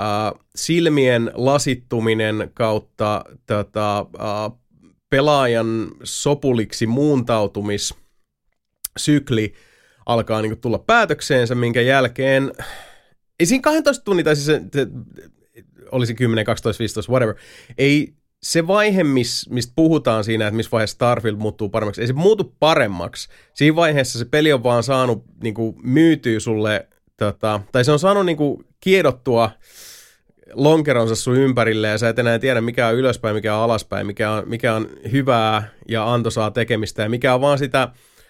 Speaker 1: silmien lasittuminen kautta tota, äh, pelaajan sopuliksi muuntautumissykli alkaa niin tulla päätökseensä, minkä jälkeen ei siinä 12 tunnin, tai siis se, se olisi 10, 12, 15, whatever, ei se vaihe, miss, mistä puhutaan siinä, että missä vaiheessa Starfield muuttuu paremmaksi, ei se muutu paremmaksi. Siinä vaiheessa se peli on vaan saanut niin kuin, myytyä sulle, tota, tai se on saanut niin kuin, kiedottua lonkeronsa sun ympärille ja sä et enää tiedä mikä on ylöspäin, mikä on alaspäin, mikä on, mikä on hyvää ja antoisaa tekemistä ja mikä on vaan sitä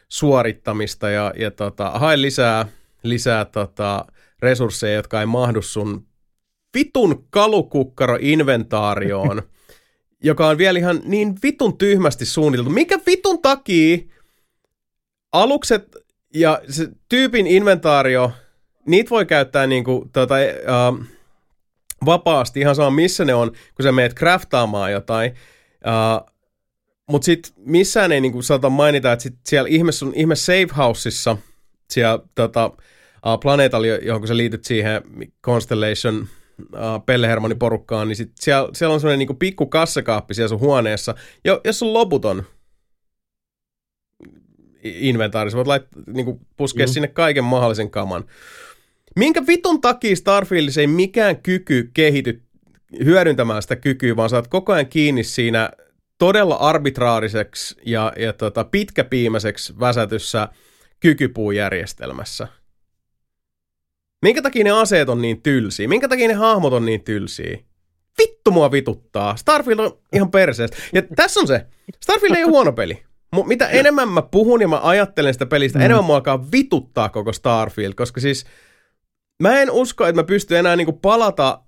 Speaker 1: suorittamista ja, ja tota, hae lisää, lisää tota, resursseja, jotka ei mahdu sun vitun kalukukkaro inventaarioon, *laughs* joka on vielä ihan niin vitun tyhmästi suunniteltu. Mikä vitun takia alukset ja se tyypin inventaario, niitä voi käyttää niinku, tota, uh, vapaasti, ihan sama missä ne on, kun sä meet craftaamaan jotain. Uh, Mutta sitten missään ei niinku saata mainita, että sit siellä ihme, sun, ihme safe houseissa, siellä tota, uh, planeetalla, johon sä liityt siihen Constellation uh, Pellehermanin porukkaan, niin sit siellä, siellä on semmoinen niinku pikku kassakaappi siellä sun huoneessa, jo, jos on loputon inventaari, sä voit lait, niinku, puskea mm. sinne kaiken mahdollisen kaman. Minkä vitun takia Starfieldissa ei mikään kyky kehity hyödyntämään sitä kykyä, vaan saat koko ajan kiinni siinä todella arbitraariseksi ja, ja tota, pitkäpiimäiseksi väsätyssä kykypuujärjestelmässä. Minkä takia ne aseet on niin tylsiä? Minkä takia ne hahmot on niin tylsiä? Vittu mua vituttaa. Starfield on ihan perseestä. Ja tässä on se. Starfield ei ole huono peli. Mitä enemmän mä puhun ja mä ajattelen sitä pelistä, mm. enemmän mua alkaa vituttaa koko Starfield, koska siis – Mä en usko, että mä pystyn enää niinku palata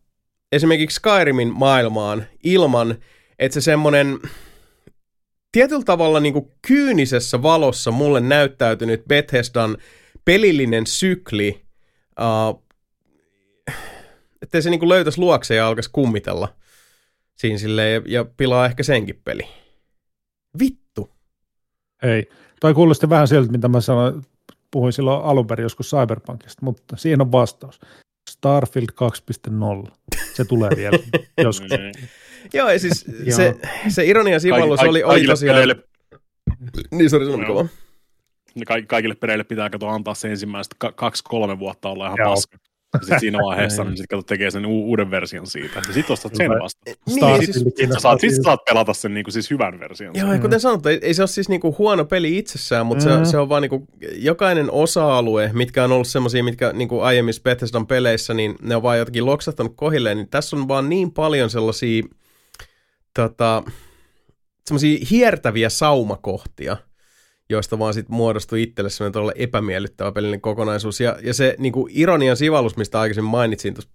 Speaker 1: esimerkiksi Skyrimin maailmaan ilman, että se semmonen tietyllä tavalla niinku kyynisessä valossa mulle näyttäytynyt Bethesdan pelillinen sykli, uh, ettei se niinku löytäisi luokse ja alkaisi kummitella siinä silleen, ja, ja pilaa ehkä senkin peli. Vittu.
Speaker 4: Ei. Toi kuulosti vähän siltä, mitä mä sanoin puhuin silloin alun perin joskus Cyberpunkista, mutta siihen on vastaus. Starfield 2.0. Se tulee vielä *laughs* joskus.
Speaker 2: Niin.
Speaker 1: Joo, ja siis se, se ironian sivallus oli, oli tosiaan... Niin, sori, sano
Speaker 2: Joo. Ka- kaikille peleille pitää kato antaa se ensimmäiset ka- kaksi-kolme vuotta olla ihan
Speaker 4: Joo.
Speaker 2: paska. Ja sitten siinä *laughs* vaiheessa,
Speaker 3: Niin.
Speaker 2: niin sitten kato tekee sen u- uuden version siitä. Ja sitten ostat sen vasta.
Speaker 1: Niin, siis,
Speaker 4: Starfieldikin
Speaker 2: Sä saat, sit saat pelata sen niin kuin siis hyvän version.
Speaker 1: Joo, ja kuten sanottu, ei, ei se ole siis niinku huono peli itsessään, mutta
Speaker 4: Mm.
Speaker 1: se, se on vaan niinku, jokainen osa-alue, mitkä on ollut semmoisia, mitkä niinku aiemmissa Bethesdan peleissä, niin ne on vaan jotenkin loksahtanut kohilleen, niin tässä on vaan niin paljon sellaisia tota, semmoisia hiertäviä saumakohtia, joista vaan sitten muodostui itselle semmoinen todella epämiellyttävä pelillinen kokonaisuus. Ja, ja se niinku, ironian sivallus, mistä aikaisemmin mainitsin tuossa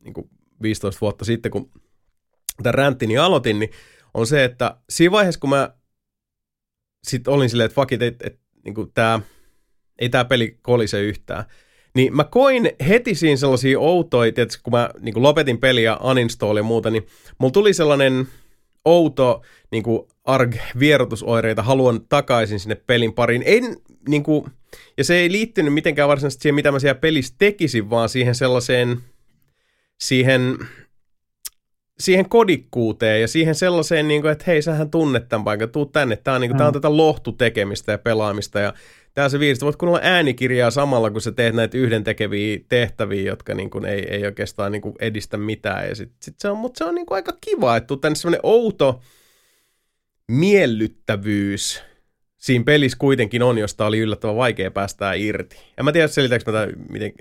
Speaker 1: niinku 15 vuotta sitten, kun tämän ränttini aloitin, niin on se, että siinä vaiheessa, kun mä sit olin silleen, että fuck it, et, et, niinku tää, ei tämä peli kolise yhtään, niin mä koin heti siinä sellaisia outoja, tietysti kun mä niin lopetin peliä, uninstall ja muuta, niin mulla tuli sellainen outo niin kuin arg-vierotusoireita, haluan takaisin sinne pelin pariin. En, niin kuin, ja se ei liittynyt mitenkään varsinaisesti siihen, mitä mä siellä pelissä tekisin, vaan siihen sellaiseen, siihen, siihen kodikkuuteen ja siihen sellaiseen, niin kuin, että hei, sähän tunnet tämän paikan, tuu tänne, tämä on, niin kuin,
Speaker 4: Mm.
Speaker 1: tää on tätä lohtutekemistä ja pelaamista ja Tää se viides, voit kuunnella äänikirjaa samalla, kun sä teet näitä yhdentekeviä tehtäviä, jotka niin kuin ei, ei oikeastaan niin kuin edistä mitään. Ja sit, sit se on, mutta se on niin kuin aika kiva, että tuu tänne semmoinen outo miellyttävyys siinä pelissä kuitenkin on, josta oli yllättävän vaikea päästää irti. En mä tiedä, selitääkö mä tämän, miten,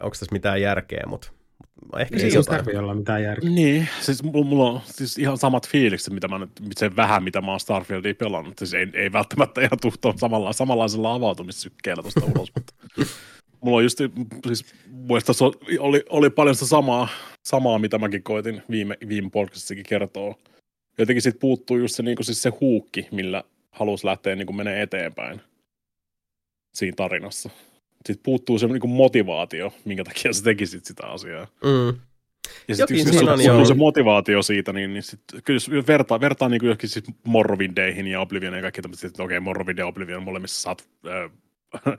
Speaker 1: onko tässä mitään järkeä, mutta ehkä
Speaker 3: Ei
Speaker 1: jotain.
Speaker 3: tarvitse olla mitään järkeä.
Speaker 2: Niin, siis mulla, mulla on siis ihan samat fiilikset, mitä mä nyt, se vähän, mitä mä oon Starfieldia pelannut. Siis ei, ei välttämättä ihan tuhtoon samalla, samanlaisella avautumissykkeellä tuosta ulos, mutta *laughs* mulla on just, siis muista oli, oli paljon sitä samaa, samaa, mitä mäkin koitin viime, viime podcastissakin kertoa. Jotenkin siitä puuttuu just se, niin kuin siis se huukki, millä halusi lähteä niin kuin menee eteenpäin siinä tarinassa. Sitten puuttuu se niin motivaatio, minkä takia sä tekisit sitä asiaa.
Speaker 1: Mm.
Speaker 2: Ja
Speaker 1: Jokin
Speaker 2: sitten
Speaker 1: siinä
Speaker 2: jos
Speaker 1: on,
Speaker 2: on, on se motivaatio siitä, niin, niin sit, kyllä jos vertaa, vertaa niin johonkin siis Morrowindeihin ja Oblivioniin ja kaikki tämmöiset, että okei, okay, Morrowind ja Oblivion molemmissa saat äh, *laughs*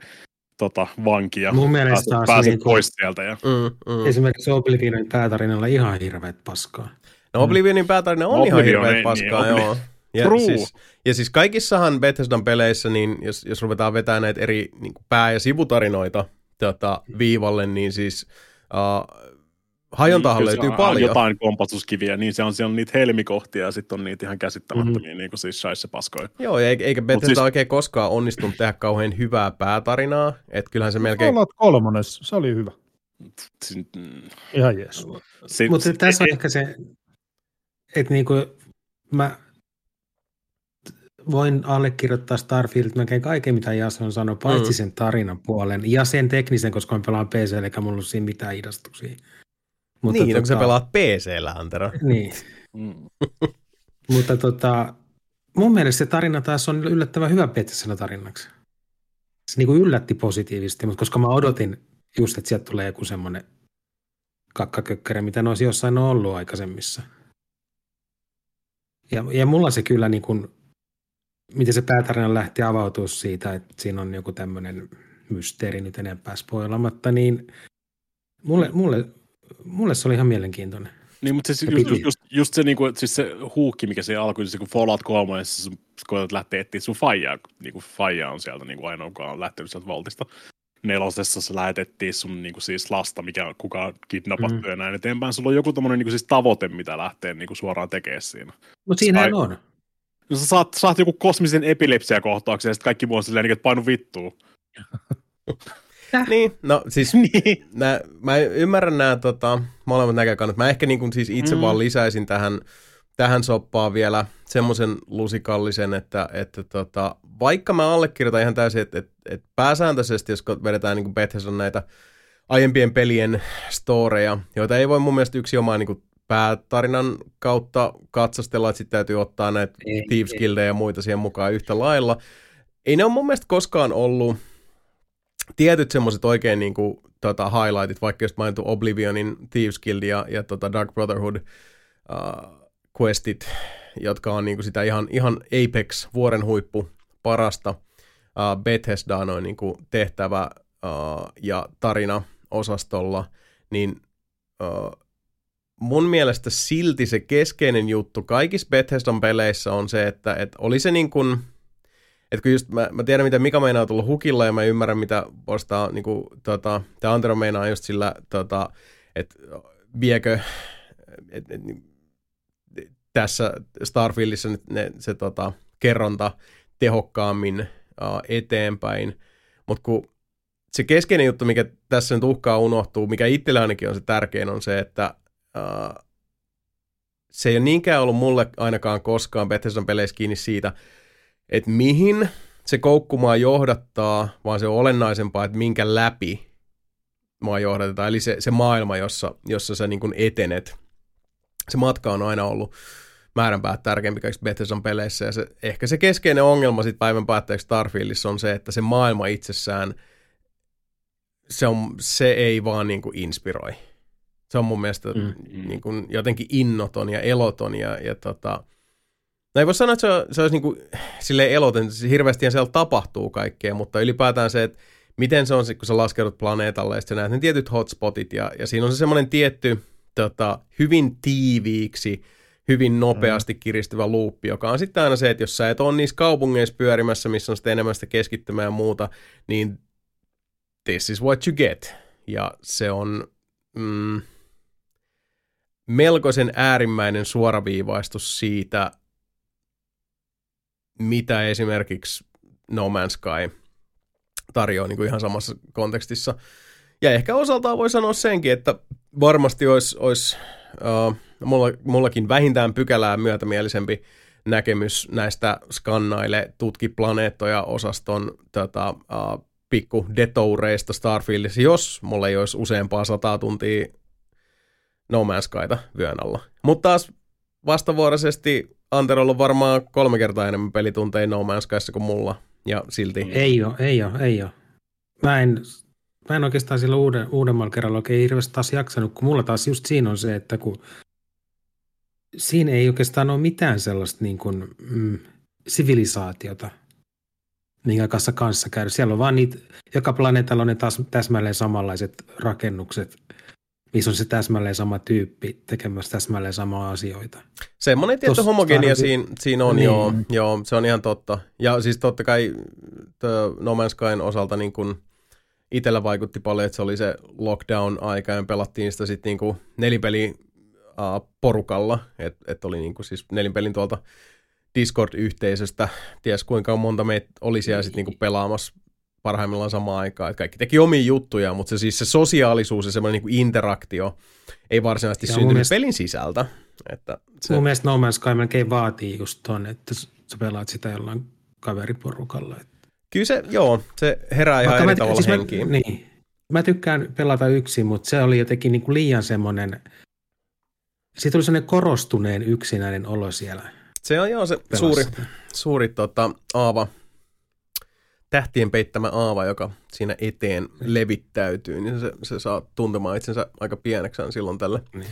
Speaker 2: tota, vankia.
Speaker 3: Mun mielestä
Speaker 2: pääset,
Speaker 3: taas
Speaker 2: pääset
Speaker 3: niin kuin-
Speaker 2: pois sieltä. Ja,
Speaker 1: Mm, mm.
Speaker 3: Esimerkiksi Oblivionin päätarinalla ihan hirveät paskaa.
Speaker 1: No Oblivionin päätarina on
Speaker 2: Oblivion,
Speaker 1: ihan hirveä
Speaker 2: niin,
Speaker 1: paskaa,
Speaker 2: niin,
Speaker 1: joo. *laughs* Ja
Speaker 2: True.
Speaker 1: siis, ja siis kaikissahan Bethesdan peleissä, niin jos, jos ruvetaan vetämään näitä eri niin pää- ja sivutarinoita tota, viivalle, niin siis uh, hajontahan
Speaker 2: Kyllä se
Speaker 1: löytyy
Speaker 2: on
Speaker 1: paljon.
Speaker 2: Jotain kompastuskiviä, niin se on, siellä on niitä helmikohtia ja sitten on niitä ihan käsittämättömiä, mm-hmm. niin kuin siis shaisse paskoja.
Speaker 1: Joo, eikä eikä Bethesda
Speaker 2: siis-
Speaker 1: oikein koskaan onnistunut tehdä kauhean hyvää päätarinaa, että kyllähän se melkein...
Speaker 4: Fallout kolmonen, se oli hyvä. Ihan jees.
Speaker 3: Mutta tässä on ehkä se, että niinku mä voin allekirjoittaa Starfield melkein kaiken, mitä Jason sanoi, paitsi
Speaker 1: Mm.
Speaker 3: sen tarinan puolen ja sen teknisen, koska mä pelaan PC, eikä mulla ole siinä mitään idastuksia.
Speaker 1: niin, tota... kun sä pelaat PC-llä, Antero.
Speaker 3: Niin, *laughs*
Speaker 2: Mm.
Speaker 3: mutta tota, mun mielestä se tarina taas on yllättävän hyvä Bethesda tarinaksi. Se niinku yllätti positiivisesti, mutta koska mä odotin just, että sieltä tulee joku semmoinen kakkakökkärä, mitä ne olisi jossain ollut aikaisemmissa. Ja, ja mulla se kyllä, niin kuin, miten se päätarina lähti avautua siitä, että siinä on joku tämmöinen mysteeri nyt enempää spoilamatta, niin mulle, mulle, mulle se oli ihan mielenkiintoinen.
Speaker 2: Niin, mutta siis
Speaker 3: Ja
Speaker 2: just, just, just, se, niinku, että siis se huukki, mikä se alkoi, se kun Fallout 3, ja sä koetat lähteä etsiä sun faijaa, niin kuin faija on sieltä niin kuin ainoa, joka on lähtenyt sieltä valtista. Nelosessa se lähetettiin sun niin kuin siis lasta, mikä on kidnappattu
Speaker 3: Mm.
Speaker 2: ja näin eteenpäin. Sulla on joku tommonen niin kuin siis tavoite, mitä lähtee niin kuin suoraan tekemään siinä.
Speaker 3: Mutta siinähän
Speaker 2: Sai-
Speaker 3: on.
Speaker 2: No sä saat, saat joku kosmisen epilepsiakohtauksen ja sitten kaikki muu on silleen, niin, että painu vittuun.
Speaker 1: Niin, no siis *laughs*
Speaker 2: niin.
Speaker 1: nää, mä ymmärrän nämä tota, molemmat näkökannat. Mä ehkä niin kuin siis itse
Speaker 2: Mm.
Speaker 1: vaan lisäisin tähän, tähän soppaan vielä semmoisen lusikallisen, että, että tota, vaikka mä allekirjoitan ihan täysin, että, että, että pääsääntöisesti, jos vedetään niin kuin Bethesdan näitä aiempien pelien storeja, joita ei voi mun mielestä yksi omaa niin kuin päätarinan kautta katsastella, että sitten täytyy ottaa näitä
Speaker 3: Ei,
Speaker 1: Thieves
Speaker 3: ei.
Speaker 1: Guildeja ja muita siihen mukaan yhtä lailla. Ei ne ole mun mielestä koskaan ollut tietyt semmoiset oikein niin kuin, tota, highlightit, vaikka just mainittu Oblivionin Thieves Guild ja, ja tota Dark Brotherhood uh, questit, jotka on niin kuin sitä ihan, ihan Apex, vuoren huippu, parasta uh, Bethesdaa noin niin kuin tehtävä uh, ja tarina osastolla, niin uh, mun mielestä silti se keskeinen juttu kaikissa Bethesdan peleissä on se, että, että oli se niin kuin, että kun just mä, mä tiedän, mitä Mika meinaa tulla hukilla ja mä ymmärrän, mitä postaa, niin kuin, tota, tämä Antero meinaa just sillä, tota, että viekö et, et, tässä Starfieldissa ne, ne, se tota, kerronta tehokkaammin uh, eteenpäin, mutta kun se keskeinen juttu, mikä tässä nyt uhkaa unohtuu, mikä itsellä ainakin on se tärkein, on se, että uh, se ei ole niinkään ollut mulle ainakaan koskaan Bethesdan peleissä kiinni siitä, että mihin se koukkumaa johdattaa, vaan se on olennaisempaa, että minkä läpi mua johdatetaan, eli se, se maailma, jossa, jossa sä niin kuin etenet. Se matka on aina ollut määränpäät tärkeämpi kaikista Bethesdan peleissä, ja se, ehkä se keskeinen ongelma sitten päivän päätteeksi Starfieldissa on se, että se maailma itsessään, se, on, se ei vaan niin kuin inspiroi. Se on mun mielestä mm. niin kuin jotenkin innoton ja eloton, ja, ja tota, No ei voi sanoa, että se, on, se olisi niin kuin, silleen eloten, siis hirveästi siellä tapahtuu kaikkea, mutta ylipäätään se, että miten se on, kun sä laskeudut planeetalle ja sitten näet ne tietyt hotspotit ja, ja siinä on se semmoinen tietty tota, hyvin tiiviiksi, hyvin nopeasti mm. kiristyvä luuppi, joka on sitten aina se, että jos sä et ole niissä kaupungeissa pyörimässä, missä on sitten enemmän sitä keskittymää ja muuta, niin this is what you get. Ja se on mm, melkoisen äärimmäinen suoraviivaistus siitä, mitä esimerkiksi No Man's Sky tarjoaa niin kuin ihan samassa kontekstissa. Ja ehkä osaltaan voi sanoa senkin, että varmasti olisi, olisi uh, mulla, mullakin vähintään pykälää myötämielisempi näkemys näistä skannaile tutki planeettoja osaston tota, uh, pikku detoureista Starfieldissa, jos mulla ei olisi useampaa sataa tuntia No Man's Skyta vyön alla. Mutta taas vastavuoroisesti Anterolla on varmaan kolme kertaa enemmän pelitunteja No Man's Skyssa kuin mulla, ja silti.
Speaker 3: Ei ole, ei ole, ei ole. Mä en, mä en oikeastaan sillä uuden, uudemmalla kerralla oikein hirveästi taas jaksanut, kun mulla taas just siinä on se, että kun siinä ei oikeastaan ole mitään sellaista niin kuin, mm, sivilisaatiota, minkä kanssa kanssa käydä. Siellä on vaan niitä, joka planeetalla on ne taas täsmälleen samanlaiset rakennukset, missä on se täsmälleen sama tyyppi tekemässä täsmälleen samaa asioita.
Speaker 1: Semmoinen tietty Tos homogenia siinä, siinä on, niin. joo, joo, se on ihan totta. Ja siis totta kai No Man's Skyn osalta niin kun itsellä vaikutti paljon, että se oli se lockdown-aika ja pelattiin sitä sitten niin nelipeli uh, porukalla, että et oli niin kuin siis nelinpelin tuolta Discord-yhteisöstä, ties kuinka monta meitä oli siellä sitten niin pelaamassa parhaimmillaan samaan aikaan. Että kaikki teki omia juttuja, mutta se siis se sosiaalisuus ja semmoinen niin interaktio ei varsinaisesti syntynyt mielestä, pelin sisältä. Että
Speaker 3: se... Mun mielestä No Man's Sky melkein vaatii just ton, että sä pelaat sitä jollain kaveriporukalla. Että...
Speaker 1: Kyllä se, joo, se herää ihan Vaikka eri mä, tavalla siis henkiin.
Speaker 3: Mä, niin. Mä tykkään pelata yksin, mutta se oli jotenkin niin kuin liian semmoinen, siitä oli semmoinen korostuneen yksinäinen olo siellä.
Speaker 1: Se on joo se pelassa. suuri, suuri tota, aava, tähtien peittämä aava, joka siinä eteen levittäytyy, niin se, se saa tuntemaan itsensä aika pieneksään silloin tälle. Niin.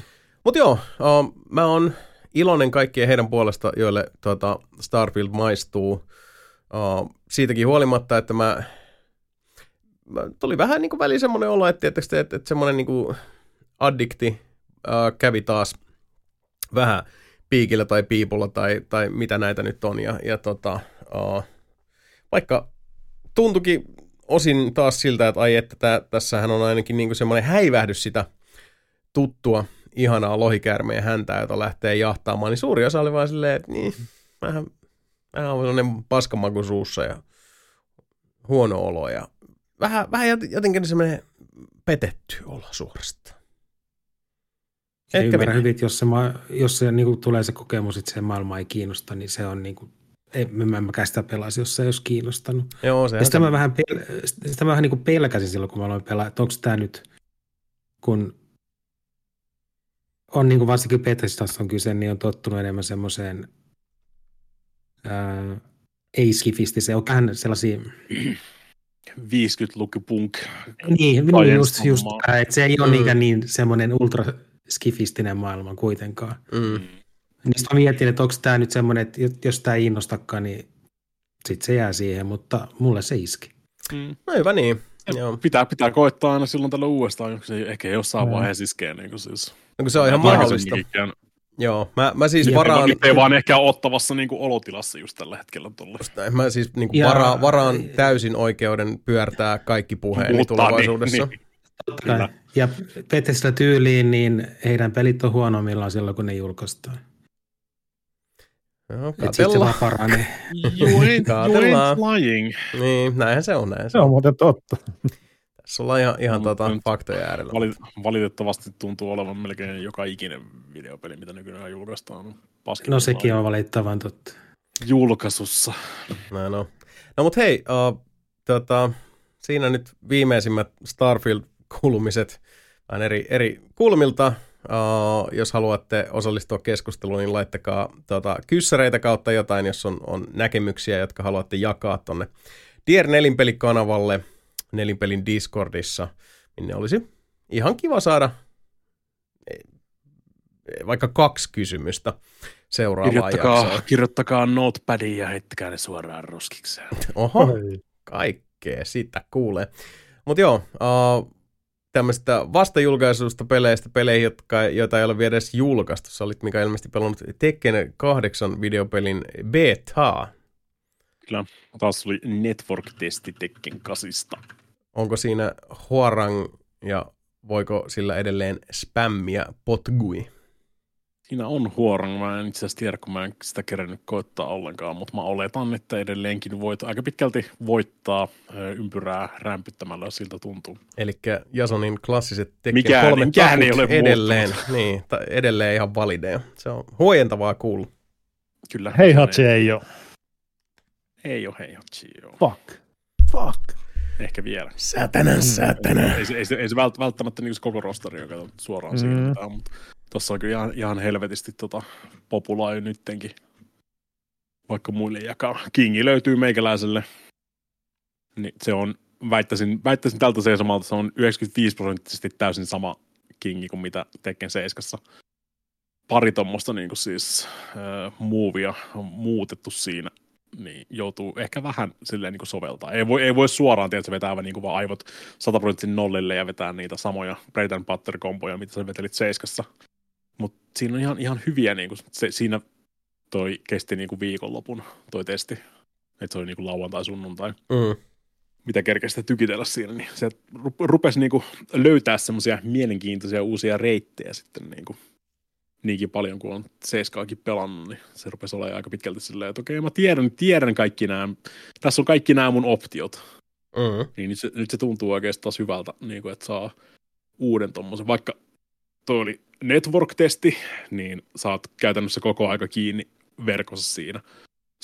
Speaker 1: Mutta joo, uh, mä oon iloinen kaikkien heidän puolesta, joille tuota, Starfield maistuu. Uh, siitäkin huolimatta, että mä, mä tuli vähän niin kuin väliin semmoinen olo, että, että, että, että semmoinen niin kuin addikti uh, kävi taas vähän piikillä tai piipulla tai, tai mitä näitä nyt on. Ja, ja tota, uh, vaikka tuntukin osin taas siltä, että ai että tää, tässähän on ainakin niinku semmoinen häivähdys sitä tuttua ihanaa lohikäärmeen häntää, jota lähtee jahtaamaan, niin suuri osa oli vaan silleen, että niin, vähän, vähän on sellainen paskamaku suussa ja huono olo ja vähän, vähän jotenkin semmoinen petetty olla suorastaan.
Speaker 3: Ehkä ymmärrän hyvin, jos se, jos se niin kuin tulee se kokemus, että se maailma ei kiinnosta, niin se on niin kuin en, mä en mäkään sitä pelasi, jos se ei olisi kiinnostanut.
Speaker 1: Joo, se
Speaker 3: sitä, mä vähän pel- sitä mä vähän niin kuin pelkäsin silloin, kun mä aloin pelaa, että onko tämä nyt, kun on niin kuin varsinkin Bethesdasta on kyse, niin on tottunut enemmän semmoiseen ei-skifistiseen, on vähän sellaisia
Speaker 2: 50-luku punk.
Speaker 3: Niin, niin just, just että se ei ole mm. niin semmoinen ultra skifistinen maailma kuitenkaan. Mm. Niin mä mietin, että onko tämä nyt semmoinen, että jos tämä ei innostakaan, niin sitten se jää siihen, mutta mulle se iski.
Speaker 1: Mm. No hyvä niin. Joo.
Speaker 2: Pitää, pitää koittaa aina silloin tällä uudestaan, kun se ehkä jossain
Speaker 4: Joo.
Speaker 2: vaiheessa iskee. Niin kuin siis.
Speaker 1: No, kun se on ihan mahdollista. Joo, mä, mä siis
Speaker 3: Ja
Speaker 1: varaan...
Speaker 2: Ei, ei vaan ehkä ottavassa niin kuin olotilassa just tällä hetkellä tuolla.
Speaker 1: Mä siis niin
Speaker 3: Ja-
Speaker 1: varaan, varaan täysin oikeuden pyörtää kaikki puheeni tulevaisuudessa.
Speaker 2: Niin,
Speaker 3: Totta
Speaker 2: Kyllä.
Speaker 3: kai. Ja Bethesda tyyliin, niin heidän pelit on huonommillaan silloin, kun ne julkaistaan.
Speaker 1: Joo,
Speaker 3: se vaan paranee.
Speaker 2: niin. *laughs* You ain't, you
Speaker 1: Katellaan.
Speaker 2: ain't lying.
Speaker 1: Niin, näinhän se on, näin se
Speaker 4: on muuten totta.
Speaker 1: Tässä ollaan ihan, ihan
Speaker 2: No,
Speaker 1: tota,
Speaker 2: nyt-
Speaker 1: faktoja äärellä.
Speaker 2: Valit- valitettavasti tuntuu olevan melkein joka ikinen videopeli, mitä nykyään julkaistaan. paskin
Speaker 3: No sekin on valittavan totta.
Speaker 2: julkaisussa.
Speaker 1: Näin on. No mut hei, uh, tota, siinä nyt viimeisimmät Starfield-kuulumiset vähän eri, eri kulmilta. Uh, jos haluatte osallistua keskusteluun, niin laittakaa tota, kyssäreitä kautta jotain, jos on, on näkemyksiä, jotka haluatte jakaa tonne Dier Nelinpelikanavalle, Nelinpelin Discordissa, minne olisi ihan kiva saada eh, eh, vaikka kaksi kysymystä seuraavaan
Speaker 2: Kirjoittakaa,
Speaker 1: jaksoon.
Speaker 2: kirjoittakaa notepadiin ja heittäkää ne suoraan roskikseen.
Speaker 1: Oho, kaikkea sitä kuulee. Mutta joo, uh, tämmöistä vastajulkaisuista peleistä, peleihin, jotka, joita ei ole vielä edes julkaistu. Sä olit Mika ilmeisesti pelannut Tekken 8 videopelin betaa.
Speaker 2: Kyllä, taas tuli network-testi Tekken kasista.
Speaker 1: Onko siinä Huarang ja voiko sillä edelleen spämmiä potgui?
Speaker 2: Siinä on huorang, mä en itse asiassa tiedä, kun mä en sitä kerännyt koittaa ollenkaan, mutta mä oletan, että edelleenkin voit aika pitkälti voittaa ö, ympyrää rämpyttämällä, jos siltä tuntuu.
Speaker 1: Eli Jasonin klassiset
Speaker 2: Mikään-
Speaker 1: 3
Speaker 2: mikään ei ole
Speaker 1: edelleen, niin, ta, edelleen ihan valideja. Se on huojentavaa kuulla.
Speaker 2: Kyllä.
Speaker 4: Hei Hatsi ei ole.
Speaker 2: Ei ole hei Hatsi, joo.
Speaker 4: Fuck.
Speaker 1: Fuck.
Speaker 2: Ehkä vielä.
Speaker 1: Sätänä, sätänä.
Speaker 2: Ei se, ei se, ei se vält, välttämättä niin se koko rosteri, joka suoraan
Speaker 4: Mm.
Speaker 2: siirretään, mutta tuossa on kyllä ihan, ihan helvetisti tota populaa jo nyttenkin. Vaikka muille jakaa. Kingi löytyy meikäläiselle. Niin se on, väittäisin, väittäisin tältä seisomalta, se on 95 prosenttisesti täysin sama Kingi kuin mitä Tekken 7. Pari tuommoista niin siis äh, muuvia on muutettu siinä niin joutuu ehkä vähän silleen niin soveltaa. Ei voi, ei voi suoraan tietysti vetää niin kuin vaan aivot 100 prosentin nollille ja vetää niitä samoja bread and butter komboja, mitä sä vetelit seiskassa. Mutta siinä on ihan, ihan hyviä, niin kuin, se, siinä toi kesti niin kuin viikonlopun toi testi. Että se oli niin kuin lauantai, sunnuntai.
Speaker 1: Mm.
Speaker 2: Mitä kerkeistä tykitellä siinä, niin se ru- rupesi niin kuin löytää semmoisia mielenkiintoisia uusia reittejä sitten niin kuin niinkin paljon kuin on Seiskaakin pelannut, niin se rupesi olemaan aika pitkälti silleen, että okei, mä tiedän, tiedän kaikki nämä, tässä on kaikki nämä mun optiot,
Speaker 1: Mm.
Speaker 2: niin nyt se, nyt se tuntuu oikeastaan taas hyvältä, niin kuin, että saa uuden tommosen, vaikka toi oli network-testi, niin saat käytännössä koko aika kiinni verkossa siinä.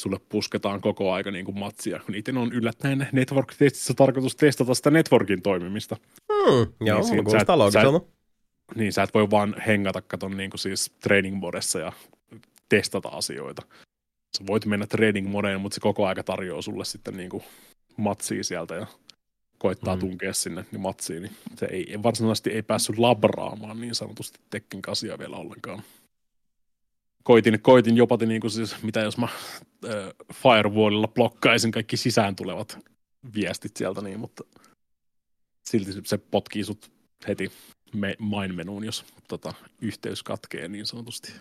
Speaker 2: Sulle pusketaan koko aika niin kuin matsia, kun itse on yllättäen network-testissä tarkoitus testata sitä networkin toimimista.
Speaker 1: Mm. Joo,
Speaker 2: Niin,
Speaker 1: niin,
Speaker 2: siinä
Speaker 1: kuulostaa
Speaker 2: sä-
Speaker 1: loogiselta.
Speaker 2: Niin sä et voi vaan hengata katon niin kuin siis training modessa ja testata asioita. Sä voit mennä training modeen, mutta se koko aika tarjoaa sulle sitten niin kuin matsia sieltä ja koittaa
Speaker 1: Mm.
Speaker 2: tunkea sinne niin matsiin. Niin se ei, varsinaisesti ei päässyt labraamaan niin sanotusti Tekken kasia vielä ollenkaan. Koitin, koitin jopa, niin kuin siis, mitä jos mä äh, firewallilla blokkaisin kaikki sisään tulevat viestit sieltä, niin, mutta silti se- potkii sut heti me, main-menuun, jos tota, yhteys katkee niin sanotusti.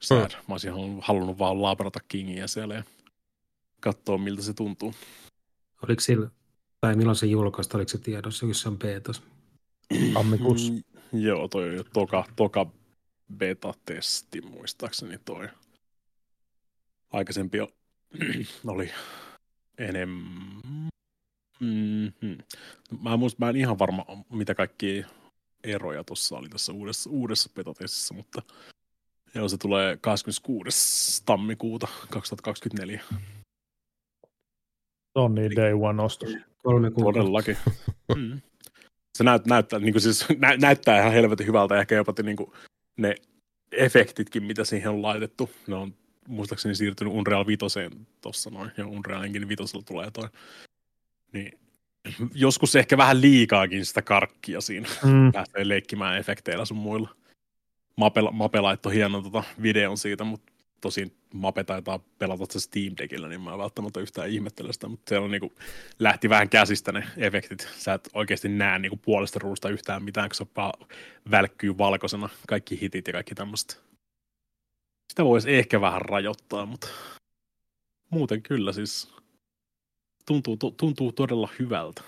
Speaker 2: Sad. Mä olisin halunnut, halunnut vaan labrata Kingiä siellä ja katsoa, miltä se tuntuu.
Speaker 3: Oliko sillä, tai milloin se julkaista, oliko se tiedossa jossain beetas?
Speaker 4: Tammikuussa.
Speaker 2: Mm, joo, toi on jo toka, toka beta-testi muistaakseni toi. Aikaisempi *clears throat* oli enemmän. Mm-hmm. Mä, en muista, mä en ihan varma, mitä kaikki eroja tuossa oli tässä uudessa, uudessa beta-testissä, mutta joo, se tulee 26. tammikuuta 2024.
Speaker 4: Se on niin day one ostos.
Speaker 3: Kolme kuukautta.
Speaker 2: Todellakin. *laughs* Mm. Se näyt, näyttää, niin kuin siis, nä, näyttää ihan helvetin hyvältä, ehkä jopa niin kuin ne efektitkin, mitä siihen on laitettu, ne on muistaakseni siirtynyt Unreal 5 tuossa noin, ja Unreal Engine 5 tulee toi. Niin, joskus ehkä vähän liikaakin sitä karkkia siinä,
Speaker 4: Mm.
Speaker 2: pääsee leikkimään efekteillä sun muilla. Mape, Mape laittoi hienon tota videon siitä, mutta tosin Mape taitaa pelata se Steam Deckillä, niin mä en välttämättä yhtään ihmettele sitä, mutta siellä on niinku, lähti vähän käsistä ne efektit. Sä et oikeasti näe niinku puolesta ruusta yhtään mitään, kun se vaan välkkyy valkoisena, kaikki hitit ja kaikki tämmöistä. Sitä voisi ehkä vähän rajoittaa, mutta muuten kyllä siis tuntuu, tu- tuntuu todella hyvältä.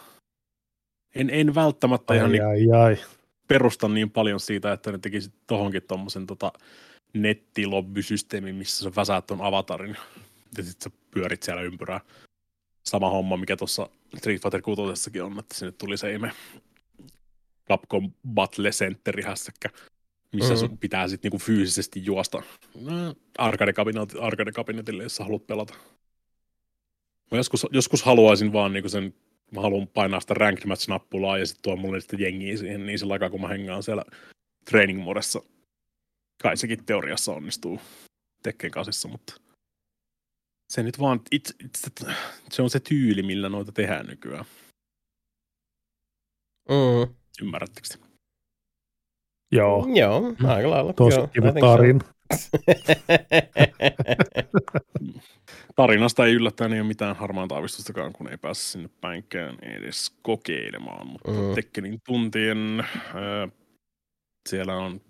Speaker 2: En, en välttämättä ihan
Speaker 4: Ai,
Speaker 2: niin
Speaker 4: ai, ai.
Speaker 2: perusta niin paljon siitä, että ne tekisit tohonkin tommosen tota nettilobbysysteemin, missä sä väsäät ton avatarin ja sit sä pyörit siellä ympyrää. Sama homma, mikä tuossa Street Fighter 6 on, että sinne tuli se ime Capcom Battle Center hässäkkä, missä
Speaker 1: Mhm.
Speaker 2: sun pitää sitten niinku fyysisesti juosta no, arcade-kabinetille, jos sä haluat pelata. Mä joskus, joskus haluaisin vaan niinku sen, mä haluan painaa sitä ranked match-nappulaa ja sitten tuo mulle sitten jengiä siihen, niin sillä aikaa kun mä hengaan siellä training modessa. Kai sekin teoriassa onnistuu Tekken kasissa, mutta se nyt vaan, itse, itse, se on se tyyli, millä noita tehdään nykyään.
Speaker 1: Mm.
Speaker 2: Ymmärrättekö te?
Speaker 4: Joo,
Speaker 1: Joo, aika lailla.
Speaker 4: tosi
Speaker 1: I
Speaker 4: kiva tarina.
Speaker 2: Tarinasta ei yllättäen ei ole mitään harmaanta aavistustakaan, kun ei pääse sinne päinkään edes kokeilemaan. Mutta
Speaker 1: Mm.
Speaker 2: Tekkenin tuntien ää, siellä on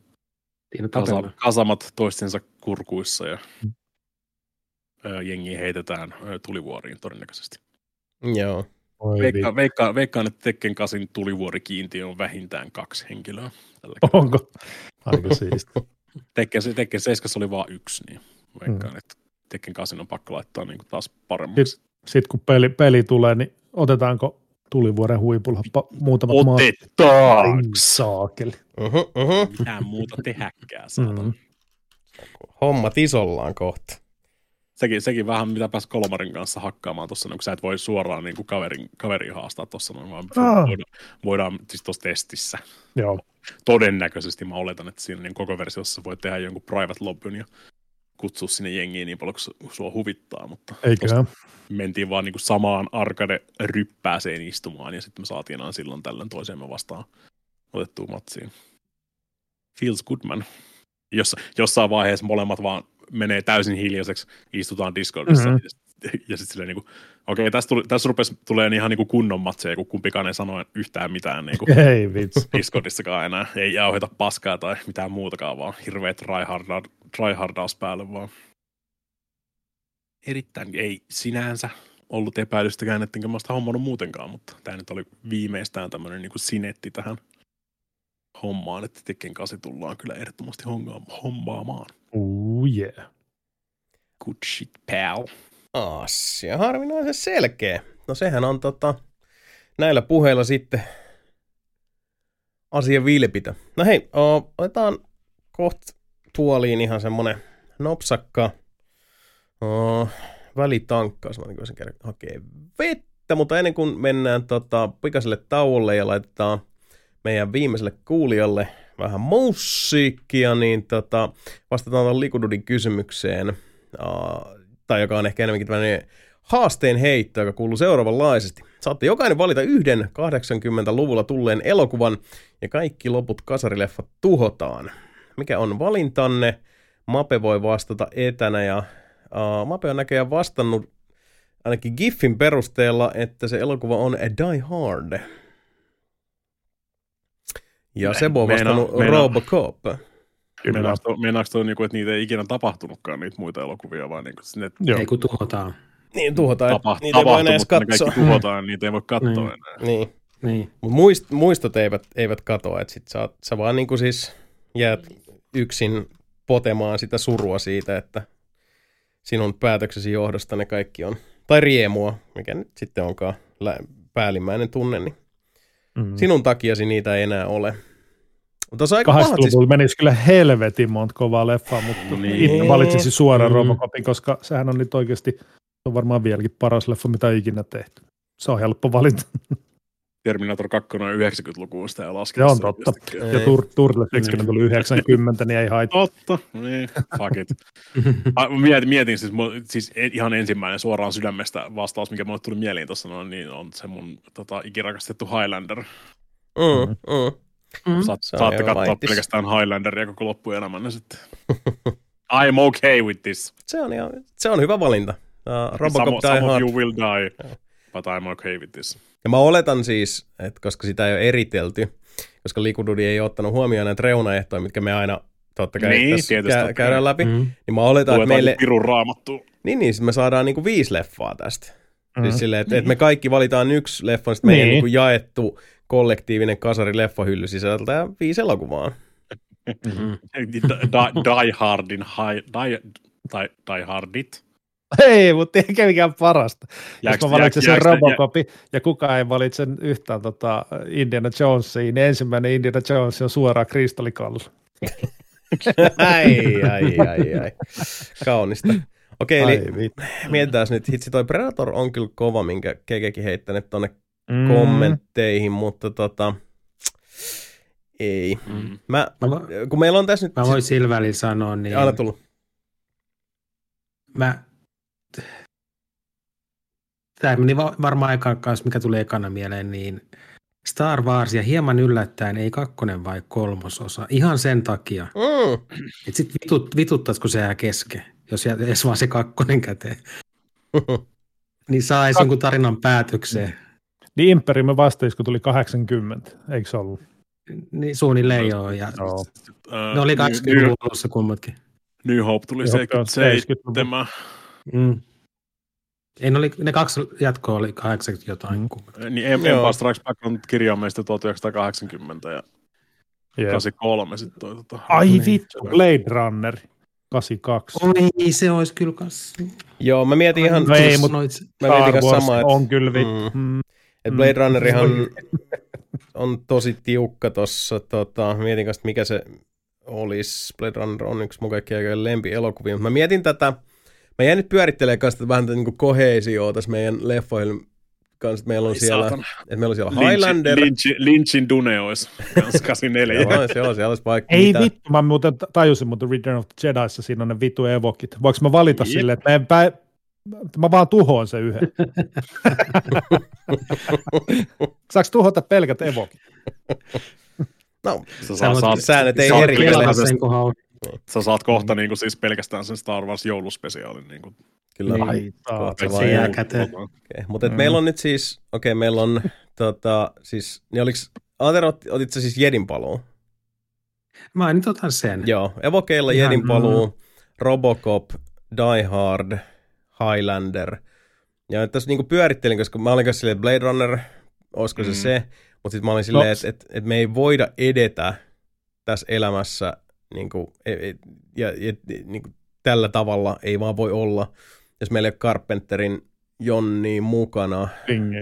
Speaker 3: Siinä
Speaker 2: kasa, kasamat toistensa kurkuissa ja
Speaker 4: Mm.
Speaker 2: jengi heitetään ää, tulivuoriin todennäköisesti.
Speaker 1: Joo.
Speaker 4: Oi
Speaker 2: Veikka, veikka, veikkaan, että Tekken kasin tulivuorikiintiö on vähintään kaksi henkilöä. Tällä
Speaker 4: Onko? Aika siisti. *laughs*
Speaker 2: Tekken, Tekken 7 oli vain yksi, niin veikkaan, mm. että Tekken 8 on pakko laittaa niin taas paremmaksi.
Speaker 4: Sitten kun peli, peli tulee, niin otetaanko tulivuoren huipulla pa- muutamat maat?
Speaker 2: Otetaan!
Speaker 4: Saakeli.
Speaker 1: Uh-huh, uh-huh.
Speaker 2: Mitään muuta tehäkään, saatana.
Speaker 4: Mm.
Speaker 2: Mm.
Speaker 1: Hommat isollaan kohta.
Speaker 2: Sekin, sekin vähän mitä pääs Kolmarin kanssa hakkaamaan tuossa, kun sä et voi suoraan niin kuin kaverin, kaverin haastaa tuossa noin, vaan
Speaker 4: Ah.
Speaker 2: voidaan, voidaan siis tuossa testissä.
Speaker 4: Joo,
Speaker 2: Todennäköisesti mä oletan, että siinä niin koko versiossa voi tehdä jonkun private lobbyn ja kutsua sinne jengiin niin paljon, kun su- sua huvittaa, mutta
Speaker 4: eiköhän.
Speaker 2: mentiin vaan niin kuin samaan arcade-ryppääseen istumaan, ja sitten me saatiin aina silloin tällöin toisemme vastaan otettua matsiin. Feels good, man. Jossa, jossain vaiheessa molemmat vaan menee täysin hiljaiseksi, istutaan Discordissa,
Speaker 4: Mhm.
Speaker 2: mm-hmm. *laughs* ja sitten silleen niin kuin, okei, tässä, tuli, tässä rupesi tulee ihan niin kuin kunnon matseja, kun kumpikaan ei sano yhtään mitään niin kuin *laughs*
Speaker 4: Ei vitsi.
Speaker 2: Discordissakaan enää. Ei jauheta paskaa tai mitään muutakaan, vaan hirveä tryharda, tryhardaus päälle vaan. Erittäin ei sinänsä ollut epäilystäkään, ettenkö mä sitä hommannut muutenkaan, mutta tämä nyt oli viimeistään tämmöinen niin sinetti tähän hommaan, että Tekken 8 tullaan kyllä ehdottomasti hommaamaan.
Speaker 4: Ooh yeah.
Speaker 2: Good shit, pal.
Speaker 1: Asia harvinaisen selkeä. No sehän on tota, näillä puheilla sitten asia vilpitä. No hei, o, otetaan kohta tuoliin ihan semmonen nopsakka o, välitankkaus. Mä voisin käydä hakee vettä, mutta ennen kuin mennään tota, pikaiselle tauolle ja laitetaan meidän viimeiselle kuulijalle vähän musiikkia, niin tota, vastataan tuon Likududin kysymykseen, uh, tai joka on ehkä enemmänkin tämmöinen haasteen heitto, joka kuuluu seuraavanlaisesti. Saatte jokainen valita yhden 80-luvulla tulleen elokuvan ja kaikki loput kasarileffat tuhotaan. Mikä on valintanne? Mape voi vastata etänä ja uh, Mape on näköjään vastannut ainakin GIFin perusteella, että se elokuva on a Die Hard. Ja Sebo on
Speaker 2: meina-
Speaker 1: vastannut
Speaker 2: meina-
Speaker 1: Robocop.
Speaker 4: Kyllä.
Speaker 2: Meinaako toi, meinaako toi niinku, että niitä ei ikinä tapahtunutkaan niitä muita elokuvia, vai niinku, ne
Speaker 4: Joo.
Speaker 3: Ei kun tuhotaan.
Speaker 1: Niin, tuhotaan.
Speaker 2: tapa,
Speaker 1: niitä ei voi enää edes katsoa.
Speaker 2: kaikki tuhotaan, niitä ei voi katsoa
Speaker 3: Niin.
Speaker 2: enää.
Speaker 1: Niin.
Speaker 3: Niin.
Speaker 1: Mut muist, muistot eivät, eivät katoa, että sit sä, oot- sä vaan niinku siis jäät yksin potemaan sitä surua siitä, että sinun päätöksesi johdosta ne kaikki on, tai riemua, mikä nyt sitten onkaan päällimmäinen tunne, niin
Speaker 4: Mm.
Speaker 1: sinun takiasi niitä ei enää ole. Mutta tuossa on aika pahat siis,
Speaker 4: 80-luvulla menisi kyllä helvetin monta kovaa leffaa, mutta
Speaker 2: Niin.
Speaker 4: itse valitsisin suoraan
Speaker 3: Mm.
Speaker 4: Robocopin, koska sehän on nyt oikeasti, se on varmaan vieläkin paras leffa, mitä on ikinä tehty. Se on helppo valinta.
Speaker 2: Terminator 2 on 90-luvun sitä ja
Speaker 4: Se on totta.
Speaker 1: Ei.
Speaker 4: Ja Tur- Turtle 70 tuli 90, niin ei haittaa.
Speaker 2: Totta, niin, fuck it. *laughs* Ah, mietin, mietin siis, mun, siis ihan ensimmäinen suoraan sydämestä vastaus, mikä mulle tuli mieliin tuossa noin, niin on se mun tota, ikirakastettu Highlander.
Speaker 1: mm, mm.
Speaker 3: Mm.
Speaker 2: Saat,
Speaker 1: Se
Speaker 2: saatte katsoa
Speaker 1: laitis.
Speaker 2: pelkästään Highlanderia koko loppuelämänne sitten. I'm okay with this.
Speaker 1: Se on, ihan, se on hyvä valinta. Uh, Robocop
Speaker 2: some,
Speaker 1: Die
Speaker 2: some
Speaker 1: Hard.
Speaker 2: you will die, but I'm okay with this.
Speaker 1: Ja mä oletan siis, että koska sitä ei ole eritelty, koska Likududi ei ottanut huomioon näitä reunaehtoja, mitkä me aina totta kai
Speaker 2: Niin,
Speaker 1: tässä
Speaker 2: tietysti,
Speaker 1: kä-
Speaker 2: totta
Speaker 1: käydään läpi,
Speaker 3: Mm.
Speaker 1: niin mä oletan, että meille,
Speaker 2: pirun raamattua.
Speaker 1: niin, niin sit me saadaan niinku viisi leffaa tästä. Mm.
Speaker 4: Mm.
Speaker 1: Siis silleen, että, että me kaikki valitaan yksi leffa, niin sitten meidän
Speaker 4: Niin.
Speaker 1: niinku jaettu kollektiivinen kasari leffahylly sisältää viisi elokuvaa. *laughs*
Speaker 3: Mm.
Speaker 2: Die, die Hardin, hi, die, die, die Hardit.
Speaker 4: Ei, mutta eikä mikään parasta. Jos
Speaker 2: Jääks-
Speaker 4: mä valitsen
Speaker 2: jääks-
Speaker 4: sen
Speaker 2: jääks-
Speaker 4: Robocopin ja kukaan ei valitse yhtään tota Indiana Jonesia, niin ensimmäinen Indiana Jones on suoraan kristallikallu.
Speaker 1: ai, ai, ai, ai. Kaunista. Okei, eli mietitään nyt. Hitsi, toi Predator on kyllä kova, minkä kekekin heittänyt tonne
Speaker 4: Mm.
Speaker 1: kommentteihin, mutta tota, ei.
Speaker 2: Mm.
Speaker 1: Mä,
Speaker 3: Mä, vo-
Speaker 1: kun meillä on tässä nyt...
Speaker 3: mä voin sillä välillä sanoa, niin
Speaker 1: Anna tullut.
Speaker 3: mä... Tämä meni va- varmaan aikaan kanssa, mikä tuli ekana mieleen, niin Star Wars ja hieman yllättäen ei kakkonen vai kolmososa. Ihan sen takia.
Speaker 1: Mm.
Speaker 3: Että sit vitut, vituttaisiko se jää kesken, jos jää edes vaan se kakkonen käteen. *laughs* Niin saa edes jonkun tarinan päätökseen.
Speaker 4: Niin Imperiumin vastaus, kun tuli 80, eikö se ollut?
Speaker 3: Niin suunnilleen joo. Ja
Speaker 4: Joo.
Speaker 2: Äh,
Speaker 3: ne oli
Speaker 2: New,
Speaker 3: 20-luvun alussa kummatkin.
Speaker 2: New Hope tuli
Speaker 4: New Hope on
Speaker 2: 77.
Speaker 3: Mm. Ei, ne, oli, ne kaksi jatkoa oli 80 jotain.
Speaker 4: Mm.
Speaker 3: kummatkin.
Speaker 2: Niin. Empire Strikes Back on kirjaimeista 1980 ja
Speaker 4: Jep.
Speaker 2: 83 sitten toi tota.
Speaker 4: Ai
Speaker 3: Niin.
Speaker 4: vittu, Blade Runner 82.
Speaker 3: Oi, se olisi kyllä kas...
Speaker 1: Joo, mä mietin ihan...
Speaker 4: No ei, mut-
Speaker 3: Noit,
Speaker 1: Mä mietin
Speaker 4: Star
Speaker 1: kanssa
Speaker 4: Wars
Speaker 1: samaa, että,
Speaker 4: on kyllä vittu.
Speaker 1: Mm.
Speaker 4: Mm.
Speaker 1: Että Blade Runnerihan *laughs* on tosi tiukka tossa. Tota, mietin kanssa, mikä se olisi. Blade Runner on yksi mun kaikkien aikojen lempielokuvia, mutta mä mietin tätä... Mä jäin nyt pyörittelemään kanssa vähän tätä niin koheesioa tässä meidän leffoilla kanssa. Meillä on
Speaker 2: Ai
Speaker 1: siellä,
Speaker 2: saatana.
Speaker 1: että meillä on siellä
Speaker 2: Lynchin-
Speaker 1: Highlander.
Speaker 2: Lynchin, Lynchin Dune olisi kans 84. *laughs*
Speaker 1: Joo, joo, siellä olisi vaikka
Speaker 4: Ei
Speaker 1: mitä.
Speaker 4: vittu, mä muuten tajusin, mutta Return of the Jediissa siinä on ne vitu evokit. Voinko mä valita
Speaker 2: Jep.
Speaker 4: silleen, että mä, en pä... mä vaan tuhoan sen yhden. *laughs* Saanko tuhota pelkät evokit?
Speaker 1: No,
Speaker 2: Sä,
Speaker 3: Sä
Speaker 2: saat,
Speaker 1: säännöt ei
Speaker 3: haluat.
Speaker 2: Sä saat kohta niin kuin, siis pelkästään sen Star Wars jouluspesiaalin. Niin kuin,
Speaker 1: kyllä.
Speaker 3: Niin.
Speaker 4: Ai,
Speaker 3: Se jää käteen.
Speaker 1: Okay. Mutta mm.
Speaker 4: Mm.
Speaker 1: meillä on nyt siis, okei, okay, meillä on, tota, siis, niin oliks, Aater, ot, otit sä siis Jedin paluu?
Speaker 3: Mä nyt otan sen.
Speaker 1: Joo, Evokeilla Jedin paluu, Robocop, Die Hard, Highlander. Ja nyt tässä niinku pyörittelin, koska mä olin kanssa silleen, Blade Runner, olisiko se
Speaker 2: Mm.
Speaker 1: se, mutta sitten mä olin silleen,
Speaker 4: No.
Speaker 1: että et, et me ei voida edetä tässä elämässä niinku, e- e- ja, ja niinku, tällä tavalla ei vaan voi olla, jos meillä ei ole Carpenterin Jonni mukana,
Speaker 4: Thing.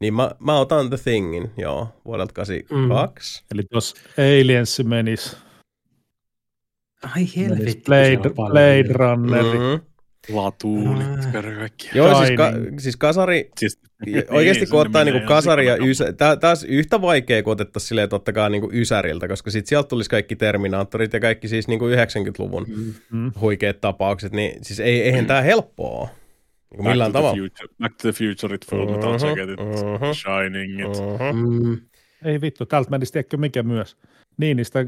Speaker 1: niin mä, mä otan The Thingin, joo, vuodelta 82.
Speaker 4: Eli jos Aliens menis,
Speaker 3: Ai helvetti.
Speaker 4: Blade, Blade. Runner.
Speaker 1: Mm-hmm.
Speaker 2: Latuunit,
Speaker 3: Ah.
Speaker 2: kaikki.
Speaker 1: Joo, siis, ka, siis kasari,
Speaker 2: Siis,
Speaker 1: oikeasti
Speaker 2: niin,
Speaker 1: kun ottaa niinku kasari ja ysä, tää, taas yhtä vaikea kuin otettaisiin silleen, että ottakaa niinku ysäriltä, koska sit sieltä tulisi kaikki Terminaattorit ja kaikki siis niinku 90-luvun
Speaker 3: Mm.
Speaker 4: Mm.
Speaker 1: huikeat tapaukset, niin siis ei, eihän tää helppoa ole. Niinku
Speaker 2: Back
Speaker 1: millään tavalla.
Speaker 2: Future, Back to the Future, it Full Metal Jacketit,
Speaker 1: mhm.
Speaker 2: Shiningit.
Speaker 1: Mhm.
Speaker 3: Mm.
Speaker 4: Ei vittu, täältä menisi tiedätkö mikä myös. Niinistä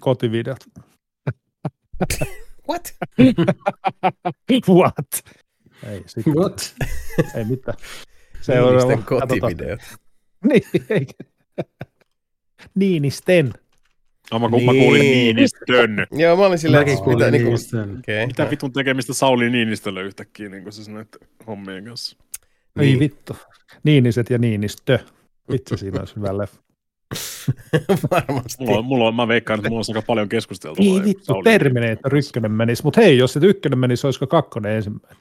Speaker 4: kotivideot. *laughs*
Speaker 1: What? *laughs*
Speaker 4: What? Ei, sit,
Speaker 3: What?
Speaker 4: ei mitään. *laughs*
Speaker 1: Seuraava.
Speaker 4: Seuraava.
Speaker 1: kotivideot. *laughs*
Speaker 4: Niin, eikä. Niinisten.
Speaker 2: No, mä, kun mä kuulin
Speaker 1: Niin.
Speaker 2: Niinistön.
Speaker 1: Joo, mä olin silleen, että mitä, niinku,
Speaker 3: niistä.
Speaker 1: okay.
Speaker 2: Mitä vitun tekemistä Sauli Niinistöllä yhtäkkiä niin kuin siis näiden hommien kanssa?
Speaker 4: Ei
Speaker 1: Niin.
Speaker 4: vittu. Niiniset ja Niinistö. Vitsi, siinä olisi hyvä leffa. *laughs*
Speaker 1: Varmasti.
Speaker 2: Mulla on, mulla on, mä veikkaan, että mulla on aika paljon keskusteltavaa.
Speaker 4: Ei vittu,
Speaker 2: Sauli
Speaker 4: Terminator ykkönen menisi. Mutta hei, jos se ykkönen menisi, olisiko kakkonen ensimmäinen?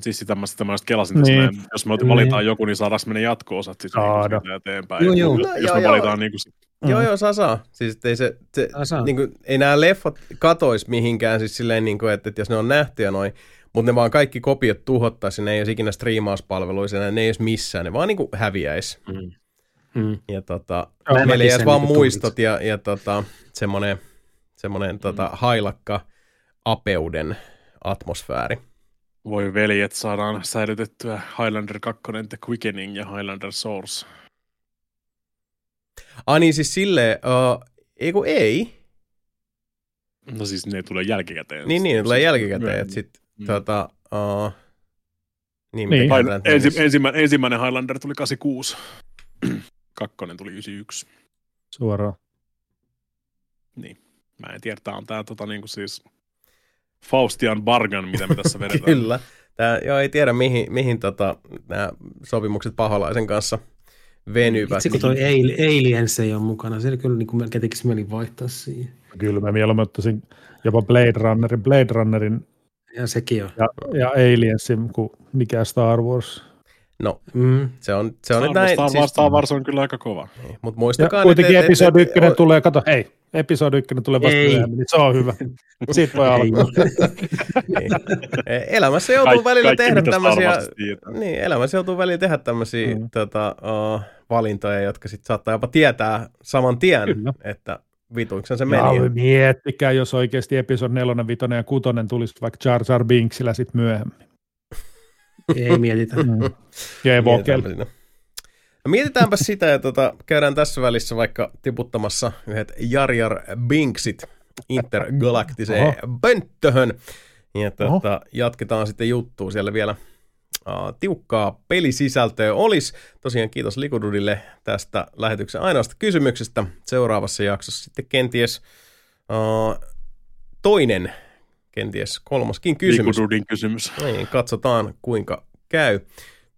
Speaker 2: Siis sitä mä, sitä mä just kelasin tässä
Speaker 4: Niin.
Speaker 2: näin. Jos me valitaan joku, niin saadaanko me ne jatko-osat siis
Speaker 4: Saada.
Speaker 2: niin eteenpäin.
Speaker 3: Joo, joo.
Speaker 2: Jos,
Speaker 1: No,
Speaker 2: jos
Speaker 1: joo,
Speaker 2: me
Speaker 1: joo.
Speaker 2: valitaan niin kuin,
Speaker 1: Joo,
Speaker 4: Mm.
Speaker 1: joo, saa saa. Siis ei se, se niin kuin, ei nämä leffat katois mihinkään, siis silleen, niin kuin, että, että jos ne on nähty ja noin, mutta ne vaan kaikki kopiot tuhottaisi, ne ei olisi ikinä striimauspalveluissa, ne ei olisi missään, ne vaan niin kuin häviäisi.
Speaker 3: Mm.
Speaker 1: Ja tota,
Speaker 3: Joo,
Speaker 1: meillä jäisi vaan
Speaker 3: niinku
Speaker 1: muistot ja, ja tota, semmoinen, semmoinen tota, hailakka apeuden atmosfääri.
Speaker 2: voi veljet, saadaan säilytettyä Highlander 2, The Quickening ja Highlander Source.
Speaker 1: Ah niin, siis silleen, uh, ei kun ei.
Speaker 2: No siis ne tulee jälkikäteen.
Speaker 1: Niin, niin, ne tulee jälkikäteen,
Speaker 2: Myöhemmin.
Speaker 1: että sit
Speaker 2: Mm.
Speaker 1: tota, uh, niin,
Speaker 4: Niin.
Speaker 2: ensi, ensimmäinen, ensimmäinen Highlander tuli 86. Kakkonen tuli 91.
Speaker 4: Suoraan.
Speaker 2: Mä en tiedä, tää on tää tota niinku siis Faustian Bargan, mitä me tässä *laughs* vedetään.
Speaker 1: Kyllä. Tää, joo, ei tiedä mihin, mihin tota, nämä sopimukset paholaisen kanssa venyvät.
Speaker 3: Itse kun toi Ali- Aliens ei ole mukana, se kyllä niin kuin melkein tekisi mieli vaihtaa siihen.
Speaker 4: Kyllä mä mieluummin ottaisin jopa Blade Runnerin, Blade Runnerin
Speaker 3: Ja sekin on.
Speaker 4: ja, ja Aliensin kuin mikä Star Wars.
Speaker 1: No,
Speaker 3: Mm.
Speaker 1: se on, se on
Speaker 2: Star,
Speaker 1: näin.
Speaker 2: Star,
Speaker 1: Siis,
Speaker 2: Wars, Star Wars on kyllä aika kova.
Speaker 1: mutta
Speaker 4: Ja
Speaker 1: muistakaa
Speaker 4: kuitenkin
Speaker 1: nyt, et- et-
Speaker 4: episodi
Speaker 1: et-
Speaker 4: ykkönen
Speaker 1: o-
Speaker 4: tulee, kato, hei, episodi ykkönen tulee vasta
Speaker 3: Ei.
Speaker 4: myöhemmin, niin se on hyvä. *laughs* Siitä voi alkaa.
Speaker 1: niin. Elämässä joutuu
Speaker 2: Kaik-
Speaker 1: välillä
Speaker 2: kaikki,
Speaker 1: tehdä tämmöisiä, niin, elämässä joutuu välillä tehdä tämmöisiä
Speaker 4: Mm.
Speaker 1: tota, uh, valintoja, jotka sitten saattaa jopa tietää saman tien,
Speaker 4: Kyllä.
Speaker 1: että vituiksen se
Speaker 4: Ja
Speaker 1: meni.
Speaker 4: miettikää, jos oikeasti episodi 4, 5 ja 6 tulisi vaikka Jar Jar Binksillä sitten myöhemmin.
Speaker 3: Ei mietitä.
Speaker 4: Mm.
Speaker 1: Mietitäänpä siinä. No mietitäänpä sitä ja tota, käydään tässä välissä vaikka tiputtamassa yhdet Jarjar Binksit intergalaktiseen
Speaker 4: Oho.
Speaker 1: pönttöhön. Ja tota, jatketaan sitten juttua siellä vielä. Uh, tiukkaa pelisisältöä olisi. Tosiaan kiitos Likududille tästä lähetyksen ainoasta kysymyksestä. Seuraavassa jaksossa sitten kenties uh, toinen, kenties kolmaskin kysymys.
Speaker 2: Likududin kysymys.
Speaker 1: Niin, katsotaan kuinka käy.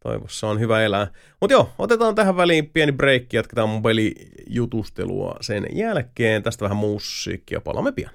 Speaker 1: Toivossa on hyvä elää. Mutta joo, otetaan tähän väliin pieni breikki, jatketaan mun pelijutustelua sen jälkeen. Tästä vähän musiikkia, palaamme pian.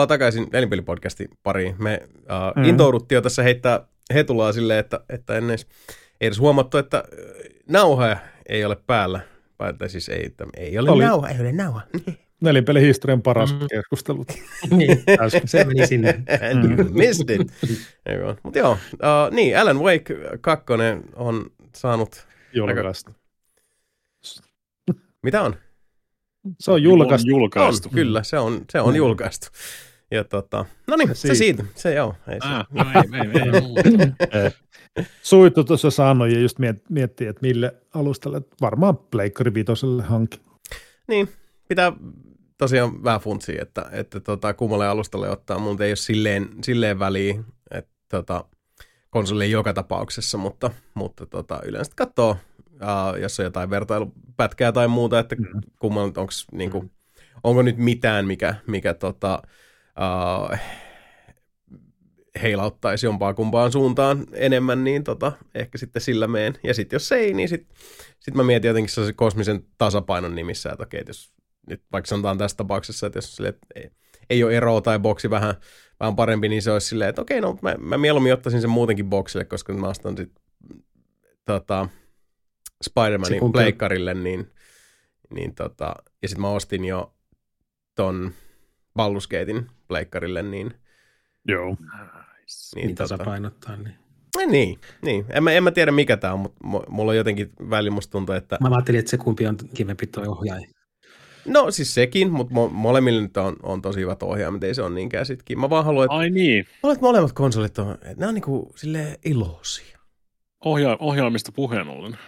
Speaker 1: Tervetuloa takaisin Elinpelipodcastin pariin. Me uh,
Speaker 4: Mm.
Speaker 1: mm. intouduttiin jo tässä heittää hetulaa silleen, että, että en edes, ei edes huomattu, että äh, nauha ei ole päällä. Tai siis ei, että ei ole
Speaker 4: Oli.
Speaker 1: Nauha, ei ole nauha. *laughs*
Speaker 4: Nelinpelihistorian paras
Speaker 3: Mm.
Speaker 4: keskustelu. *laughs*
Speaker 3: niin, se meni sinne.
Speaker 1: You *laughs* missed it. Mutta joo, uh, niin, Alan Wake 2 on saanut,
Speaker 4: Julkaistu.
Speaker 1: mitä on?
Speaker 4: Se on julkaistu.
Speaker 2: On julkaistu.
Speaker 1: On, kyllä, se on, se on
Speaker 4: Mm.
Speaker 1: julkaistu. Ja tota, no niin,
Speaker 4: Se
Speaker 1: se
Speaker 4: siitä.
Speaker 1: se joo. Ei se.
Speaker 2: Ah, no ei, ei, ei, *laughs* ei.
Speaker 4: Suittu tuossa sanoi ja just miet- miettii, että mille alustalle. Varmaan Pleikkari Vitoselle hanki.
Speaker 1: Niin, pitää tosiaan vähän funtsia, että, että tota, kummalle alustalle ottaa. Mun ei ole silleen, silleen väliä, että tota, konsoli ei joka tapauksessa, mutta, mutta tota, yleensä katsoo, uh, jos on jotain vertailupätkää tai muuta, että
Speaker 4: Mm.
Speaker 1: kummalle, onks, niinku, onko nyt mitään, mikä, mikä tota, uh, heilauttaisi jompaan kumpaan suuntaan enemmän, niin tota, ehkä sitten sillä meen. Ja sitten jos ei, niin sitten sit mä mietin jotenkin sellaisen kosmisen tasapainon nimissä, että okei, jos nyt vaikka sanotaan tässä tapauksessa, että jos silleen, että ei, ei ole eroa tai boksi vähän, vähän parempi, niin se olisi silleen, että okei, no mä, mä mieluummin ottaisin sen muutenkin boksille, koska mä ostan sitten tota,
Speaker 3: Se
Speaker 1: Spider-Manin pleikkarille, niin, niin tota, ja sitten mä ostin jo ton Baldur's Gatein pleikkarille, niin,
Speaker 4: Joo.
Speaker 1: niin,
Speaker 3: Niin
Speaker 1: tota,
Speaker 3: tasapainottaa. Niin.
Speaker 1: Eh, niin, niin. En, mä, en mä tiedä mikä tämä on, mutta mu- mulla on jotenkin väli musta tuntuu, että
Speaker 3: Mä ajattelin, että se kumpi on kivempi toi ohjaaja.
Speaker 1: No siis sekin, mutta mo- molemmille nyt on, on tosi hyvät ohjaimet, ei se ole niinkään sitkin. Mä vaan haluan, että
Speaker 2: Ai niin,
Speaker 1: molemmat, molemmat konsolit on, että nämä on niinku silleen iloisia.
Speaker 2: Ohja- ohjaamista puheen ollen.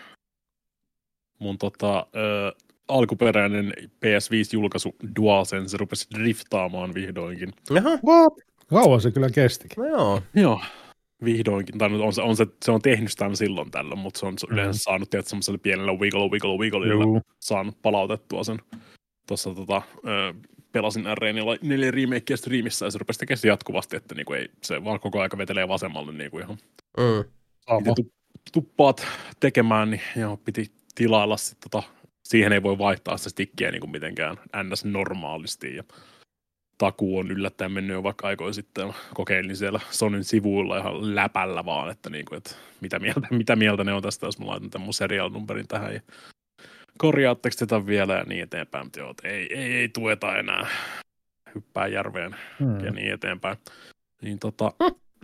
Speaker 2: Mun tota, ö, alkuperäinen PS5-julkaisu DualSense rupesi driftaamaan vihdoinkin.
Speaker 1: Jaha,
Speaker 4: What? Kauan se kyllä kestikin.
Speaker 1: no joo.
Speaker 2: Joo, vihdoinkin. Tai on se, on se, se on tehnyt tämän silloin tällöin, mutta se on
Speaker 1: Mm.
Speaker 2: yleensä saanut tietysti semmoisella pienellä wiggle, wiggle, wigglella
Speaker 4: Juu.
Speaker 2: saanut palautettua sen. Tuossa tota, ö, pelasin R4 neljä remakea striimissä ja se rupesi tekemään jatkuvasti, että niinku ei, se vaan koko aika vetelee vasemmalle niinku ihan
Speaker 1: Mm.
Speaker 4: Sama.
Speaker 2: piti tuppaat tekemään, niin joo, piti tilailla sitten tota, siihen ei voi vaihtaa sitä stikkiä niin kuin mitenkään ns. normaalisti. Ja takuu on yllättäen mennyt jo vaikka aikoja sitten. Kokeilin siellä Sonin sivuilla ihan läpällä vaan, että, niin kuin, että mitä, mieltä, *laughs* mitä mieltä ne on tästä, jos mä laitan tämän mun serial numberin tähän. Ja korjaatteko tätä vielä ja niin eteenpäin. Mutta joo, että ei, ei, ei tueta enää. Hyppää järveen
Speaker 4: Hmm.
Speaker 2: ja niin eteenpäin. Niin tota,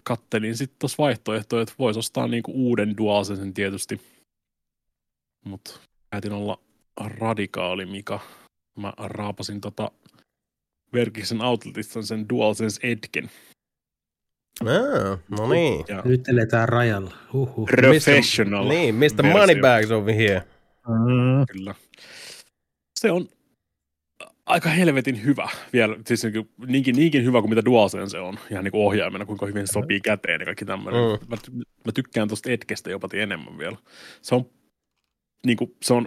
Speaker 2: kattelin sitten tuossa vaihtoehtoja, että voisi ostaa niinku uuden DualSensen tietysti. Mutta päätin olla radikaali, Mika. Mä raapasin tota Verkisen Outletista sen DualSense Edgen.
Speaker 1: Ah, no niin.
Speaker 2: Ja
Speaker 3: Nyt eletään rajalla. Huhhuh.
Speaker 2: Professional.
Speaker 1: Niin, Mr. Moneybags over here.
Speaker 4: Mm.
Speaker 2: Kyllä. Se on aika helvetin hyvä vielä, siis niin niinkin, niinkin hyvä kuin mitä DualSense on, ihan niin kuin ohjaimena, kuinka hyvin se sopii käteen ja kaikki tämmöinen.
Speaker 1: Mm.
Speaker 2: Mä, mä, tykkään tuosta Edgestä jopa enemmän vielä. Se on, niin kuin, se on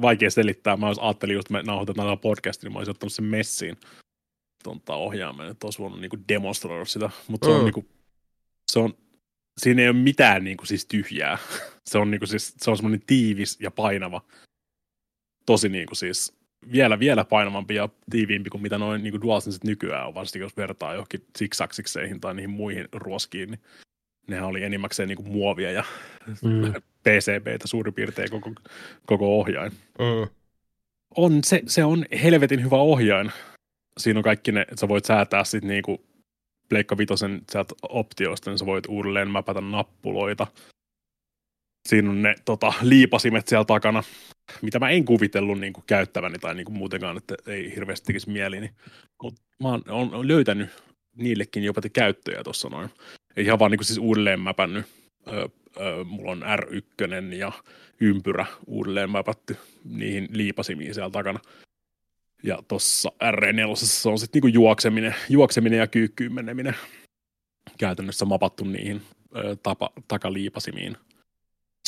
Speaker 2: vaikea selittää. Mä ajattelin just, että me nauhoitetaan tätä podcastia, niin mä olisin ottanut sen messiin tonta ohjaimen, että olisi voinut niin kuin demonstroida sitä, mutta se on
Speaker 1: Mm.
Speaker 2: niin kuin, se on, siinä ei ole mitään niin kuin, siis tyhjää. *laughs* Se on, niin kuin, siis, se on semmoinen tiivis ja painava. Tosi niin kuin, siis vielä, vielä painavampi ja tiiviimpi kuin mitä noin niin DualSenset nykyään on, varsinkin jos vertaa johonkin zigzagsikseihin tai niihin muihin ruoskiin, niin nehän oli enimmäkseen niin kuin muovia ja
Speaker 3: Mm. *laughs*
Speaker 2: PCBtä suurin piirtein koko, koko ohjain.
Speaker 1: Mm.
Speaker 2: On, se, se on helvetin hyvä ohjain. Siinä on kaikki ne, että sä voit säätää sit niinku Pleikka Vitosen sieltä optioista, niin sä voit uudelleen mäpätä nappuloita. Siinä on ne tota, liipasimet siellä takana, mitä mä en kuvitellut niin kuin, käyttäväni tai niin kuin, muutenkaan, että ei hirveästi tekisi mieli. Niin, mutta mä oon, oon, löytänyt niillekin jopa te käyttöjä tuossa noin. Ei ihan vaan niin kuin, siis uudelleen mäpännyt. Öö, mulla on R1 ja ympyrä uudelleen mäpätty niihin liipasimiin siellä takana. Ja tuossa R4 se on sitten niinku juokseminen, juokseminen ja kyykkyyn meneminen käytännössä mapattu niihin ö, tapa, takaliipasimiin.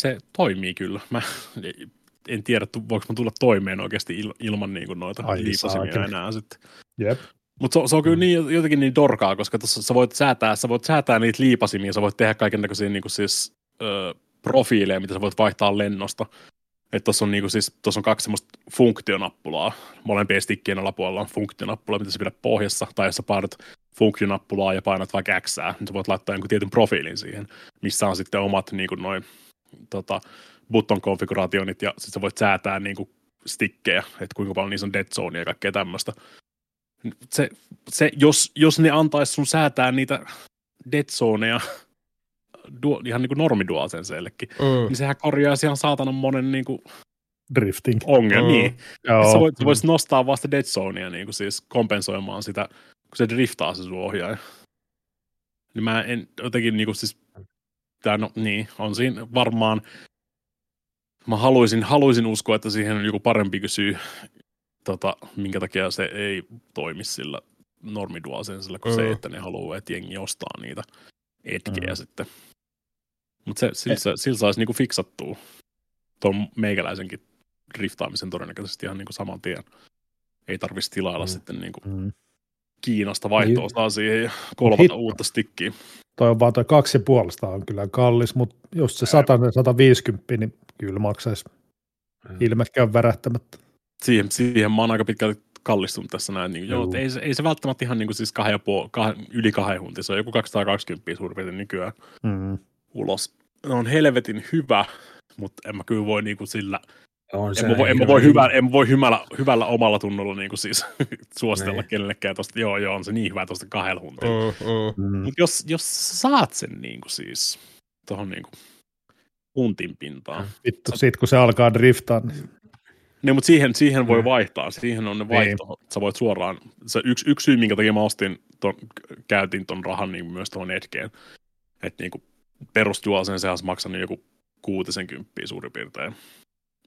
Speaker 2: Se toimii kyllä. Mä *laughs* en tiedä, voiko mä tulla toimeen oikeasti il, ilman niinku noita
Speaker 4: Ai
Speaker 2: liipasimia
Speaker 4: saakeli.
Speaker 2: enää sitten.
Speaker 4: Jep.
Speaker 2: Mutta se, se, on kyllä niin, jotenkin niin dorkaa, koska tuossa sä voit säätää, sä voit säätää niitä liipasimia, sä voit tehdä kaiken näköisiä niin siis, ö, profiileja, mitä sä voit vaihtaa lennosta. Että tuossa on, niinku, siis, on kaksi semmoista funktionappulaa. Molempien stikkien alapuolella on funktionappula, mitä sä pidät pohjassa. Tai jos sä painat funktionappulaa ja painat vaikka X, niin sä voit laittaa jonkun tietyn profiilin siihen, missä on sitten omat niinku, noin, tota, button konfiguraationit ja sitten sä voit säätää niinku, stikkejä, että kuinka paljon niissä on dead zone ja kaikkea tämmöistä. Se, se, jos, jos ne antaisi sun säätää niitä dead zoneja duo, ihan niin kuin normidualsenseellekin,
Speaker 1: Mm.
Speaker 2: niin sehän korjaisi ihan saatanan monen niin kuin
Speaker 4: Drifting.
Speaker 2: ongelma.
Speaker 1: Mm.
Speaker 2: Mm. Niin.
Speaker 4: Joo.
Speaker 2: Sä voit, sä voisit nostaa vasta dead zonea niin kuin siis kompensoimaan sitä, kun se driftaa se sun ohjaaja. Niin mä en jotenkin niin kuin siis, tää, no niin, on siinä varmaan, mä haluaisin, haluaisin uskoa, että siihen on joku parempi syy, tota, minkä takia se ei toimi sillä normidualsensella, kuin
Speaker 1: Mm.
Speaker 2: se, että ne haluaa, että jengi ostaa niitä etkejä
Speaker 4: Mm.
Speaker 2: sitten. Mutta se, sillä, se, sillä saisi niinku fiksattua tuon meikäläisenkin driftaamisen todennäköisesti ihan niinku saman tien. Ei tarvitsisi tilailla
Speaker 3: Mm.
Speaker 2: mm. sitten niinku
Speaker 4: Mm.
Speaker 2: Kiinasta vaihto-osaa siihen ja kolmata
Speaker 4: Hitto.
Speaker 2: uutta stikkiä.
Speaker 4: Toi on vaan toi kaksi puolesta on kyllä kallis, mutta jos se 100 150, niin kyllä maksaisi ilmekään värähtämättä.
Speaker 2: Siihen, siihen mä oon aika pitkälti kallistunut tässä näin. Niin, joo, ei, se, ei se välttämättä ihan niinku siis kahden ja puol, kahden, yli kahden hunti. Se on joku 220 suurin piirtein nykyään
Speaker 4: Mm.
Speaker 2: ulos. Ne on helvetin hyvä, mutta en mä kyllä voi niinku sillä
Speaker 3: On se
Speaker 2: En mä voi, en mä voi, hyvä, en mä voi hyvällä, hyvällä omalla tunnolla niin kuin siis *laughs* suositella
Speaker 3: Niin.
Speaker 2: kenellekään tosta, joo joo, on se niin hyvä tuosta kahdella huntilla. Mm.
Speaker 1: Mm, mm.
Speaker 4: Mm.
Speaker 2: Mutta jos, jos saat sen niin kuin siis tuohon niin kuin huntin pintaan,
Speaker 4: Vittu, sit kun se alkaa driftaa, niin
Speaker 2: Niin, mutta siihen, siihen voi
Speaker 3: Mm.
Speaker 2: vaihtaa. Siihen on ne
Speaker 4: Niin.
Speaker 2: vaihto. Sä voit suoraan, se yksi, yksi syy, minkä takia mä ostin ton, käytin ton rahan niin myös tuohon Edgeen. Että niin perusdualsen sehän olisi maksanut joku 60 suurin piirtein.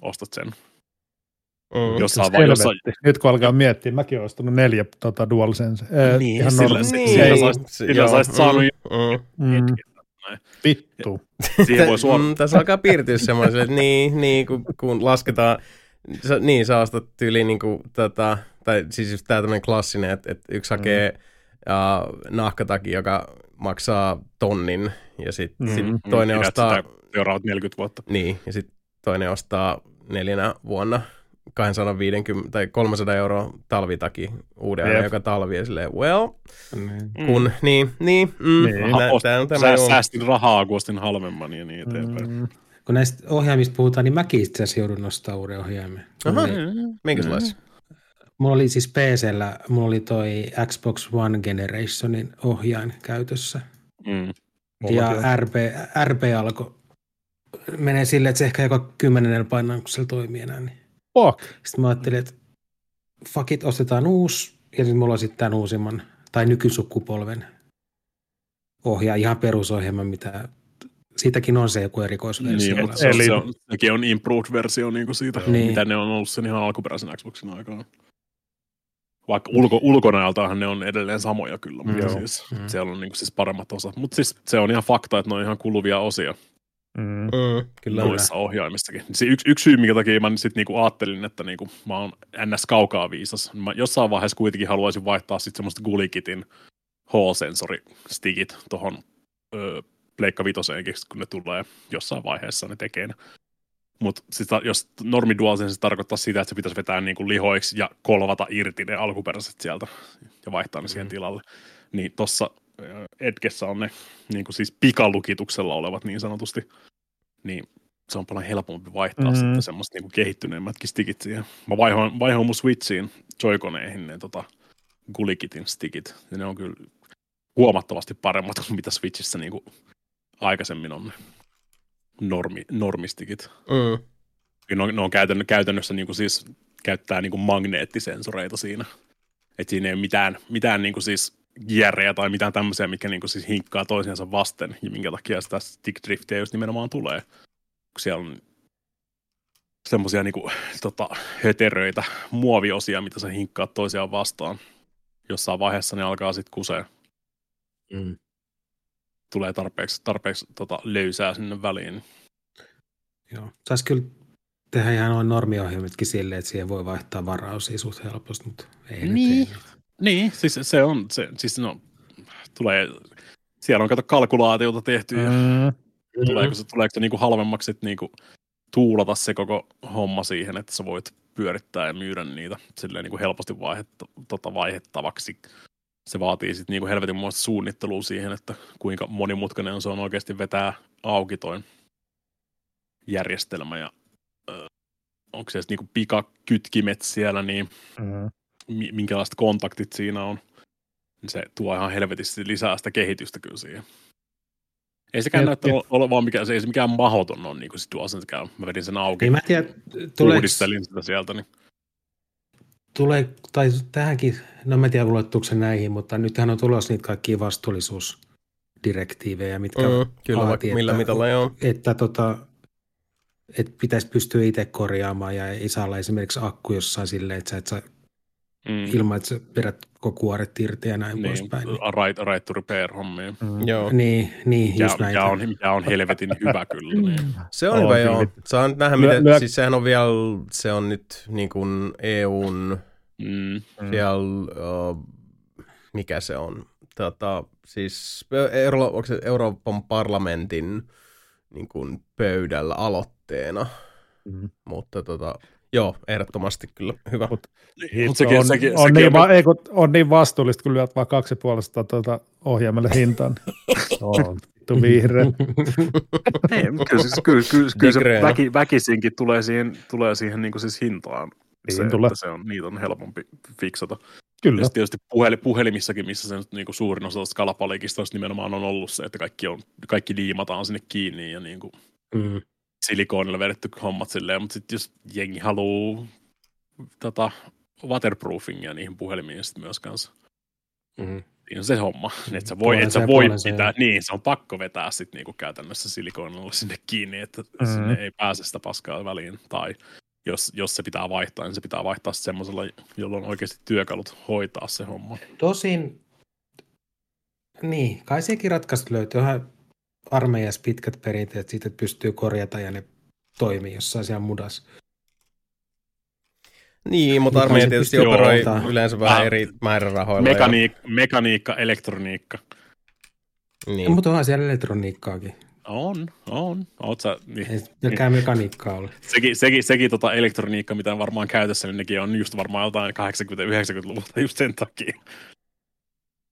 Speaker 2: Ostat sen.
Speaker 1: Mm.
Speaker 2: Jossain, vai, jossain.
Speaker 4: Nyt kun alkaa miettiä, mäkin olen ostanut neljä tota, DualSense. Äh,
Speaker 2: Niin,
Speaker 4: ihan
Speaker 2: sillä- se-
Speaker 1: Niin,
Speaker 2: sillä saisit- sillä saisit saanut
Speaker 1: mm, mm.
Speaker 4: mm, vittu. *laughs*
Speaker 2: Siihen voi suoraan.
Speaker 1: Mm, tässä alkaa piirtyä semmoinen, että niin, niin kun, kun lasketaan, sä, niin sä ostat tyyliin niin kuin, tota, tai siis just tää tämmöinen klassinen, että, että yksi hakee mm. nahkataki, joka maksaa tonnin, ja sitten
Speaker 4: Mm.
Speaker 1: sit
Speaker 2: Mm,
Speaker 1: toinen
Speaker 2: pidät
Speaker 1: ostaa,
Speaker 2: sitä Seuraavat 40 vuotta.
Speaker 1: niin, ja sitten toinen ostaa neljänä vuonna 250 tai 300 euroa talvitaki uuden
Speaker 4: Jep.
Speaker 1: joka talvi, ja silleen, well,
Speaker 3: Niin.
Speaker 1: kun, niin, niin, mm,
Speaker 4: Niin.
Speaker 1: niin. Nä,
Speaker 2: säästin rahaa, kun ostin halvemman ja niin eteenpäin.
Speaker 4: Mm,
Speaker 3: Kun näistä ohjaimista puhutaan, niin mäkin itse asiassa joudun nostaa uuden ohjaimen.
Speaker 1: Aha.
Speaker 3: Oli-
Speaker 1: Minkälaisia?
Speaker 3: Mulla oli siis PCllä, mulla oli toi Xbox One Generationin ohjain käytössä.
Speaker 2: Mm.
Speaker 3: ja
Speaker 4: Mullakin
Speaker 3: RP, RP alkoi menee silleen, että se ehkä joka kymmenennellä painaa, kun se toimii enää. Niin.
Speaker 4: Fuck.
Speaker 3: Sitten mä ajattelin, että fuck it, ostetaan uusi, ja sitten mulla on sitten tämän uusimman, tai nykysukupolven ohjaa, ihan perusohjelma, mitä siitäkin on se joku erikoisversio.
Speaker 2: Niin, mutta se,
Speaker 4: Eli-
Speaker 2: se on, sekin on improved versio niin kuin siitä,
Speaker 3: niin.
Speaker 2: mitä ne on ollut sen ihan alkuperäisen Xboxin aikaan. Vaikka ulko, ulkonäöltähän ne on edelleen samoja kyllä, mutta
Speaker 4: Joo.
Speaker 2: siis,
Speaker 3: Mm.
Speaker 2: siellä on niin kuin siis paremmat osat. Mutta siis se on ihan fakta, että ne on ihan kuluvia osia
Speaker 4: Mm.
Speaker 1: Mm, kyllä.
Speaker 2: noissa ohjaimistakin. Se yksi, yksi syy, minkä takia mä sit niinku ajattelin, että niinku mä oon ns. kaukaa viisas. Mä jossain vaiheessa kuitenkin haluaisin vaihtaa sit semmoista Gulikitin Hall-sensoristikit tuohon Pleikka Vitoseenkin, kun ne tulee jossain vaiheessa, ne tekee ne. Mutta jos normi DualSense tarkoittaa sitä, että se pitäisi vetää niinku lihoiksi ja kolvata irti ne alkuperäiset sieltä ja vaihtaa ne siihen
Speaker 3: Mm.
Speaker 2: tilalle. Niin tuossa Edgessä on ne niinku siis pikalukituksella olevat niin sanotusti. Niin se on paljon helpompi vaihtaa
Speaker 4: Mm.
Speaker 2: mm. sitten semmoista niinku kehittyneemmätkin stickit siihen. Mä vaihoin, vaihoin mun Switchiin Joy-koneihin ne tota, Gulikitin stickit. Ja ne on kyllä huomattavasti paremmat kuin mitä Switchissä niinku aikaisemmin on ne normi, normistikit.
Speaker 1: Mm.
Speaker 2: Ne on, ne on käytännössä, käytännössä niinku siis käyttää niinku magneettisensoreita siinä. Et siinä ei ole mitään, mitään niinku siis järjejä tai mitään tämmöisiä, mikä niinku siis hinkkaa toisiansa vasten, ja minkä takia sitä stick driftia just nimenomaan tulee. Kun siellä on semmoisia niinku, tota, höteröitä, muoviosia, mitä sä hinkkaa toisiaan vastaan. Jossain vaiheessa ne alkaa sitten kusea.
Speaker 3: Mm.
Speaker 2: Tulee tarpeeksi, tarpeeksi tota, löysää sinne väliin.
Speaker 3: Joo. Saisi kyllä tehdä ihan noin normiohjelmitkin silleen, että siihen voi vaihtaa varausia suht helposti, mutta ei
Speaker 2: Niin.
Speaker 3: nyt. Ei.
Speaker 2: Niin, siis se on, se, siis no, tulee, siellä on kato kalkulaatiota tehty ja
Speaker 4: Mm.
Speaker 2: tuleeko se, tuleeko se niinku halvemmaksi sit niinku tuulata se koko homma siihen, että sä voit pyörittää ja myydä niitä silleen niinku helposti vaihetta, tota vaihettavaksi. Se vaatii sitten niinku helvetin muista suunnittelua siihen, että kuinka monimutkainen on se on oikeasti vetää auki toi järjestelmä ja ö, onko se niinku pikakytkimet siellä, niin
Speaker 4: Mm.
Speaker 2: mi- minkälaiset kontaktit siinä on, niin se tuo ihan helvetisti lisää sitä kehitystä kyllä siihen. Ei sekään näytä olevan mikään, se ei se mikään mahdoton on, niin kuin sit DualSense käy. Mä vedin sen auki,
Speaker 3: Niin mä en tiedä, tuleeko,
Speaker 2: sitä sieltä, niin
Speaker 3: tulee, tai tähänkin, no mä en tiedä ulottuuko se näihin, mutta nythän on tulossa niitä kaikkia vastuullisuusdirektiivejä, mitkä
Speaker 1: Mm, kyllä,
Speaker 3: vaatii,
Speaker 1: millä
Speaker 3: että-
Speaker 1: mitalla joo.
Speaker 3: että tota, että pitäisi pystyä itse korjaamaan ja ei saa olla esimerkiksi akku jossain silleen, että sä et saa
Speaker 2: mm,
Speaker 3: ilman, että sä vedät koko kuoret irti ja näin
Speaker 2: niin,
Speaker 3: poispäin.
Speaker 2: Right, right to repair hommia.
Speaker 4: Mm.
Speaker 1: Joo.
Speaker 3: niin, niin
Speaker 2: Mikä,
Speaker 3: just näin.
Speaker 2: mikä, on, mikä on helvetin hyvä kyllä. Niin.
Speaker 1: Se on
Speaker 4: On
Speaker 1: hyvä, joo. Saa nyt nähdä, miten,
Speaker 4: lyö-
Speaker 1: siis sehän on vielä, se on nyt niin kuin EUn,
Speaker 2: Mm,
Speaker 4: Mm.
Speaker 1: siellä, uh, mikä se on, tota, siis Euro, onko se Euroopan parlamentin niin kuin pöydällä aloitteena,
Speaker 4: Mm.
Speaker 1: mutta tota, joo, ehdottomasti kyllä hyvä.
Speaker 4: Mut-
Speaker 2: Mut
Speaker 4: Hitto,
Speaker 2: sekin,
Speaker 4: on,
Speaker 2: sekin,
Speaker 4: on,
Speaker 2: sekin,
Speaker 4: niin, va, ei, kun, on niin vastuullista, kun lyöt vaan kaksi puolesta tuota ohjaimelle hintaan. *laughs* on *laughs* vittu vihreä. *laughs*
Speaker 2: Ei, kyllä, siis, kyllä, kyllä, kyllä se väki, väkisinkin tulee siihen, tulee siihen niin kuin siis hintaan.
Speaker 4: Niin
Speaker 2: se,
Speaker 4: tulee.
Speaker 2: että se on, niitä on helpompi fiksata.
Speaker 4: Kyllä.
Speaker 2: Ja tietysti puhel, puhelimissakin, missä se nyt niinku suurin osa tästä kalapalikista nimenomaan on ollut se, että kaikki, on, kaikki liimataan sinne kiinni ja niinku
Speaker 3: Mm.
Speaker 2: Silikoonilla vedetty hommat silleen, mutta sitten jos jengi haluaa tota, waterproofingia niihin puhelimiin sitten myös kanssa.
Speaker 6: Mm-hmm.
Speaker 2: Siinä on se homma, että sä voi, et sä voi pitää, niin se on pakko vetää sitten niinku käytännössä silikoonilla sinne kiinni, että
Speaker 4: Mhm.
Speaker 2: sinne ei pääse sitä paskaa väliin. Tai jos, jos se pitää vaihtaa, niin se pitää vaihtaa semmoisella, jolla on oikeasti työkalut hoitaa se homma.
Speaker 3: Tosin, niin, kai sekin ratkaisut löytyy. Onhan armeijassa pitkät perinteet siitä, että pystyy korjata ja ne toimii jossain siellä mudas.
Speaker 1: Niin, mutta armeija tietysti
Speaker 3: pystyy
Speaker 1: operoi
Speaker 3: ottaa.
Speaker 1: yleensä vähän
Speaker 2: Ah.
Speaker 1: eri määrärahoilla. ja-
Speaker 2: Mekaniik, mekaniikka, elektroniikka.
Speaker 3: Niin.
Speaker 1: Niin.
Speaker 3: Mutta onhan siellä elektroniikkaakin.
Speaker 2: On, on. Oot sä, niin.
Speaker 3: Ei pelkkää mekaniikkaa ole.
Speaker 2: Sekin, sekin, sekin tota elektroniikka, mitä on varmaan käytössä, niin nekin on just varmaan jotain 80-90-luvulta just sen takia.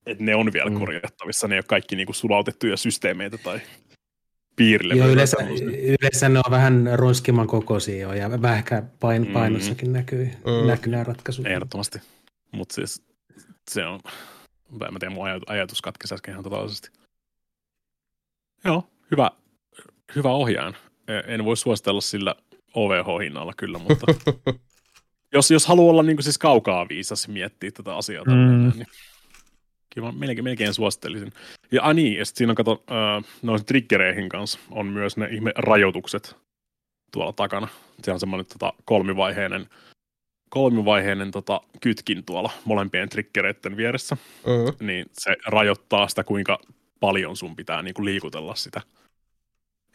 Speaker 2: Että ne on vielä
Speaker 3: Mm.
Speaker 2: mm. korjattavissa, ne ei ole kaikki niinku sulautettuja systeemeitä tai piirille.
Speaker 3: Joo, yleensä, yleensä ne on vähän ronskiman kokoisia jo, ja vähän ehkä pain,
Speaker 2: Mm.
Speaker 3: painossakin näkyy,
Speaker 1: Mm.
Speaker 3: näkyy nämä ratkaisut.
Speaker 2: Ehdottomasti. Mutta siis se on, en mä tiedä, mun ajat- ajatus katkesi äsken ihan totaalisesti. Joo, hyvä, hyvä ohjaan. E- En voi suositella sillä OVH-hinnalla kyllä, mutta *laughs* jos, jos haluaa olla niin kuin siis kaukaa viisas miettiä tätä asiaa,
Speaker 4: Mm.
Speaker 2: mm. niin kyllä mä melkein, melkein suosittelisin. Ja ah niin, ja sit siinä on kato, äh, noin triggereihin kanssa on myös ne ihme rajoitukset tuolla takana. Se on semmoinen tota, kolmivaiheinen, kolmivaiheinen tota, kytkin tuolla molempien triggereiden vieressä
Speaker 1: Mm.
Speaker 2: niin se rajoittaa sitä, kuinka paljon sun pitää niin kuin liikutella sitä.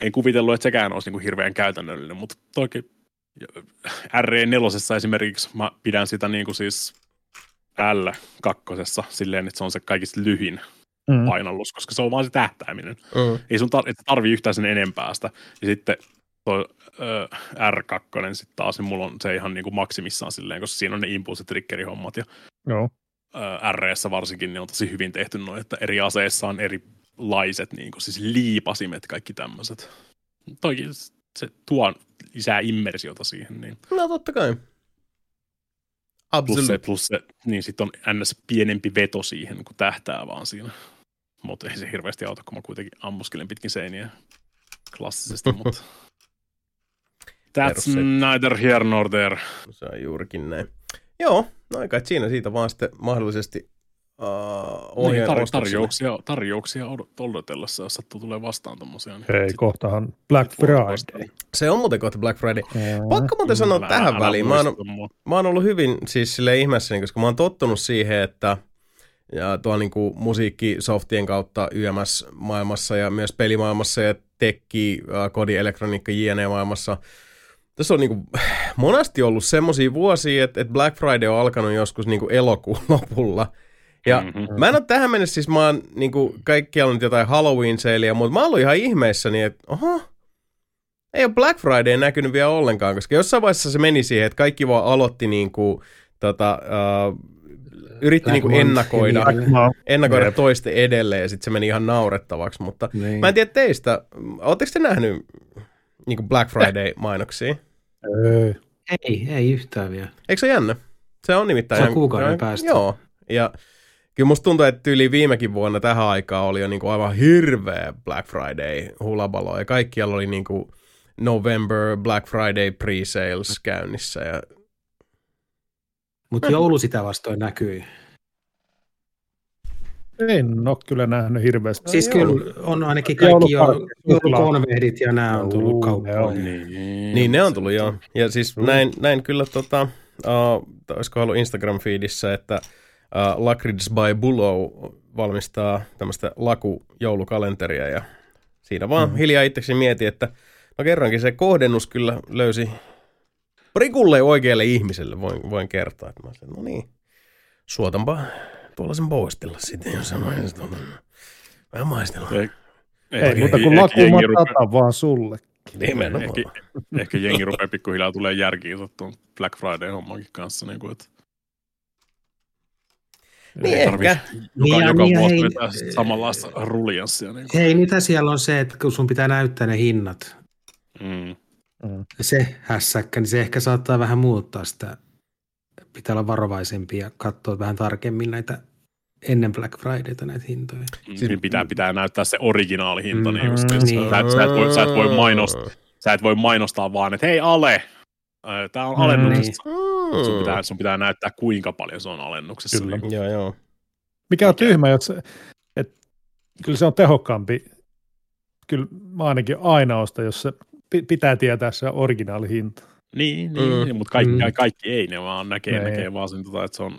Speaker 2: En kuvitellut, että sekään olisi niin kuin hirveän käytännöllinen, mutta toki RE4 esimerkiksi mä pidän sitä niin kuin siis L2 silleen, että se on se kaikista lyhin
Speaker 4: Mm.
Speaker 2: painallus, koska se on vaan se tähtääminen.
Speaker 1: Mm.
Speaker 2: Ei sun tar- et tarvii yhtään sen enempää sitä. Ja sitten toi ö, R2 sitten taas, niin mulla on se ihan niin kuin maksimissaan silleen, koska siinä on ne impulsitriggerihommat ja
Speaker 4: Joo.
Speaker 2: RS varsinkin ne on tosi hyvin tehty noin, että eri aseissa on erilaiset niin kuin, siis liipasimet, kaikki tämmöiset. Toki se tuo lisää immersiota siihen, niin
Speaker 1: No totta kai.
Speaker 2: Plus se,
Speaker 1: Absolut.
Speaker 2: plus se, niin sitten on ns. pienempi veto siihen, kun tähtää vaan siinä. Mutta ei se hirveästi auta, kun mä kuitenkin ammuskelen pitkin seiniä klassisesti, *laughs* mutta that's neither here nor there.
Speaker 1: Se on juurikin näin. Joo, no kai siinä siitä vaan sitten mahdollisesti uh,
Speaker 2: Niin, tar- tarjouksia, tarjouksia odot- odotellessa, jos sattuu tulee vastaan tommosia. Niin
Speaker 4: Hei,
Speaker 2: sit-
Speaker 4: kohtahan Black
Speaker 2: sit
Speaker 4: Friday.
Speaker 1: Se on muuten kohta Black Friday.
Speaker 4: Mm.
Speaker 1: Pakko muuten sanoa
Speaker 2: Älä-
Speaker 1: tähän
Speaker 2: älä
Speaker 1: väliin. Mä oon, mä oon ollut hyvin siis sille ihmeessäni, koska mä oon tottunut siihen, että ja tuolla niin kuin musiikkisoftien kautta YMS-maailmassa ja myös pelimaailmassa ja tekki, äh, kodi, elektroniikka, JNE-maailmassa. Tässä on niin kuin, monasti ollut semmoisia vuosia, että, että Black Friday on alkanut joskus niin kuin elokuun lopulla. Ja
Speaker 2: Mhm.
Speaker 1: Mä en ole tähän mennessä, siis mä oon niin kuin, kaikkialla nyt jotain Halloween-seiliä, mutta mä oon ollut ihan ihmeissäni, että oho, ei ole Black Friday näkynyt vielä ollenkaan, koska jossain vaiheessa se meni siihen, että kaikki vaan aloitti niin kuin, tota, uh, yritti
Speaker 3: Black
Speaker 1: niin kuin
Speaker 3: Month
Speaker 1: ennakoida,
Speaker 3: ja niin
Speaker 4: No,
Speaker 1: ennakoida
Speaker 4: Jep.
Speaker 1: toisten edelleen ja sitten se meni ihan naurettavaksi, mutta
Speaker 3: Niin.
Speaker 1: mä en tiedä teistä, ootteko te nähnyt niin kuin Black Friday-mainoksia?
Speaker 4: ei.
Speaker 3: Ei, ei yhtään vielä.
Speaker 1: Eikö se jännä? Se on nimittäin...
Speaker 3: Se on kuukauden päästä.
Speaker 1: Joo, ja kyllä musta tuntuu, että yli viimekin vuonna tähän aikaan oli jo niinku aivan hirveä Black Friday hulabalo, ja kaikkialla oli niinku November Black Friday pre-sales käynnissä, ja
Speaker 3: Mutta joulu sitä vastoin näkyy.
Speaker 4: En ole kyllä nähnyt hirveästi.
Speaker 3: Siis kyllä on ainakin kaikki joulukonvehdit ja nämä on tullut kauppaan.
Speaker 2: Niin,
Speaker 1: niin ne on tullut joo. Ja siis
Speaker 4: Mm.
Speaker 1: näin, näin kyllä, tota, uh, olisiko ollut Instagram-feedissä, että uh, Lakridge by Bullow valmistaa tämmöistä laku-joulukalenteria, ja siinä vaan
Speaker 3: Mhm.
Speaker 1: hiljaa itseksi mietin, että no kerrankin se kohdennus kyllä löysi prikulle oikealle ihmiselle, voin, voin kertoa. Että mä sanoin, no niin, suotanpa tuollaisen poistella sitten, jos sanoin, että on vähän maistella.
Speaker 2: Ei,
Speaker 4: Ei muuta kuin
Speaker 2: ehkä
Speaker 4: laku matata vaan sulle.
Speaker 1: Nimenomaan.
Speaker 2: Ehkä, ehkä jengi rupeaa pikkuhiljaa tulee järkiin tuon Black Friday-hommankin kanssa. Niin kuin, että
Speaker 1: Niin
Speaker 2: ei tarvitse
Speaker 1: ehkä.
Speaker 2: joka,
Speaker 3: Niin ja-
Speaker 2: joka
Speaker 3: niin
Speaker 2: vuosi
Speaker 3: hei-
Speaker 2: vetää sit samanlaista ruljanssia. Niin kuin.
Speaker 3: Hei, mitä siellä on se, että kun sun pitää näyttää ne hinnat,
Speaker 2: Mm.
Speaker 3: se hässäkkä, niin se ehkä saattaa vähän muuttaa sitä. Pitää olla varovaisempi ja katsoa vähän tarkemmin näitä ennen Black Fridayta näitä hintoja.
Speaker 2: Siis,
Speaker 1: Siis-
Speaker 2: pitää, pitää näyttää se originaalihinta.
Speaker 3: Mm,
Speaker 2: niin just,
Speaker 4: mm,
Speaker 2: että
Speaker 3: niin.
Speaker 2: sä, et- sä, et voi, sä, et voi mainostaa, sä et voi mainostaa vaan, että hei Ale, tämä on
Speaker 4: Mm,
Speaker 2: alennuksessa. Sun,
Speaker 1: Hmm.
Speaker 2: pitää, sun pitää näyttää, kuinka paljon se on alennuksessa.
Speaker 4: Kyllä.
Speaker 2: Niin,
Speaker 1: Joo, joo.
Speaker 4: Mikä on tyhmä, että se, et, kyllä se on tehokkaampi. Kyllä mä ainakin aina ostan, jos se pi- pitää tietää se originaalihinta.
Speaker 2: niin, niin
Speaker 1: Mm.
Speaker 2: mutta kaikki,
Speaker 3: Mm.
Speaker 2: kaikki ei, ne vaan näkee,
Speaker 4: Ei.
Speaker 2: näkee vaan sen, tota, että se on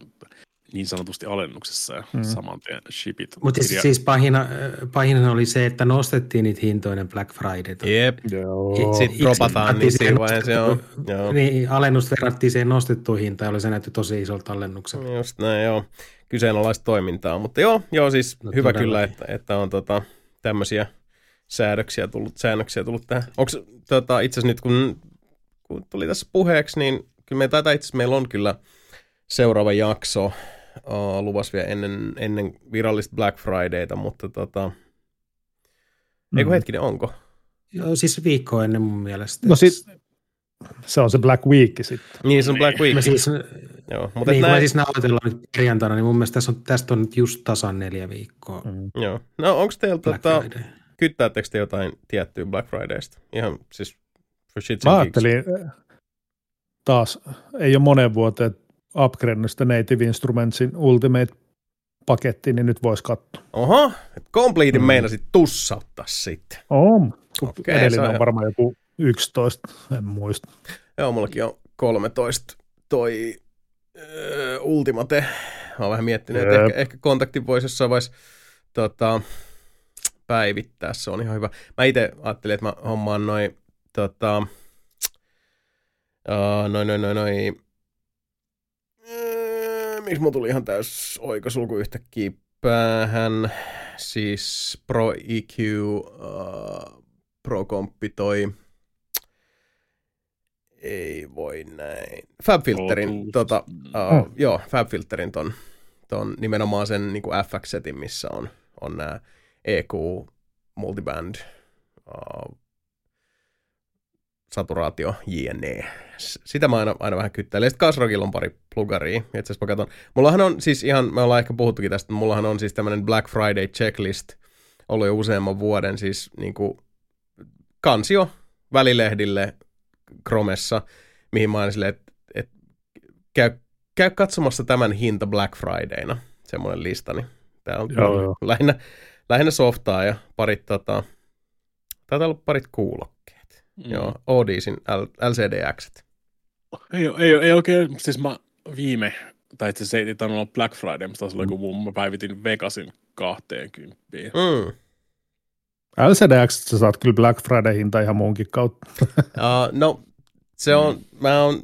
Speaker 2: niin sanotusti alennuksessa ja
Speaker 4: Mm.
Speaker 2: saman tien shipit.
Speaker 3: Mutta
Speaker 2: Kirja-
Speaker 3: siis pahina, pahina oli se, että nostettiin niitä hintoinen Black Friday.
Speaker 1: Jep.
Speaker 4: Joo.
Speaker 1: Sitten dropataan, niin siinä vaiheessa joo. joo.
Speaker 3: Niin, alennus verrattiin siihen nostettuun hintaan, oli se näytti tosi isolta alennukselta.
Speaker 1: Just näin, joo. Kyseenalaista toimintaa, mutta joo, joo siis
Speaker 3: No
Speaker 1: hyvä kyllä, että, että on tota, tämmöisiä säädöksiä tullut, säännöksiä tullut tähän. Onko tota, itse asiassa nyt, kun, kun tuli tässä puheeksi, niin kyllä me taitaa itse meillä on kyllä seuraava jakso uh, luvassa vielä ennen, ennen virallista Black Fridayta, mutta tota, mm. eikö hetkinen, onko?
Speaker 3: Joo, siis viikko ennen mun mielestä.
Speaker 4: No sit, se on se Black Week sitten.
Speaker 1: Niin, se on Black Week.
Speaker 3: Me siis,
Speaker 1: Joo, mutta
Speaker 3: niin, kun
Speaker 1: näin,
Speaker 3: me siis nauhoitellaan nyt perjantaina, niin mun mielestä tässä on, tästä on nyt just tasan neljä viikkoa.
Speaker 4: Mm.
Speaker 1: joo. No onko teillä
Speaker 3: Black
Speaker 1: tota,
Speaker 3: Friday.
Speaker 1: kyttäättekö te jotain tiettyä Black Fridaysta? Ihan siis for shits
Speaker 4: Mä ajattelin äh, taas, ei ole monen vuoteen sitä Native Instrumentsin Ultimate-paketti, niin nyt voisi katsoa.
Speaker 1: Oho, Completein
Speaker 4: Mm.
Speaker 1: meinasit tussauttaa sitten.
Speaker 4: On.
Speaker 1: Okei,
Speaker 4: Edellinen
Speaker 1: on
Speaker 4: varmaan joku 11, en muista.
Speaker 1: Joo, mullakin on 13 toi öö, Ultimate. Mä oon vähän miettinyt, että ehkä, ehkä kontakti voisi jossain vaiheessa tota, päivittää, se on ihan hyvä. Mä itse ajattelin, että mä hommaan noin tota, uh, noin, noin, noin, noin, miksi mulla tuli ihan täys oikosulku yhtäkkiä päähän, siis Pro EQ, uh, Pro Compi toi, ei voi näin. FabFilterin,
Speaker 2: Otus.
Speaker 1: tota, uh,
Speaker 4: Oh.
Speaker 1: joo, FabFilterin ton, ton nimenomaan sen niin FX-setin, missä on, on nämä EQ, multiband, uh, saturaatio, JNE. Sitä mä aina, aina vähän kyttäilen. Sitten Kasrokilla on pari plugaria. Itse asiassa mä katson. Mullahan on siis ihan, me ollaan ehkä puhuttukin tästä, mutta mullahan on siis tämmöinen Black Friday checklist ollut jo useamman vuoden siis niin kuin kansio välilehdille Chromessa, mihin mä aina silleen, että, että käy, käy katsomassa tämän hinta Black Fridayna, semmoinen lista, niin tää on
Speaker 4: Joo, joo.
Speaker 1: lähinnä, lähinnä softaa ja parit tota, taitaa olla parit kuulokkeet. Mm. Joo, Audisin L- LCDX.
Speaker 2: Ei, ei, ei oikein, siis mä viime, tai itse asiassa ei tainnut olla Black Friday, mutta taisi olla joku muu, mä päivitin Vegasin 20.
Speaker 1: Mm.
Speaker 4: LCDX sä saat kyllä Black Friday-hinta ihan muunkin kautta. *laughs*
Speaker 1: Uh, no, se on, mä oon,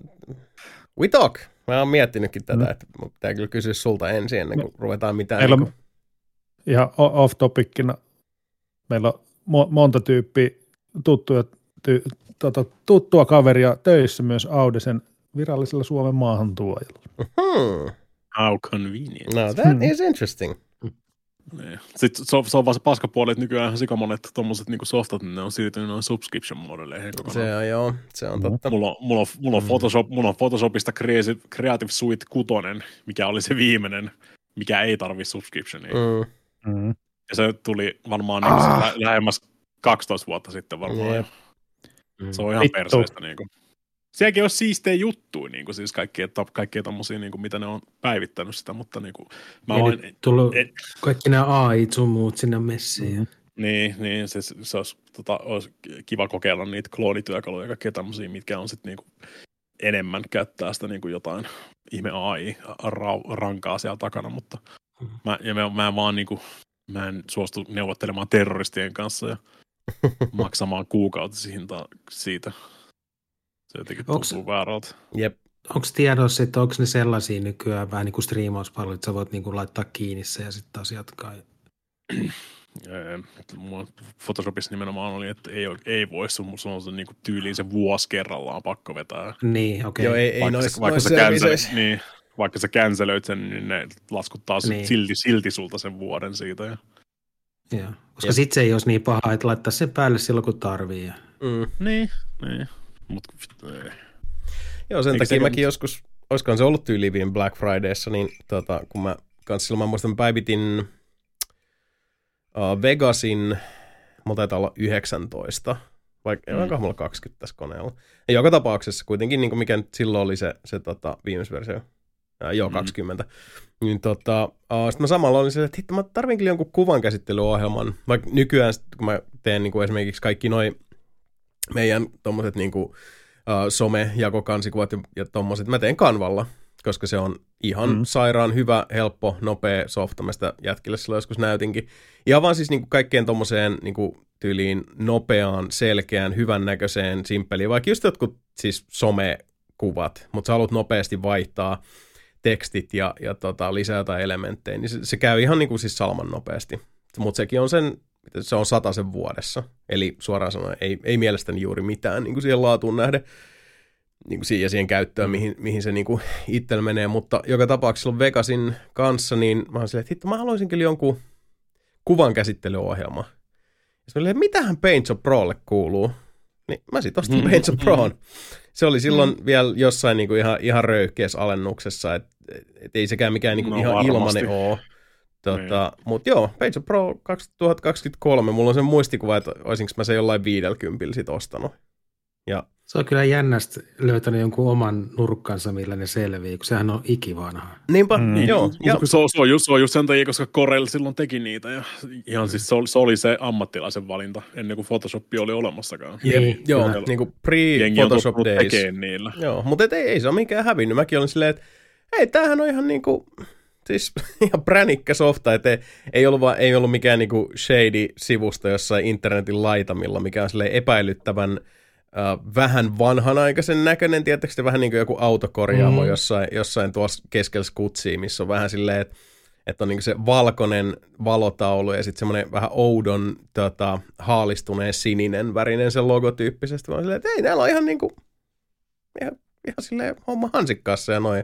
Speaker 1: we talk. Mä oon miettinytkin tätä,
Speaker 4: Mm.
Speaker 1: että mun pitää kyllä kysyä sulta ensin ennen kuin ruvetaan mitään.
Speaker 4: Meillä
Speaker 1: Niin
Speaker 4: on ihan o- off-topicina. Meillä on mo- monta tyyppiä tuttuja, ty- tota, tuttua kaveria töissä myös Audisen virallisella Suomen maahantuojalla.
Speaker 1: hmm,
Speaker 2: How convenient.
Speaker 1: no that
Speaker 4: Hmm.
Speaker 1: is interesting.
Speaker 2: Niin. Sitten se on, se on vaan se paskapuoli, että nykyään sikamonet tommoset niinku softat, niin ne on siirtynyt noin subscription-modelleihin kokonaan.
Speaker 1: Se on joo, se on
Speaker 4: Mm.
Speaker 1: totta.
Speaker 2: Mulla on, mulla on, mulla
Speaker 1: Mm.
Speaker 2: on, Photoshop, mulla on Photoshopista Creative, Creative Suite 6, mikä oli se viimeinen, mikä ei tarvi subscriptionia. Mm.
Speaker 1: Mm.
Speaker 4: Mm.
Speaker 2: Ja se tuli varmaan niin
Speaker 4: Ah.
Speaker 2: lä- lähemmäs 12 vuotta sitten varmaan.
Speaker 1: Jep.
Speaker 3: Mm.
Speaker 2: Se on ihan
Speaker 4: Vittu.
Speaker 2: perseestä. Niin kuin. Sielläkin olisi siistejä juttuja, niin kuin, siis kaikkia, kaikkia tommosia, niin kuin, mitä ne on päivittänyt sitä, mutta niin kuin, mä
Speaker 3: Ja
Speaker 2: vain,
Speaker 3: nyt tullut
Speaker 2: et-
Speaker 3: kaikki nämä AI sun muut sinne messiin.
Speaker 4: Mm.
Speaker 2: niin, niin se, se olisi, tota, olisi kiva kokeilla niitä kloonityökaluja ja kaikkia tämmöisiä, mitkä on sitten niin kuin, enemmän käyttää sitä niin kuin jotain ihme AI-rankaa siellä takana, mutta
Speaker 3: Mhm.
Speaker 2: mä, ja mä, mä en vaan niin kuin, mä en suostu neuvottelemaan terroristien kanssa ja *laughs* maksamaan kuukautishintaa siitä. Se jotenkin
Speaker 3: Onks-
Speaker 2: tuntuu väärältä.
Speaker 1: Jep.
Speaker 3: Onko tiedossa, että onko ne sellaisia nykyään vähän niin kuin striimauspalvelut, että sä voit niin kuin laittaa kiinni se ja sitten taas jatkaa? *clears throat*
Speaker 2: Mulla Photoshopissa nimenomaan oli, että ei, ei voi, sun, sun on se niin tyyliin se vuosi kerrallaan pakko vetää.
Speaker 3: Niin, okei.
Speaker 1: Joo, ei, ei
Speaker 2: vaikka,
Speaker 1: noissa
Speaker 2: sä, vaikka,
Speaker 1: nois
Speaker 2: sä niin, vaikka sä cancelöit sen, niin ne laskuttaa
Speaker 3: niin.
Speaker 2: silti, silti sulta sen vuoden siitä. Ja...
Speaker 3: Joo. Koska sitten se ei olisi niin paha, että laittaa sen päälle silloin, kun tarvii. Ja...
Speaker 1: Mm.
Speaker 2: Niin, niin. Mut, ei.
Speaker 1: Joo, sen
Speaker 2: Eikä
Speaker 1: takia
Speaker 2: se-
Speaker 1: mäkin joskus, olisikohan se ollut tyyliin Black Fridayssa, niin tota, kun mä kans silloin mä muistan, mä päivitin uh, Vegasin, mulla taitaa olla 19 Vaikka
Speaker 2: Mm.
Speaker 1: mm. onko mulla 20 tässä koneella. Ja joka tapauksessa kuitenkin, niin kuin mikä nyt silloin oli se, se tota, viimeis joo,
Speaker 2: Mm.
Speaker 1: 20. Niin tota, uh, sitten mä samalla olin silleen, että hitto, mä tarvin kyllä jonkun kuvan käsittelyohjelman. Vaikka nykyään, sit, kun mä teen niin kuin esimerkiksi kaikki noi meidän tommoset niin kuin, uh, some-jakokansikuvat ja, ja tommoset, mä teen kanvalla, koska se on ihan
Speaker 4: Mm.
Speaker 1: mm. sairaan hyvä, helppo, nopea softa. Mä sitä jätkille silloin joskus näytinkin. Ihan vaan siis niin kuin kaikkeen tommoseen niin kuin tyyliin nopeaan, selkeään, hyvännäköiseen, simppeliin. Vaikka just jotkut siis somekuvat, mutta sä haluat nopeasti vaihtaa tekstit ja, ja tota, lisää jotain elementtejä, niin se, se käy ihan niin kuin siis salman nopeasti. Mutta sekin on sen, se on sen vuodessa. Eli suoraan sanoen ei, ei mielestäni juuri mitään niin kuin siihen laatuun nähden niin kuin siihen, ja siihen käyttöön, mihin, mihin se niin kuin itsellä menee, mutta joka tapauksessa Vegasin kanssa, niin mä oon silleen, että hitto, mä haluaisin kyllä jonkun kuvan käsittelyohjelma. Ja sitten mitähän Paint Prolle kuuluu? Niin mä sitten ostin
Speaker 2: Mm.
Speaker 1: Paint Proon. Se oli silloin mm. vielä jossain niin kuin ihan, ihan röyhkeässä alennuksessa, että et ei sekään mikään niin kuin
Speaker 2: No,
Speaker 1: ihan
Speaker 2: varmasti.
Speaker 1: ilmanen ole. Tota, Mutta joo, Paint Pro 2023, mulla on sen muistikuva, että olisinko mä se jollain 50 sit ostanut. Ja
Speaker 3: Se on kyllä jännästi löytänyt jonkun oman nurkkansa, millä ne selvii, kun sehän on ikivanha.
Speaker 1: niinpä,
Speaker 4: Mm.
Speaker 1: mm. joo.
Speaker 2: Ja, se, on, se, on just, se on just sen takia, koska Corel silloin teki niitä. Ja ihan siis se oli, se oli se ammattilaisen valinta, ennen kuin Photoshop oli olemassakaan.
Speaker 3: Niin,
Speaker 1: joo,
Speaker 3: kyllä.
Speaker 1: niin kuin pre-Photoshop days.
Speaker 2: niillä.
Speaker 1: Joo, mutta et ei, ei se ole mikään hävinnyt. Mäkin olin silleen, että hei, tämähän on ihan niinku, siis *laughs* ihan pränikkä softa, että ei, ei, ollut vaan, ei ollut mikään niinku shady sivusto jossain internetin laitamilla, mikä on silleen epäilyttävän äh, vähän vanhanaikaisen näköinen, tietysti vähän niin kuin joku autokorjaamo
Speaker 3: Mm.
Speaker 1: jossain, jossain tuossa keskellä skutsia, missä on vähän silleen, että että on niin se valkoinen valotaulu ja sitten semmoinen vähän oudon tota, haalistuneen sininen värinen se logotyyppisesti. Vaan silleen, että ei, näillä on ihan niinku ihan, ihan silleen homma hansikkaassa ja noin.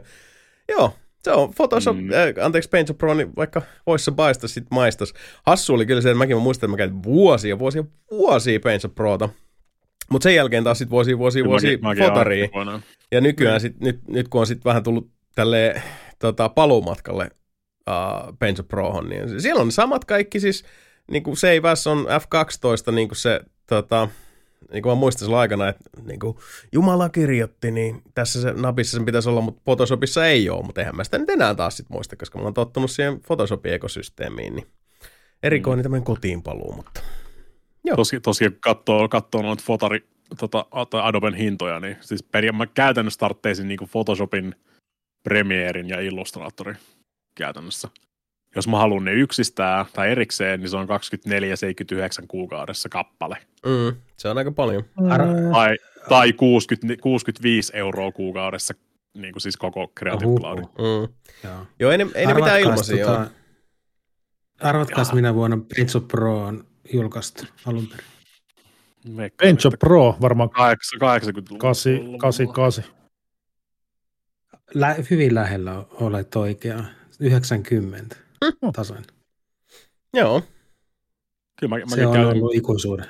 Speaker 1: Joo, se on Photoshop,
Speaker 2: Mm.
Speaker 1: äh, anteeksi Paint Pro, niin vaikka voisi se paistaa, sit maistas. Hassu oli kyllä se, että mäkin mä muistan, että mä käytin vuosia, vuosia, vuosia Paint Prota. Mutta sen jälkeen taas sit vuosia, vuosia,
Speaker 2: Kyllä
Speaker 1: vuosia
Speaker 2: mäkin- mäkin
Speaker 1: fotaria.
Speaker 2: aikoinaan.
Speaker 1: Ja nykyään sit, nyt, nyt kun on sitten vähän tullut tälle tota, paluumatkalle uh, Paint Prohon, niin siellä on samat kaikki siis, niin kuin As on F12, niin kuin se, tota, niin kuin mä muistan silloin aikana, että niin kuin Jumala kirjoitti, niin tässä se napissa sen pitäisi olla, mutta Photoshopissa ei ole, mutta eihän mä sitä nyt enää taas sit muista, koska mä oon tottunut siihen Photoshopin ekosysteemiin, niin erikoinen tämmöinen kotiin paluu, mutta Joo.
Speaker 2: Tosi, tosi kun katsoo, katsoo noita fotari, tota, Adoben hintoja, niin siis peria, mä käytännössä tartteisin niin Photoshopin, Premierin ja Illustratorin käytännössä. Jos mä haluan ne yksistää tai erikseen, niin se on 24,79 kuukaudessa kappale.
Speaker 1: mm, se on aika paljon.
Speaker 3: Ar-
Speaker 2: Tai, tai 60, 65 euroa kuukaudessa, niin kuin siis koko Creative. Cloud.
Speaker 1: Mm.
Speaker 3: Joo.
Speaker 1: Joo, ei ne, ei ne mitään ilmaisia
Speaker 3: tota. Arvatkaas, minä vuonna Prince of Pro on julkaistu alun perin.
Speaker 4: Shop Pro varmaan
Speaker 2: 80
Speaker 4: 8, 8, 8.
Speaker 3: Lä- hyvin lähellä olet oikea. 90
Speaker 4: Mm.
Speaker 3: tasoin.
Speaker 1: Joo,
Speaker 2: Kyllä mä,
Speaker 3: Se
Speaker 2: mäkin
Speaker 3: on ollut ikuisuuden.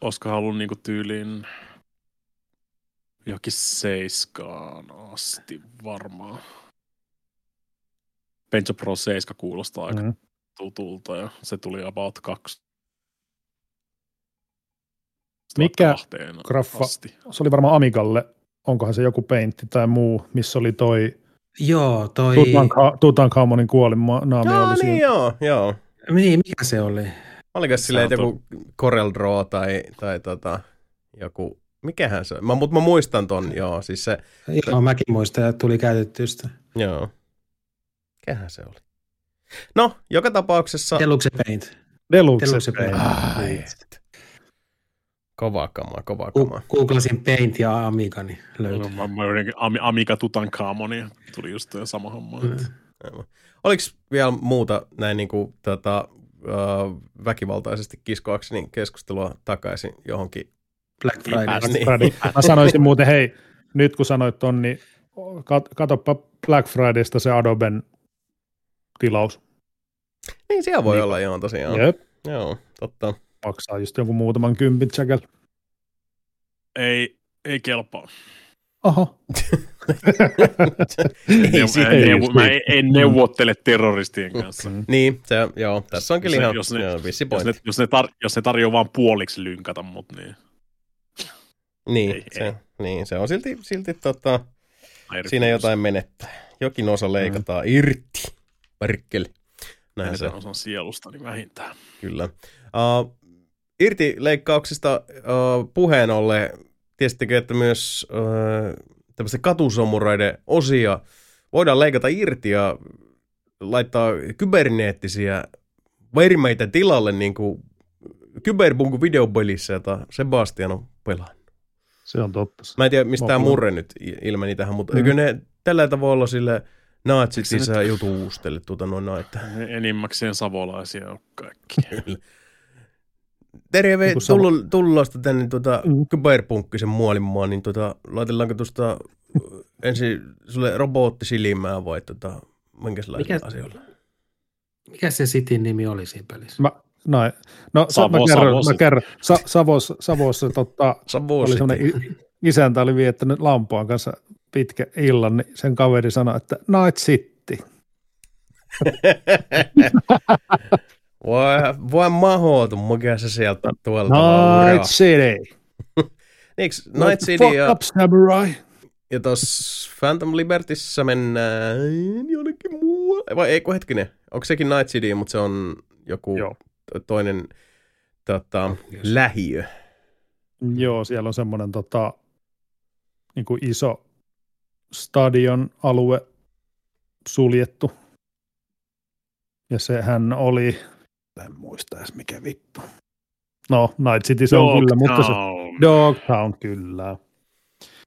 Speaker 2: olisiko halunnut niinku tyyliin johonkin seiskaan asti varmaan. Bench Pro 7 kuulostaa aika
Speaker 4: Mm.
Speaker 2: tutulta ja se tuli about kaksi.
Speaker 4: Mikä
Speaker 2: 2002
Speaker 4: graffa?
Speaker 2: Asti.
Speaker 4: Se oli varmaan Amigalle. Onkohan se joku paintti tai muu, missä oli toi
Speaker 3: Joo, toi...
Speaker 4: Tutanka- Tutankhamonin kuolema naami
Speaker 1: joo
Speaker 4: oli
Speaker 1: niin
Speaker 4: siinä.
Speaker 1: joo, joo.
Speaker 3: Niin, mikä se oli?
Speaker 1: Oliko silleen, joku Corel Draw tai, tai tota, joku, mikähän se on? Mutta mä muistan ton, joo, siis se,
Speaker 3: Joo, mäkin muistan, että tuli käytettystä.
Speaker 1: joo. Mikähän se oli? No, joka tapauksessa...
Speaker 3: Deluxe Paint.
Speaker 4: Deluxe.
Speaker 3: Deluxe
Speaker 4: Paint.
Speaker 3: Paint.
Speaker 1: Ai,
Speaker 3: Niin.
Speaker 1: Kova kamaa, kova
Speaker 3: Ku-
Speaker 1: kamaa.
Speaker 3: Googlasin Paint ja Amiga, niin löytyi.
Speaker 2: Mä, mä yritin Ami- Amiga Tutankhamoni ja tuli just tuo sama homma.
Speaker 3: Mm.
Speaker 1: Aivan. Oliko vielä muuta näin niin kuin, tota, äh, väkivaltaisesti kiskoakseni keskustelua takaisin johonkin?
Speaker 3: Black Friday.
Speaker 2: Niin.
Speaker 4: Friday. Mä sanoisin muuten, hei, nyt kun sanoit ton, niin kat- katoppa Black Fridaysta se Adoben tilaus.
Speaker 1: Niin, siellä voi
Speaker 2: Niin.
Speaker 1: olla joo tosiaan.
Speaker 4: Jep,
Speaker 1: Joo, totta.
Speaker 4: Maksaa just jonkun muutaman kympin tsäkäl.
Speaker 2: Ei, ei kelpaa.
Speaker 4: Aha. *laughs*
Speaker 1: ei, sit,
Speaker 2: ei, neuvo- mä en, en neuvottele terroristien kanssa.
Speaker 4: Mm.
Speaker 1: niin, se, joo, tässä on kyllä
Speaker 2: Jos ne-
Speaker 1: ihan
Speaker 2: jos ne-
Speaker 1: joo, vissi
Speaker 2: Jos
Speaker 1: pointti.
Speaker 2: ne, jos, ne tar- jos ne tarjoaa vaan puoliksi lynkätä mut, niin
Speaker 1: Niin,
Speaker 2: Ei,
Speaker 1: se,
Speaker 2: ei.
Speaker 1: niin, se on silti, silti tota, siinä jotain menettää. Jokin osa leikataan irti. Perkkeli. Näin se
Speaker 2: Vähintään osan sielusta, niin vähintään.
Speaker 1: Kyllä. Uh, irti leikkauksista uh, puheen ollen, tiesittekö, että myös uh, tämmöisten katusomuroiden osia voidaan leikata irti ja laittaa kyberneettisiä vermeitä tilalle, niin kuin Kyberbunku videopelissä, jota Sebastian on pelannut.
Speaker 4: Se on totta.
Speaker 1: Mä en tiedä, mistä tämä
Speaker 4: Mä-
Speaker 1: murre nyt ilmeni tähän, mutta
Speaker 4: Mm.
Speaker 1: ne tällä tavalla sille naatsit isä jutuustelle tuota noin noin, että
Speaker 2: Enimmäkseen savolaisia on kaikki.
Speaker 1: Terve,
Speaker 4: sama-
Speaker 1: tullu, tullosta tänne tuota,
Speaker 4: Mm.
Speaker 1: kyberpunkkisen muolimaan, niin tuota, laitellaanko tuosta ensin sulle roboottisilmää vai tuota, minkälaisilla
Speaker 3: Mikä-
Speaker 1: asioilla?
Speaker 3: Mikä se Cityn nimi oli siinä pelissä?
Speaker 4: Mä, no, no
Speaker 2: Savo-
Speaker 4: mä kerron,
Speaker 2: Savossa.
Speaker 4: mä kerron. Sa, Savossa, Savossa tota,
Speaker 1: Savo
Speaker 4: oli semmoinen isäntä oli viettänyt lampuan kanssa pitkä illan, niin sen kaveri sanoi, että Night City. *laughs*
Speaker 1: Voi, voi mahootu, mikä se sieltä tuolta
Speaker 4: Night. City. *laughs* What
Speaker 1: Night City
Speaker 4: fuck
Speaker 1: ja,
Speaker 4: up, samurai?
Speaker 1: ja tuossa Phantom Libertyssä mennään jonnekin muualle. Vai ei, kun hetkinen, onko sekin Night City, mutta se on joku
Speaker 4: Joo.
Speaker 1: to- toinen tota,
Speaker 3: Yes.
Speaker 1: lähiö.
Speaker 4: Joo, siellä on semmoinen tota, niin kuin iso stadion alue suljettu. Ja sehän oli, en muista edes mikä vittu. No, Night City se on kyllä, mutta se,
Speaker 2: Dogtown.
Speaker 4: Kyllä.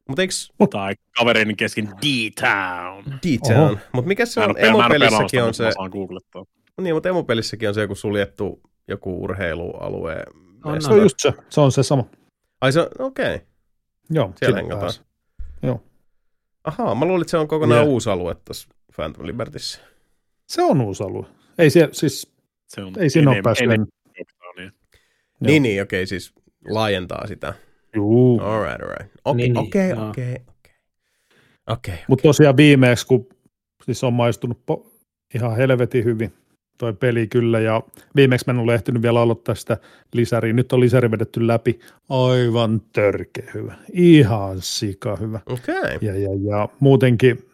Speaker 1: Mutta eiks
Speaker 2: Tai kavereiden kesken D-Town.
Speaker 1: D-Town, mutta mikä se on, emopelissäkin on se,
Speaker 2: mutta mä saan googlettaa.
Speaker 1: niin, mutta emopelissäkin on se joku suljettu joku urheilualue.
Speaker 3: On,
Speaker 4: Se on just se, se on se sama.
Speaker 1: Ai se on, okei. Okay.
Speaker 4: Joo,
Speaker 1: Siellä hengataan.
Speaker 4: Joo.
Speaker 1: Ahaa, mä luulin, että se on kokonaan
Speaker 4: Yeah.
Speaker 1: uusi alue tuossa Phantom Libertyssä.
Speaker 4: Se on uusi alue. Ei, siellä, siis,
Speaker 2: Se on
Speaker 4: ei siinä ole päässyt.
Speaker 2: enem-.
Speaker 4: Joo.
Speaker 1: Niin, niin, okei, okay, siis laajentaa sitä.
Speaker 4: Juu.
Speaker 1: Alright, alright. Okei,
Speaker 3: Niin, niin,
Speaker 1: okei, okei, okei. Okei,
Speaker 4: Mutta tosiaan viimeksi, kun siis on maistunut po- ihan helvetin hyvin toi peli kyllä, ja viimeksi mä en ole ehtinyt vielä aloittaa sitä lisäriä. Nyt on lisäri vedetty läpi. Aivan törkeä hyvä. Ihan sika hyvä.
Speaker 1: okei.
Speaker 4: Ja, ja, ja muutenkin,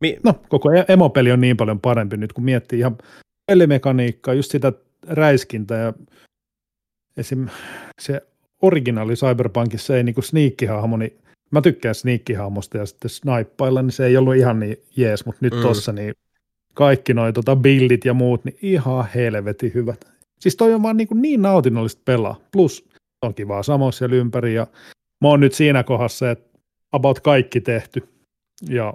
Speaker 1: Mi-
Speaker 4: no koko e- emopeli on niin paljon parempi nyt, kun miettii ihan pelimekaniikkaa, just sitä räiskintä ja esim. se originaali Cyberpunkissa ei niinku sniikkihahmo, niin mä tykkään sniikkihahmosta ja sitten snaippailla, niin se ei ollut ihan niin jees, mutta nyt
Speaker 1: Mm.
Speaker 4: tossa niin kaikki noi tota bildit ja muut, niin ihan helvetin hyvät. Siis toi on vaan niin, niin nautinnollista pelaa. Plus on kivaa samoin siellä ympäri ja mä oon nyt siinä kohdassa, että about kaikki tehty ja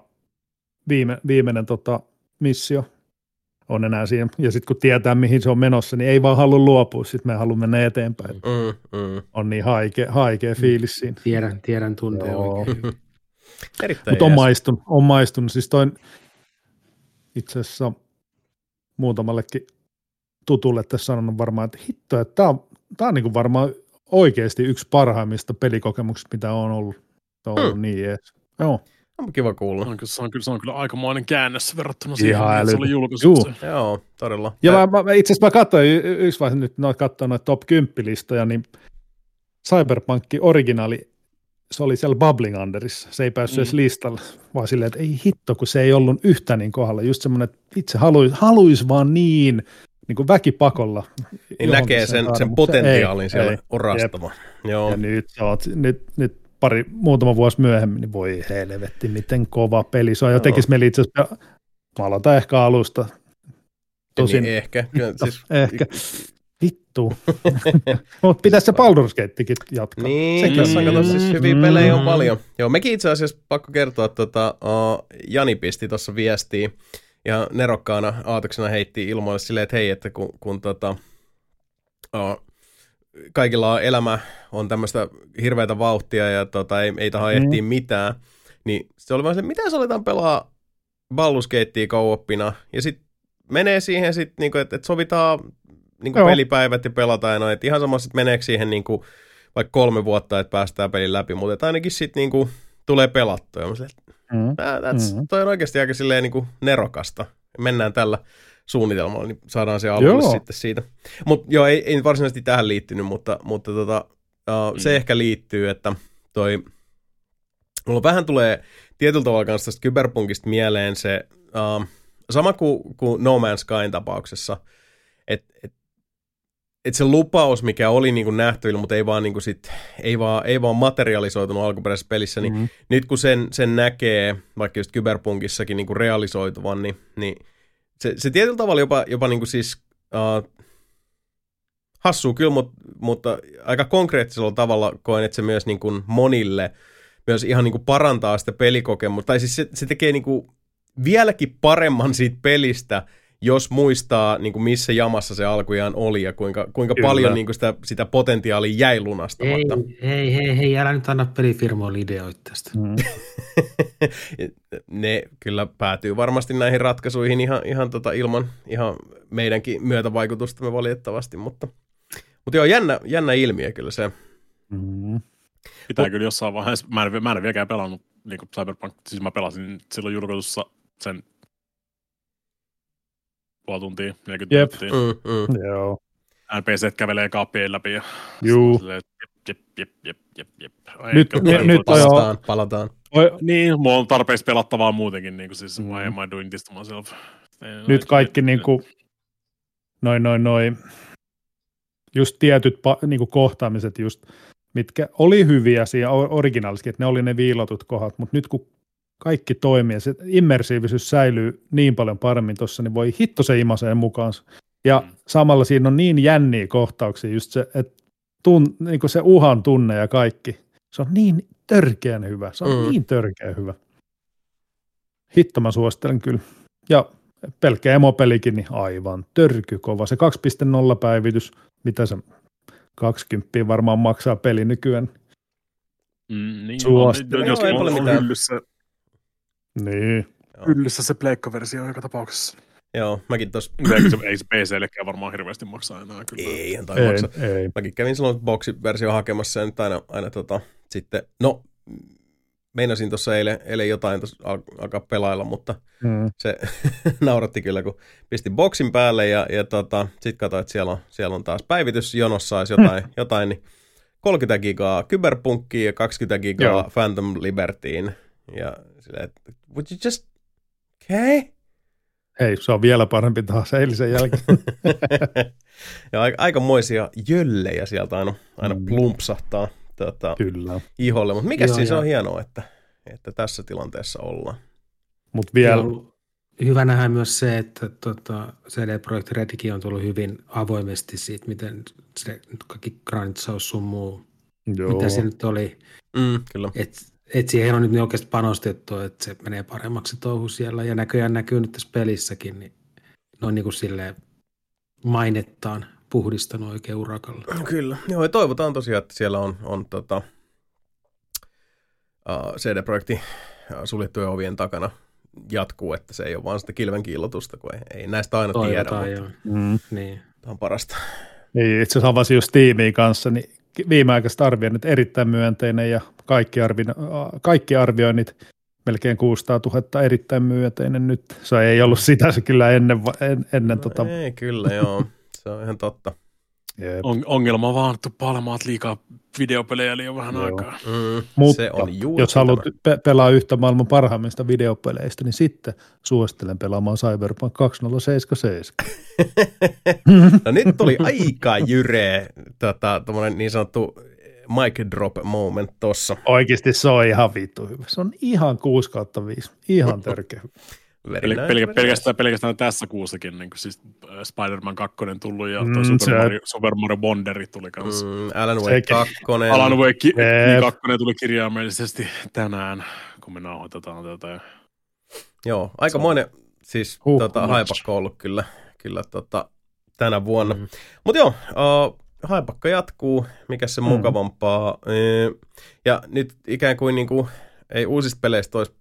Speaker 4: viime, viimeinen tota, missio on enää siinä. Ja sitten kun tietää, mihin se on menossa, niin ei vaan halua luopua, sitten me haluamme mennä eteenpäin.
Speaker 1: Mm, mm.
Speaker 4: On niin haikea, haikea fiilis siinä.
Speaker 3: Tiedän, tiedän tunteen
Speaker 4: Joo.
Speaker 3: oikein hyvin.
Speaker 1: Erittäin
Speaker 4: Mutta on maistunut, on maistunut. Siis toin itse asiassa muutamallekin tutulle tässä sanonut varmaan, että hitto, että tämä on, tää on niinku varmaan oikeasti yksi parhaimmista pelikokemuksista, mitä on ollut. Se on ollut
Speaker 1: Hmm.
Speaker 4: niin jees. Joo.
Speaker 1: On kiva kuulla.
Speaker 2: On kyllä- Se on, kyllä, se on kyllä aikamoinen käännös verrattuna siihen,
Speaker 4: Ihan
Speaker 2: mitä se oli
Speaker 4: Juu.
Speaker 2: julkaisussa.
Speaker 1: Joo, todella.
Speaker 4: Ja mä, mä, itse asiassa mä katsoin y- yksi vaihe nyt, noit katsoin noita top 10 listoja, niin Cyberpunk originaali, se oli siellä Bubbling Underissa. Se ei päässyt
Speaker 2: Mm.
Speaker 4: edes listalle, vaan silleen, että ei hitto, kun se ei ollut yhtä niin kohdalla. Just semmoinen, että itse haluaisi haluais vaan niin, niin kuin väkipakolla.
Speaker 1: niin näkee sen, sen
Speaker 4: mutta se
Speaker 1: potentiaalin
Speaker 4: ei,
Speaker 1: siellä
Speaker 4: ei.
Speaker 1: orastava. Joo.
Speaker 4: Ja nyt, oot, nyt, nyt pari, muutama vuosi myöhemmin, niin voi helvetti, miten kova peli se on. Ja tekisi mieli itse asiassa, mä aloitan ehkä alusta. Tosin,
Speaker 1: Niin ehkä. Kyllä, siis,
Speaker 4: ehkä. *laughs* Vittu. Mutta pitäisi se Baldur's Gatekin jatkaa.
Speaker 1: Niin,
Speaker 4: Sekin
Speaker 1: tässä on
Speaker 2: Mm.
Speaker 1: kato, siis hyviä
Speaker 4: Mm.
Speaker 1: pelejä on paljon. Joo, mekin itse asiassa pakko kertoa, että tota, uh, Jani pisti tuossa viestiä ja nerokkaana aatoksena heitti ilmoille silleen, että hei, että kun, kun tota, uh, kaikilla on elämä on tämmöistä hirveätä vauhtia ja tota, ei, ei taha
Speaker 4: Mm.
Speaker 1: ehtiä mitään, niin se oli vaan se, mitä sä aletaan pelaa Gatea co ja sitten menee siihen sitten, niinku, että et sovitaan niinku
Speaker 4: Joo.
Speaker 1: pelipäivät ja pelataan ja että ihan sama sitten meneekö siihen niinku, vaikka kolme vuotta, että päästään pelin läpi, mutta että ainakin sitten niinku, tulee pelattua. Ja mä silleen,
Speaker 4: Mm.
Speaker 1: "Tää- that's,
Speaker 4: Mhm.
Speaker 1: toi on oikeasti aika silleen niinku nerokasta. Mennään tällä suunnitelmalla, niin saadaan se alulle
Speaker 4: Joo.
Speaker 1: sitten siitä. Mutta joo, ei, ei varsinaisesti tähän liittynyt, mutta, mutta tota, uh, se
Speaker 2: Mm.
Speaker 1: ehkä liittyy, että toi, mulla vähän tulee tietyllä tavalla kanssa tästä kyberpunkista mieleen se, uh, sama kuin, kuin No Man's Skyn tapauksessa, että et, et se lupaus, mikä oli niin kuin nähtyillä, mutta ei vaan, niin kuin sit, ei, vaan, ei vaan materialisoitunut alkuperäisessä pelissä, niin mm-hmm. nyt kun sen, sen näkee, vaikka just kyberpunkissakin niin kuin realisoituvan, niin, niin se, se tietyllä tavalla jopa, jopa niin kuin siis uh, hassua kyllä, mutta, mutta aika konkreettisella tavalla koen, että se myös niin kuin monille myös ihan niin kuin parantaa sitä pelikokemusta. Tai siis se, se tekee niin kuin vieläkin paremman siitä pelistä, jos muistaa, niin kuin missä jamassa se alkujaan oli ja kuinka, kuinka paljon niin kuin sitä, sitä potentiaalia jäi lunastamatta.
Speaker 3: Hei, hei, hei, hei, älä nyt anna pelifirmoille ideoita tästä. Mm. *laughs*
Speaker 1: ne kyllä päätyy varmasti näihin ratkaisuihin ihan, ihan tota ilman ihan meidänkin myötävaikutustamme valitettavasti, mutta, mutta joo, jännä, jännä ilmiö kyllä se.
Speaker 2: Mm. Pitää Mut, kyllä jossain vaiheessa, mä en, mä en vieläkään pelannut niin kuin Cyberpunk, siis mä pelasin silloin julkaisussa sen puoli tuntia, 40
Speaker 4: Jep.
Speaker 2: tuntia.
Speaker 1: Mm, mm.
Speaker 4: Joo.
Speaker 2: NPC kävelee kaappien läpi ja
Speaker 4: Juu.
Speaker 2: silleen, jep, jep, jep, jep, jep.
Speaker 4: Nyt-
Speaker 2: Eikä-
Speaker 4: nyt- nyt
Speaker 2: palataan.
Speaker 1: Palataan, palataan.
Speaker 4: Oi,
Speaker 2: Niin, mulla on tarpeeksi pelattavaa muutenkin, niin kuin siis
Speaker 4: Mm.
Speaker 2: mm. why am I doing this to myself?
Speaker 4: nyt kaikki niinku, noin, noin, noin, just tietyt pa- niinku kohtaamiset just, mitkä oli hyviä siinä o- originaalissakin, että ne oli ne viilotut kohdat, mutta nyt kun kaikki toimii ja se immersiivisyys säilyy niin paljon paremmin tuossa, niin voi hitto se imasee mukaan. Ja
Speaker 2: Mm.
Speaker 4: samalla siinä on niin jänniä kohtauksia, just se, että tun, niin se uhan tunne ja kaikki. Se on niin törkeän hyvä. Se on
Speaker 1: Mm.
Speaker 4: niin törkeän hyvä. Hitto mä suosittelen kyllä. Ja pelkkä emopelikin, niin aivan törkykova. Se 2.0 päivitys, mitä se 20 varmaan maksaa peli nykyään.
Speaker 2: Mm, niin,
Speaker 4: Suosittelen.
Speaker 2: on, jos on, on
Speaker 1: mitään.
Speaker 2: hyllyssä,
Speaker 4: Niin.
Speaker 2: hyllyssä se pleikkaversio joka tapauksessa.
Speaker 1: Joo, mäkin tuossa,
Speaker 2: Eikä se, ei se PCllekään varmaan hirveästi maksaa enää kyllä.
Speaker 1: ei ihan tai
Speaker 4: Ei,
Speaker 1: maksa.
Speaker 4: ei.
Speaker 1: Mäkin kävin silloin boksiversio hakemassa ja nyt aina, aina tota, sitten, no meinasin tuossa eilen, eilen jotain tuossa al- alkaa pelailla, mutta
Speaker 4: Mm.
Speaker 1: se *laughs* nauratti kyllä, kun pistin boksin päälle ja, ja tota, sitten katsoin, että siellä on, siellä on taas päivitys, jonossa olisi jotain, *laughs* jotain, niin 30 gigaa Cyberpunkkiin ja 20 gigaa
Speaker 4: Joo.
Speaker 1: Phantom Libertyin. Ja silleen, että would you just, okay?
Speaker 4: Ei, se on vielä parempi taas eilisen jälkeen. *laughs*
Speaker 1: ja aika, aikamoisia jöllejä sieltä aina, aina
Speaker 4: Mm.
Speaker 1: plumpsahtaa tota,
Speaker 4: Kyllä.
Speaker 1: iholle, mutta mikä siis on hienoa, että, että tässä tilanteessa ollaan.
Speaker 4: Mutta vielä,
Speaker 3: Hyvä nähdä myös se, että tota, CD Projekt Redkin on tullut hyvin avoimesti siitä, miten se kaikki grindsaus sun muu,
Speaker 4: joo,
Speaker 3: mitä se nyt oli.
Speaker 1: Mm, kyllä.
Speaker 3: Että et siihen on nyt niin oikeasti panostettu, että se menee paremmaksi se touhu siellä. Ja näköjään näkyy nyt tässä pelissäkin, niin ne on niin kuin silleen mainettaan puhdistanut oikein urakalla.
Speaker 1: Kyllä. Joo, ja toivotaan tosiaan, että siellä on, on tota, uh, CD-projekti uh, suljettujen ovien takana jatkuu, että se ei ole vaan sitä kilven kiillotusta, kun ei, ei näistä aina tiedä,
Speaker 3: Toivotaan,
Speaker 1: mutta
Speaker 3: joo.
Speaker 4: mm.
Speaker 3: Niin.
Speaker 1: tämä on parasta.
Speaker 4: Niin, itse asiassa avasin just tiimiin kanssa, niin viimeaikaiset arvioinnit erittäin myönteinen ja kaikki, arvi, kaikki arvioinnit melkein 600 000 erittäin myönteinen nyt. Se ei ollut sitä se kyllä ennen, en, ennen
Speaker 1: No,
Speaker 4: tota,
Speaker 1: Ei, kyllä, joo. Se on ihan totta.
Speaker 4: Jep.
Speaker 2: On, ongelma vaan, että palmaat liikaa videopelejä liian vähän
Speaker 4: Joo.
Speaker 2: aikaa.
Speaker 1: Mm,
Speaker 4: Mutta
Speaker 1: se on juuri
Speaker 4: jos haluat pe- pelaa yhtä maailman parhaimmista videopeleistä, niin sitten suosittelen pelaamaan Cyberpunk 2077. *laughs*
Speaker 1: no nyt tuli aika jyree tota, niin sanottu mic drop moment tossa.
Speaker 4: Oikeasti se on ihan vittu hyvä. Se on ihan 6 kautta 5. Ihan *laughs* törkeä.
Speaker 2: Pel- pel- pelkästään, pelkästään tässä kuussakin, niin kuin siis äh, Spider-Man 2 tullut ja
Speaker 4: Mm,
Speaker 2: Super,
Speaker 4: se-
Speaker 2: Mario, Super Mario Wonderi tuli kanssa. Mm.
Speaker 1: Alan Wake
Speaker 4: Sekin.
Speaker 1: 2.
Speaker 2: Alan Wake ki-
Speaker 4: Jep.
Speaker 2: niin 2 tuli kirjaimellisesti tänään, kun me nauhoitetaan tätä.
Speaker 1: Joo, aikamoinen siis
Speaker 4: Huh,
Speaker 1: tota, haipakko ollut kyllä, kyllä tota, tänä vuonna. Mm. Mutta joo, uh, haipakka jatkuu, mikä se
Speaker 4: Mm.
Speaker 1: mukavampaa. Ee, Ja nyt ikään kuin niinku, ei uusista peleistä olisi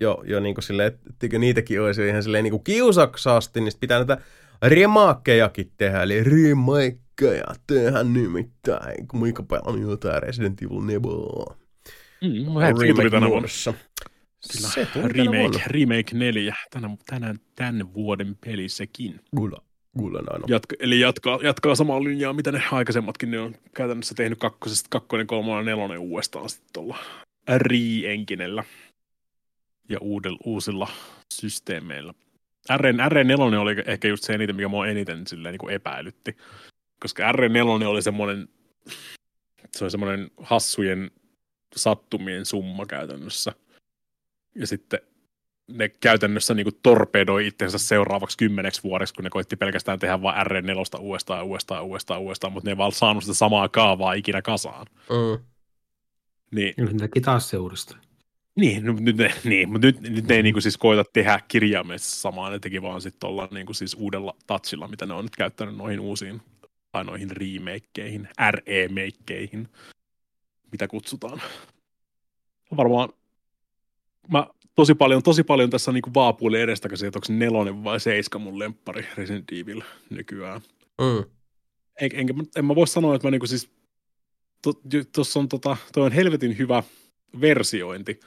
Speaker 1: jo, jo niinku silleen, että niitäkin olisi jo ihan silleen niinku kiusaksasti, niin sit pitää näitä remaakkejakin tehdä, eli remaakkeja tehdä nimittäin, kun mikä pelannut jotain Resident Evil 4.
Speaker 2: Mm, Sekin tuli tänä vuonna.
Speaker 1: muodossa. Se tuli tänä vuonna.
Speaker 2: Remake, remake 4, tänä, tänä, tänne vuoden peli sekin.
Speaker 1: Kyllä.
Speaker 2: Jatka, eli jatkaa, jatkaa samaa linjaa, mitä ne aikaisemmatkin ne on käytännössä tehnyt kakkosesta, kakkonen, kolmonen, nelonen uudestaan sitten tuolla ja uudella, uusilla systeemeillä. RN, RN4 oli ehkä just se eniten, mikä mua eniten silleen niin kuin epäilytti. Koska RN4 oli semmoinen, se on semmoinen hassujen sattumien summa käytännössä. Ja sitten ne käytännössä niin kuin torpedoi itsensä seuraavaksi kymmeneksi vuodeksi, kun ne koitti pelkästään tehdä vain RN4 uudestaan, uudestaan, uudestaan, uudestaan, mutta ne ei vaan saanut sitä samaa kaavaa ikinä kasaan.
Speaker 1: Mm.
Speaker 2: Niin,
Speaker 3: ne teki taas se uudestaan.
Speaker 2: Niin, no, nyt, ne, niin mutta nyt, nyt ne ei niinku siis koita tehdä kirjaimellisesti samaa, ne teki vaan sitten olla niinku siis uudella touchilla, mitä ne on nyt käyttänyt noihin uusiin, tai noihin remakeihin, RE-meikkeihin, mitä kutsutaan. Varmaan mä tosi paljon, tosi paljon tässä niinku vaapuilin edestäkäsin, että onko nelonen vai seiska mun lemppari Resident Evil nykyään.
Speaker 1: Mm.
Speaker 2: En, enkä, mä- en mä voi sanoa, että mä niinku siis, tuossa to, on tota, toi on helvetin hyvä versiointi.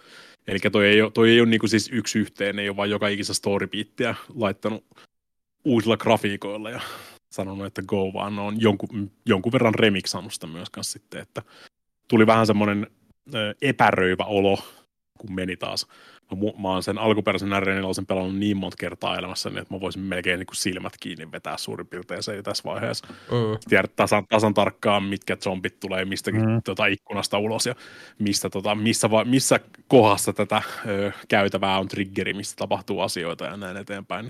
Speaker 2: Eli toi ei ole, toi ei ole niinku siis yksi yhteen, ei ole vaan joka ikistä storybeattiä laittanut uusilla grafiikoilla ja sanonut, että go vaan on jonkun, jonkun verran remixannut sitä myös kanssa sitten, että tuli vähän semmoinen epäröivä olo, kun meni taas. Mä, mu- mä oon sen alkuperäisen R4 pelannut niin monta kertaa elämässäni, että mä voisin melkein niin kuin silmät kiinni vetää suurin piirtein se tässä vaiheessa
Speaker 1: Mm.
Speaker 2: tiedä tasan, tasan tarkkaan, mitkä zombit tulee mistäkin
Speaker 4: Mm.
Speaker 2: tota, ikkunasta ulos ja mistä, tota, missä, va, missä kohdassa tätä ö, käytävää on triggeri, mistä tapahtuu asioita ja näin eteenpäin.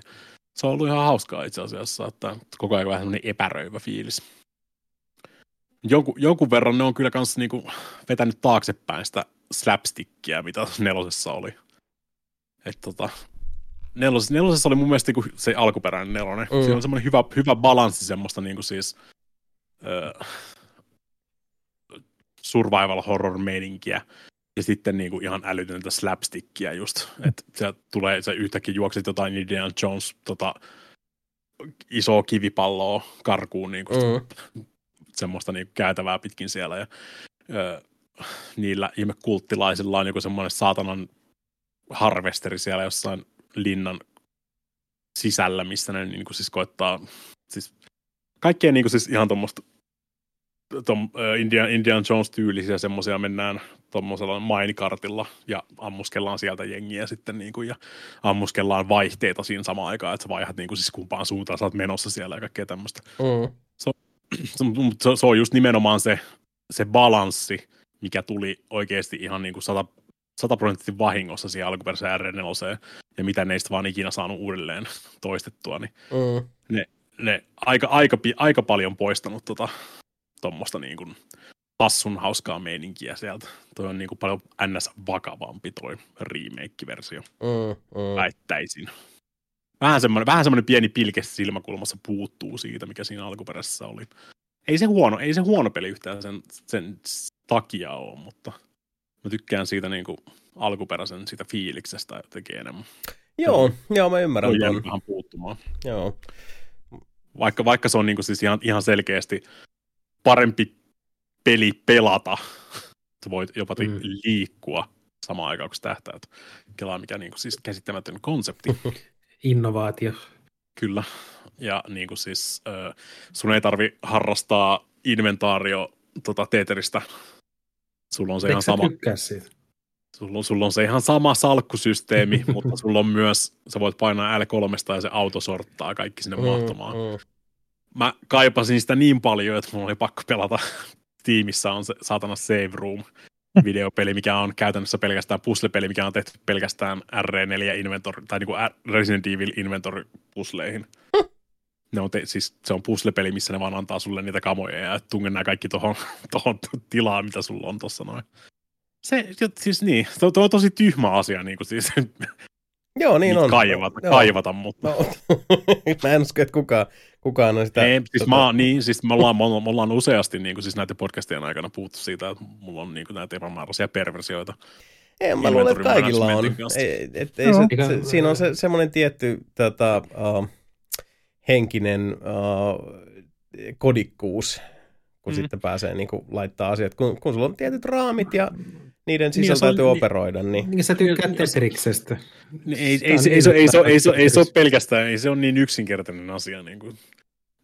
Speaker 2: Se on ollut ihan hauskaa itse asiassa, että koko ajan vähän semmoinen epäröivä fiilis. Jonkun, jonkun verran ne on kyllä kanssa niinku vetänyt taaksepäin sitä slapstickia, mitä nelosessa oli. Et tota, nelosessa, nelosessa oli mun mielestä niinku se alkuperäinen nelonen.
Speaker 1: Mm.
Speaker 2: Siinä on semmoinen hyvä, hyvä balanssi semmoista niinku siis ö, survival horror meininkiä ja sitten niinku ihan älytöntä slapstickia just, että se tulee, se yhtäkkiä juokset jotain Indiana Jones tota, isoa kivipalloa karkuun niinku
Speaker 1: Mm.
Speaker 2: semmoista niinku käytävää pitkin siellä ja ö, niillä ihme kulttilaisilla on joku semmoinen saatanan harvesteri siellä jossain linnan sisällä, missä ne niin kuin siis koittaa, siis kaikkea niin kuin siis ihan tuommoista tom, ö, Indiana, Indiana Jones-tyylisiä semmoisia mennään tuommoisella mainikartilla ja ammuskellaan sieltä jengiä sitten niin kuin, ja ammuskellaan vaihteita siinä samaan aikaan, että sä vaihdat niin kuin siis kumpaan suuntaan sä oot menossa siellä ja kaikkea tämmöistä
Speaker 1: Mm.
Speaker 2: se, *clears throat* se, se on just nimenomaan se, se balanssi, mikä tuli oikeasti ihan niin kuin sata, sataprosenttisesti vahingossa siihen alkuperäiseen R4 ja mitä neistä vaan ikinä saanut uudelleen *laughs* toistettua, niin
Speaker 1: Mm.
Speaker 2: ne aika, aika, pi- aika paljon poistanut tota, tuommoista niin kuin hassun hauskaa meininkiä sieltä. Toi on niin kuin paljon ns. vakavampi toi remake-versio,
Speaker 1: Mm. Mm.
Speaker 2: väittäisin. Vähän semmoinen, vähän semmoinen pieni pilke silmäkulmassa puuttuu siitä, mikä siinä alkuperäisessä oli. Ei se huono, ei se huono peli yhtään sen, sen takia ole, mutta mä tykkään siitä niin kuin alkuperäisen siitä fiiliksestä jotenkin enemmän.
Speaker 1: Joo, joo, mä ymmärrän
Speaker 2: jäänyt vähän puuttumaan.
Speaker 1: Joo.
Speaker 2: Vaikka, vaikka se on niin kuin siis ihan, ihan selkeästi parempi peli pelata, sä voit jopa
Speaker 3: Mm.
Speaker 2: liikkua samaan aikaan, kun tähtäät. Kelaa mikä niin kuin siis käsittämätön konsepti. *laughs*
Speaker 3: Innovaatio.
Speaker 2: Kyllä. Ja niin kuin siis äh, sun ei tarvi harrastaa inventaario tota, teeteristä. Sulla on se
Speaker 3: Eikö
Speaker 2: ihan sama,
Speaker 3: siitä?
Speaker 2: sulla on, sulla on se ihan sama salkkusysteemi, *laughs* mutta sulla on myös, sä voit painaa L3 ja se auto sorttaa kaikki sinne mahtumaan.
Speaker 1: Mm.
Speaker 2: Mä kaipasin sitä niin paljon, että mulla oli pakko pelata. *laughs* Tiimissä on se saatana Save Room *laughs* videopeli, mikä on käytännössä pelkästään puzzle-peli, mikä on tehty pelkästään R4 Inventor, tai niinku R- Resident Evil Inventor puzzleihin. Ne on te, siis se on puzzle-peli, missä ne vaan antaa sulle niitä kamoja ja tungen nämä kaikki tohon, *laughs* tohon tilaan, mitä sulla on tossa noin. Se, siis niin, se on, se on tosi tyhmä asia niin kuin siis *laughs*
Speaker 1: Joo, niin on.
Speaker 2: kaivata,
Speaker 1: Joo.
Speaker 2: kaivata, mutta
Speaker 1: No, *laughs* mä en usko, että kukaan, kukaan on sitä...
Speaker 2: Ei, siis,
Speaker 1: tota-
Speaker 2: mä, niin, siis me, ollaan, me, ollaan, me ollaan useasti niin kuin, siis näiden podcastien aikana puhuttu siitä, että mulla on niin kuin, näitä epämääräisiä perversioita.
Speaker 1: Ei, mä luulen, että kaikilla on. Ei, et, ei
Speaker 4: Joo.
Speaker 1: se, se, siinä on se, semmoinen tietty tota, uh, henkinen uh, kodikkuus, kun
Speaker 2: Mm.
Speaker 1: sitten pääsee niin kuin, laittaa asiat. Kun, kun sulla on tietyt raamit ja niiden
Speaker 2: Niin,
Speaker 1: sisällä
Speaker 2: on-
Speaker 1: täytyy
Speaker 2: niin-
Speaker 1: operoida, niin...
Speaker 3: Niin sä tykkäät
Speaker 2: Jos-
Speaker 3: Tetriksestä.
Speaker 2: Niin, Ei, ei, se, ei, se, ei, se, ei, se, ei, se, ei ole pelkästään, ei se ole niin yksinkertainen asia. Niin kuin.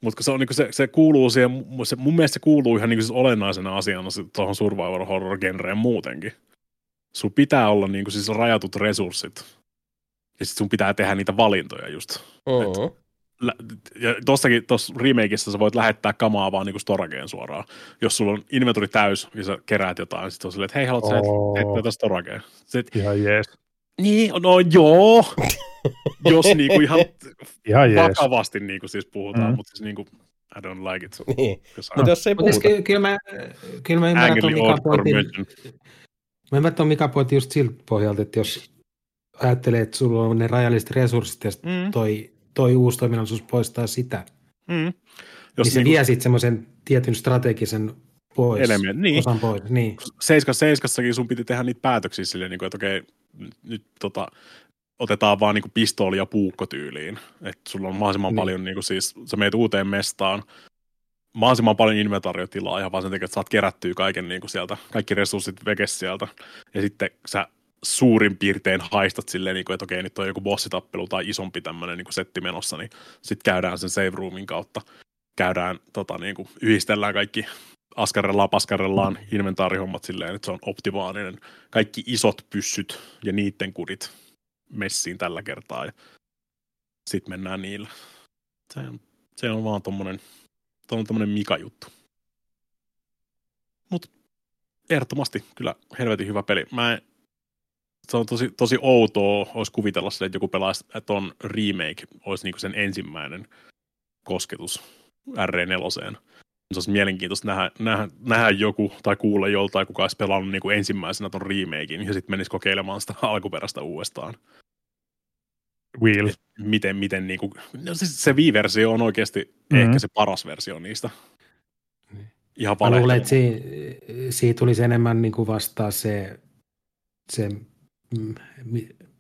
Speaker 2: Mutta se, on, niin se, se, kuuluu siihen, se, mun mielestä se kuuluu ihan niin siis olennaisena asiana tuohon survivor horror genreen muutenkin. Sun pitää olla niin siis rajatut resurssit. Ja sit sun pitää tehdä niitä valintoja just.
Speaker 1: Mm-hmm. Et,
Speaker 2: ja tossakin, tuossa remakeissa sä voit lähettää kamaa vaan niinku storageen suoraan. Jos sulla on inventori täys ja sä keräät jotain, niin sit on silleen, että hei, haluatko sä
Speaker 4: Oo.
Speaker 2: heittää storageen? Sit,
Speaker 4: Ihan jees.
Speaker 2: niin, no joo. *laughs* Jos niinku ihan
Speaker 4: Ihan jees.
Speaker 2: vakavasti niinku siis puhutaan,
Speaker 4: Mm.
Speaker 2: mutta siis niinku, I don't like it.
Speaker 1: Niin. Mutta jos ei
Speaker 3: siis
Speaker 1: puhuta.
Speaker 3: ky- kyllä mä, kyllä mä ymmärrän tuon
Speaker 2: Angry
Speaker 3: Mika
Speaker 2: Orc
Speaker 3: pointin, mä ymmärrän tuon Mika pointin just siltä pohjalta, että jos ajattelee, että sulla on ne rajalliset resurssit ja
Speaker 2: Mm.
Speaker 3: toi, toi uusi toiminnallisuus poistaa sitä,
Speaker 2: Mm.
Speaker 3: jos niin se
Speaker 2: niinku
Speaker 3: vie sitten semmoisen tietyn strategisen pois,
Speaker 2: Element, niin.
Speaker 3: osan pois. Niin.
Speaker 2: Seiskas, seiskassakin sun piti tehdä niitä päätöksiä silleen, niin kuin, että okei, nyt, tota, otetaan vaan niin kuin pistooli ja puukko tyyliin. Että sulla on mahdollisimman
Speaker 3: Niin.
Speaker 2: niin. paljon, niin kuin siis, sä meet uuteen mestaan, mahdollisimman paljon inventaariotilaa ihan vaan sen takia, että saat kerättyä kaiken niin kuin sieltä, kaikki resurssit vekes sieltä. Ja sitten sä suurin piirtein haistat silleen, niin kuin, että okei, nyt on joku bossitappelu tai isompi tämmöinen niin setti menossa, niin sitten käydään sen save roomin kautta. Käydään, tota, niin kuin, yhdistellään kaikki askarellaan, paskarellaan inventaarihommat silleen, että se on optimaalinen. Kaikki isot pyssyt ja niiden kudit messiin tällä kertaa ja sitten mennään niillä. Se on, se on vaan tommonen, on tommonen Mika-juttu. Mut ehdottomasti kyllä helvetin hyvä peli. Mä en, se on tosi, tosi outoa, olisi kuvitella sille, että joku pelaisi, että on remake, olisi niinku sen ensimmäinen kosketus R4. Se olisi mielenkiintoista nähdä, nähdä, nähdä joku tai kuulla joltain, kuka olisi pelannut niin kuin ensimmäisenä ton remakein ja sitten menisi kokeilemaan sitä *laughs* alkuperäistä uudestaan.
Speaker 4: Wheel.
Speaker 2: Miten, miten niin kuin, no siis se Wii-versio on oikeasti
Speaker 4: Mhm.
Speaker 2: mm-hmm. ehkä se paras versio niistä. Ihan
Speaker 3: Mä luulen, että si, siitä tulisi enemmän niin kuin vastaa se, se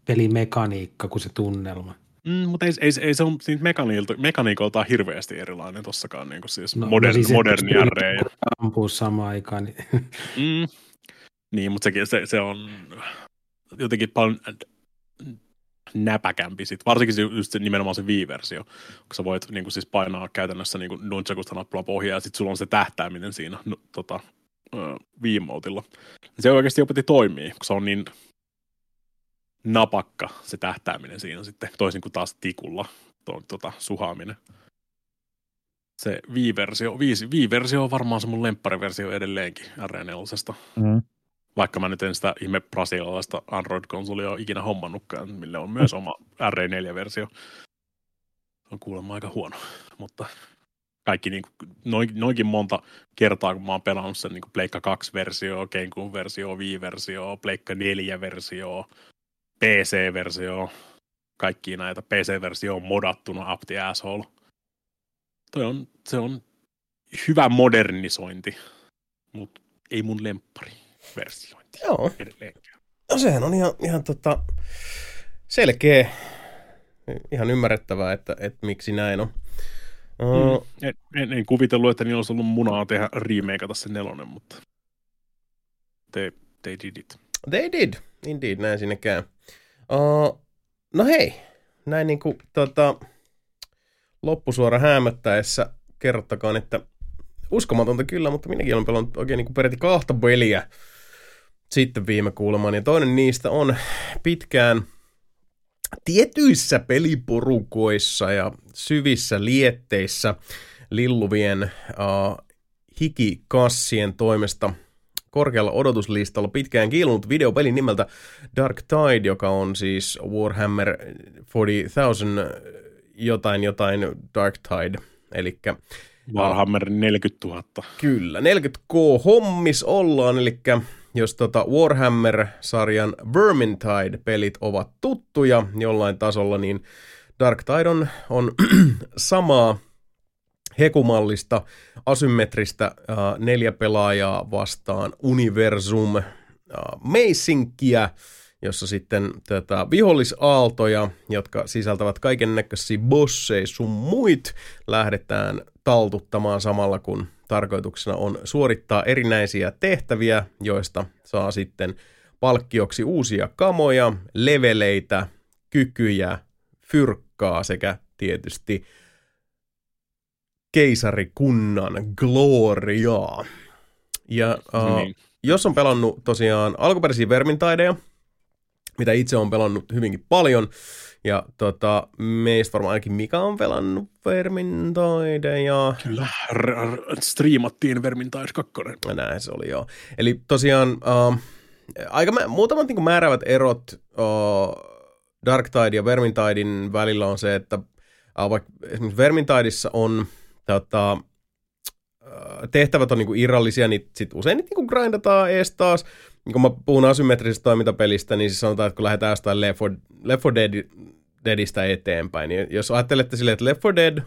Speaker 3: pelimekaniikka kuin se tunnelma.
Speaker 2: Mm, mutta ei, ei, ei se on siitä mekaniilta, mekaniikoltaan hirveästi erilainen tossakaan, niin kuin siis
Speaker 3: No,
Speaker 2: modern,
Speaker 3: no siis,
Speaker 2: siis, moderni R.
Speaker 3: Ampuu samaan aikaan. Niin, *laughs*
Speaker 2: mm, niin, mutta sekin, se, se on jotenkin paljon näpäkämpi sit. Varsinkin se, just se, nimenomaan se Wii-versio, kun sä voit niin kuin siis painaa käytännössä niin nunchakusta nappula pohjaa ja sitten sulla on se tähtääminen siinä no, tota, Wiimoutilla. Se oikeasti opeti toimii, kun se on niin napakka se tähtääminen siinä sitten, toisin kuin taas tikulla tuo, tota, suhaaminen. Se Wii-versio, Wii, Wii-versio on varmaan se mun lemppariversio edelleenkin R4.
Speaker 4: Mm.
Speaker 2: Vaikka mä nyt en sitä ihme brasilialaista Android-konsolia ole ikinä hommannutkaan, mille on myös oma R4-versio. Se on kuulemma aika huono, mutta kaikki niin kuin, noin, noinkin monta kertaa, kun mä oon pelannut sen niin kuin Pleikka 2-versio, Gamecube-versio, Wii-versio, Pleikka 4-versio, PC-versio, kaikki näitä. PC-versio on modattuna up the asshole. Toi on, se on hyvä modernisointi, mutta ei mun lemppari versiointi
Speaker 1: Joo.
Speaker 2: edelleenkään.
Speaker 1: No sehän on ihan, ihan tota, selkeä, ihan ymmärrettävää, että, että miksi näin on. Uh,
Speaker 2: Mm. En, en, en, kuvitellut, että niillä olisi ollut munaa tehdä remakeata se nelonen, mutta they, they did it.
Speaker 1: They did, indeed, näin sinne käy. Uh, no hei, näin niin kuin tota, loppusuora häämöttäessä kerrottakaan, että uskomatonta kyllä, mutta minäkin olen pelannut oikein niin kuin peräti kahta peliä sitten viime kuulemaan. Ja toinen niistä on pitkään tietyissä peliporukoissa ja syvissä lietteissä lilluvien uh, hikikassien toimesta korkealla odotuslistalla pitkään kiilunut videopeli nimeltä Dark Tide, joka on siis Warhammer 40,000 jotain jotain Dark Tide, eli
Speaker 2: Warhammer 40 000.
Speaker 1: Kyllä, 40K hommis ollaan, eli jos tota Warhammer-sarjan Vermintide-pelit ovat tuttuja jollain tasolla, niin Dark Tide on, on *clears throat* samaa hekumallista, asymmetristä äh, neljä pelaajaa vastaan universum äh, meisinkiä, jossa sitten tätä vihollisaaltoja, jotka sisältävät kaiken näköisiä bosseja sun muit, lähdetään taltuttamaan samalla kun tarkoituksena on suorittaa erinäisiä tehtäviä, joista saa sitten palkkioksi uusia kamoja, leveleitä, kykyjä, fyrkkaa sekä tietysti keisarikunnan gloriaa. Ja uh,
Speaker 2: Niin.
Speaker 1: jos on pelannut tosiaan alkuperäisiä Vermintaideja, mitä itse on pelannut hyvinkin paljon, ja tota, meistä varmaan ainakin Mika on pelannut Vermintaideja,
Speaker 2: Kyllä, r- r- striimattiin Vermintide 2.
Speaker 1: Ja näin se oli, joo. Eli tosiaan uh, aika mä, muutamat niin määräävät erot uh, Dark Tide ja Vermintidein välillä on se, että uh, vaikka esimerkiksi Vermintideissa on tota, uh, tehtävät on niin kuin irrallisia, niin sit usein niitä niin kuin grindataan ees taas. Niin kun mä puhun asymmetrisestä toimintapelistä, niin siis sanotaan, että kun lähdetään jostain Left 4, Left 4 Dead, Deadistä eteenpäin, niin jos ajattelette silleen, että Left 4 Dead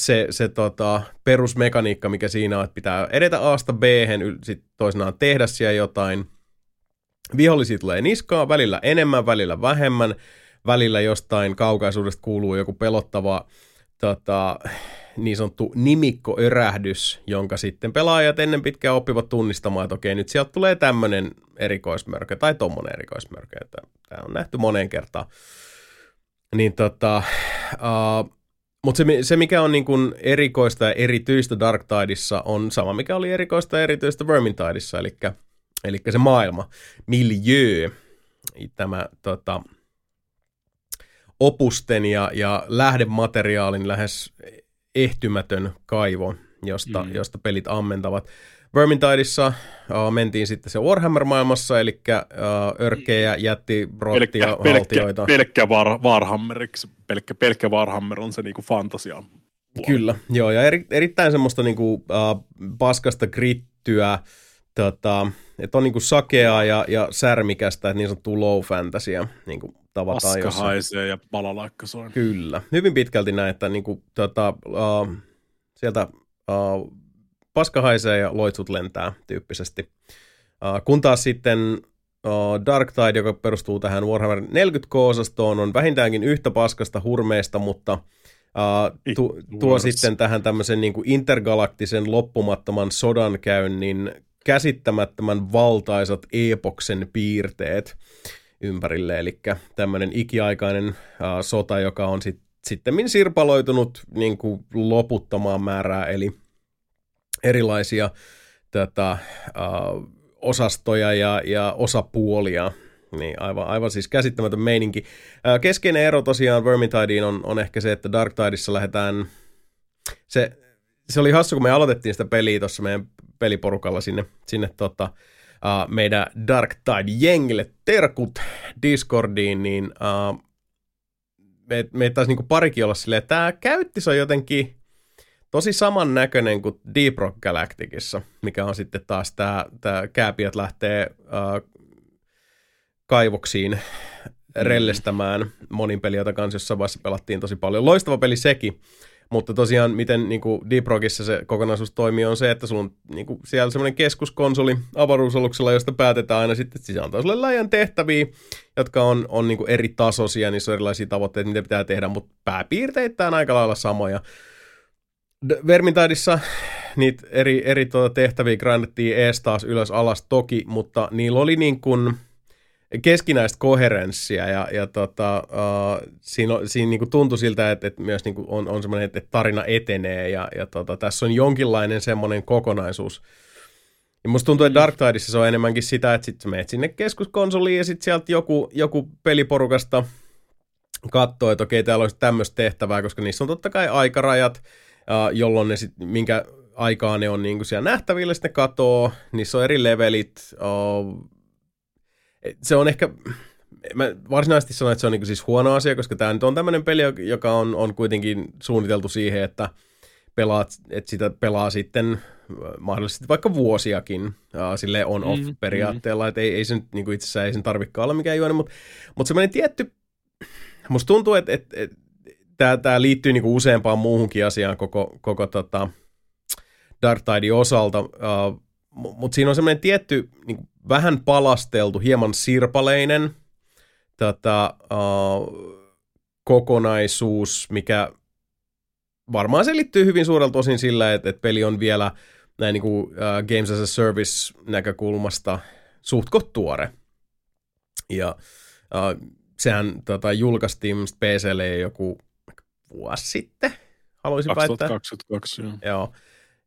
Speaker 1: se, se tota, perusmekaniikka, mikä siinä on, että pitää edetä Asta b sitten toisinaan tehdä siellä jotain. Vihollisia tulee niskaa, välillä enemmän, välillä vähemmän, välillä jostain kaukaisuudesta kuuluu joku pelottava tota, niin sanottu nimikkoörähdys, jonka sitten pelaajat ennen pitkään oppivat tunnistamaan, että okei, nyt sieltä tulee tämmöinen erikoismörkö tai tommonen erikoismörkö. Tämä on nähty moneen kertaan. Niin tota, uh, mutta se, se, mikä on niin kuin erikoista ja erityistä Dark Tideissa, on sama, mikä oli erikoista ja erityistä Vermintideissa, eli, eli se maailma, miljö, tämä tota, opusten ja, ja lähdemateriaalin lähes ehtymätön kaivo, josta, mm. josta pelit ammentavat. Vermintideissa uh, mentiin sitten se Warhammer-maailmassa, eli uh, örkkejä, jätti, rottia,
Speaker 2: pelkkä,
Speaker 1: haltioita.
Speaker 2: Pelkkä, pelkkä var, Warhammeriksi, pelkkä, pelkkä Warhammer on se niinku fantasia.
Speaker 1: Kyllä, joo, ja eri, erittäin semmoista niinku, uh, paskasta grittyä, tota, että on niinku sakeaa ja, ja särmikästä, että niin sanottu low fantasia niinku, tavataan.
Speaker 2: Paska
Speaker 1: jossain.
Speaker 2: haisee ja palalaikka soi.
Speaker 1: Kyllä, hyvin pitkälti näin, että niinku, tota, uh, sieltä uh, paska haisee ja loitsut lentää tyyppisesti. Uh, kun taas sitten uh, Dark Tide, joka perustuu tähän Warhammer 40K-osastoon, on vähintäänkin yhtä paskasta hurmeista, mutta uh, tu, tuo sitten tähän tämmöisen niin kuin intergalaktisen loppumattoman sodankäynnin käsittämättömän valtaisat epoksen piirteet ympärille, eli tämmöinen ikiaikainen uh, sota, joka on sit, sitten sirpaloitunut niin kuin loputtomaan määrää, eli erilaisia tätä, uh, osastoja ja, ja osapuolia. Niin aivan, aivan siis käsittämätön meininki. Uh, keskeinen ero tosiaan Vermintideen on, on ehkä se, että Dark Tideissa lähdetään... Se, se oli hassu, kun me aloitettiin sitä peliä tuossa meidän peliporukalla sinne, sinne tota, uh, meidän Dark Tide-jengille terkut Discordiin, niin uh, me, me taisi niinku parikin olla silleen, että tämä käyttis on jotenkin tosi samannäköinen kuin Deep Rock Galacticissa, mikä on sitten taas tämä, tämä kääpiöt lähtee uh, kaivoksiin rellestämään monin peli, jota kanssa jossain vaiheessa pelattiin tosi paljon. Loistava peli sekin, mutta tosiaan miten niin kuin Deep Rockissa se kokonaisuus toimii on se, että sulla on niin kuin siellä semmoinen keskuskonsoli avaruusaluksella, josta päätetään aina sitten, että sisältää sulle laajan tehtäviä, jotka on, on niin kuin eri tasoisia, niissä on erilaisia tavoitteita, mitä pitää tehdä, mutta pääpiirteittäin aika lailla samoja. Vermintideissa niitä eri, eri tuota tehtäviä grindattiin ees taas ylös alas toki, mutta niillä oli niin kuin keskinäistä koherenssia ja, ja tota, uh, siinä, siinä niin kuin tuntui siltä, että, että myös niin kuin on, on semmoinen, että tarina etenee ja, ja tota, tässä on jonkinlainen semmoinen kokonaisuus. Ja musta tuntuu, että Dark Tideissa se on enemmänkin sitä, että sit menet sinne keskuskonsoliin ja sitten sieltä joku, joku peliporukasta katsoo, että okei, täällä olisi tämmöistä tehtävää, koska niissä on totta kai aikarajat, uh, jolloin ne sit, minkä aikaa ne on niin kuin siellä nähtävillä, sitten ne katoo, niissä on eri levelit, uh, se on ehkä, mä varsinaisesti sanon, että se on niin siis huono asia, koska tämä nyt on tämmöinen peli, joka on, on kuitenkin suunniteltu siihen, että pelaat, että sitä pelaa sitten mahdollisesti vaikka vuosiakin uh, sille on-off
Speaker 2: Mm,
Speaker 1: periaatteella, mm. että ei, ei sen niin kuin itsessään ei sen tarvikaan olla mikään juoni, mutta, mutta semmoinen tietty, musta tuntuu, että, että, että tämä, tämä liittyy niin kuin useampaan muuhunkin asiaan koko, koko tota Dark Tidein osalta, uh, mutta siinä on semmoinen tietty niin kuin vähän palasteltu, hieman sirpaleinen tota, uh, kokonaisuus, mikä varmaan selittyy hyvin suurelta osin sillä, että, että peli on vielä näin niin kuin, uh, Games as a Service näkökulmasta suht tuore. Ja uh, sehän tota, julkaistiin PClle joku vuosi sitten, haluaisin väittää.
Speaker 2: 2022, joo.
Speaker 1: Joo.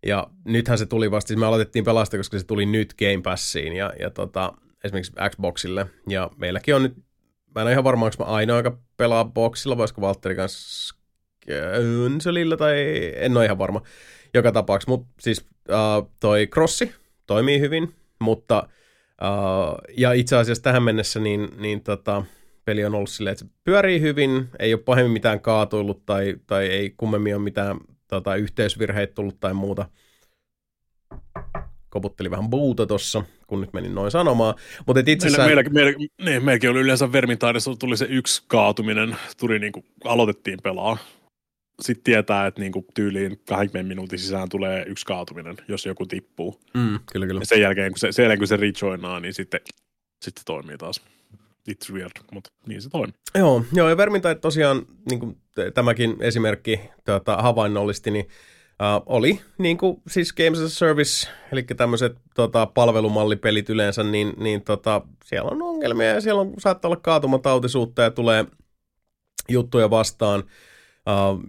Speaker 1: Ja nythän se tuli vasta, siis me aloitettiin pelasta, koska se tuli nyt Game Passiin ja, ja tota, esimerkiksi Xboxille. Ja meilläkin on nyt, mä en ole ihan varma, onko mä ainoa, joka pelaa boxilla, voisiko Valtteri kanssa Könselillä tai en ole ihan varma joka tapauksessa. Mutta siis uh, toi Crossi toimii hyvin, mutta uh, ja itse asiassa tähän mennessä niin, niin tota, peli on ollut silleen, että se pyörii hyvin, ei ole pahemmin mitään kaatuillut tai, tai ei kummemmin ole mitään tota, yhteysvirheitä tullut tai muuta. Koputteli vähän buuta tossa, kun nyt menin noin sanomaan. Mutta itse
Speaker 2: Meillä,
Speaker 1: asiassa...
Speaker 2: meillä, meillä, niin, meilläkin oli yleensä Vermintaidessa tuli se yksi kaatuminen, tuli niin kuin, aloitettiin pelaa. Sitten tietää, että niin kuin, tyyliin 20 minuutin sisään tulee yksi kaatuminen, jos joku tippuu.
Speaker 1: Mm, kyllä, kyllä.
Speaker 2: Ja sen jälkeen, kun se, sen jälkeen, kun se rejoinaa, niin sitten, sitten toimii taas. It's weird, mutta niin se toimii.
Speaker 1: Joo, joo ja Vermintide tosiaan, niin kuin tämäkin esimerkki tuota, havainnollisti, niin uh, oli niin kuin, siis Games as a Service, eli tämmöiset tota, palvelumallipelit yleensä, niin, niin tota, siellä on ongelmia ja siellä on, saattaa olla kaatumatautisuutta ja tulee juttuja vastaan. Uh,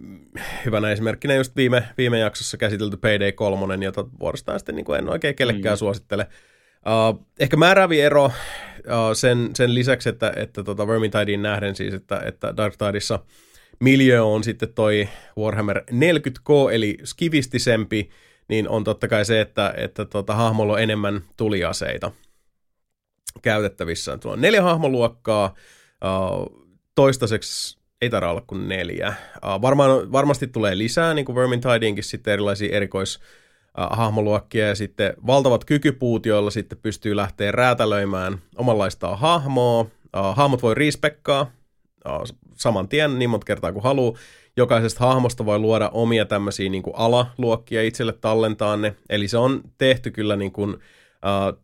Speaker 1: hyvänä esimerkkinä just viime, viime jaksossa käsitelty Payday 3, jota vuorostaan sitten niin kuin en oikein kellekään mm. suosittele. Uh, ehkä määräävi ero uh, sen, sen lisäksi, että, että tota Vermintideen nähden siis, että, että Dark Tideissa miljö on sitten toi Warhammer 40K, eli skivistisempi, niin on totta kai se, että, että tota, hahmolla on enemmän tuliaseita käytettävissä. Tuolla on neljä hahmoluokkaa, toistaiseksi ei tarvitse olla kuin neljä. Varmaan, varmasti tulee lisää, niin kuin Vermintideinkin sitten erilaisia erikois hahmoluokkia ja sitten valtavat kykypuut, joilla sitten pystyy lähteä räätälöimään omanlaistaan hahmoa. hahmot voi respekkaa saman tien niin monta kertaa kuin haluaa. Jokaisesta hahmosta voi luoda omia tämmöisiä niin kuin alaluokkia itselle tallentaa ne. Eli se on tehty kyllä niin kuin, uh,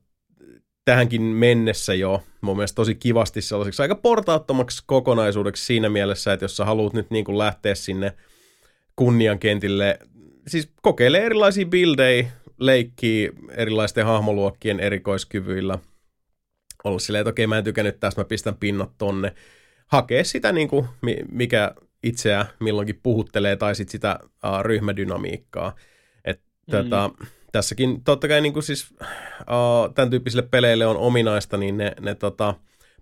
Speaker 1: tähänkin mennessä jo mun mielestä tosi kivasti sellaiseksi aika portaattomaksi kokonaisuudeksi siinä mielessä, että jos sä haluat nyt niin kuin lähteä sinne kunniankentille siis kokeilee erilaisia buildejä, leikkii erilaisten hahmoluokkien erikoiskyvyillä. Olla silleen, että okei, mä en tykännyt tästä, mä pistän pinnat tonne. Hakee sitä, niin kuin, mikä itseä milloinkin puhuttelee, tai sitten sitä uh, ryhmädynamiikkaa. Et, mm. tota, tässäkin totta kai niin kuin siis, uh, tämän tyyppisille peleille on ominaista, niin ne, ne tota,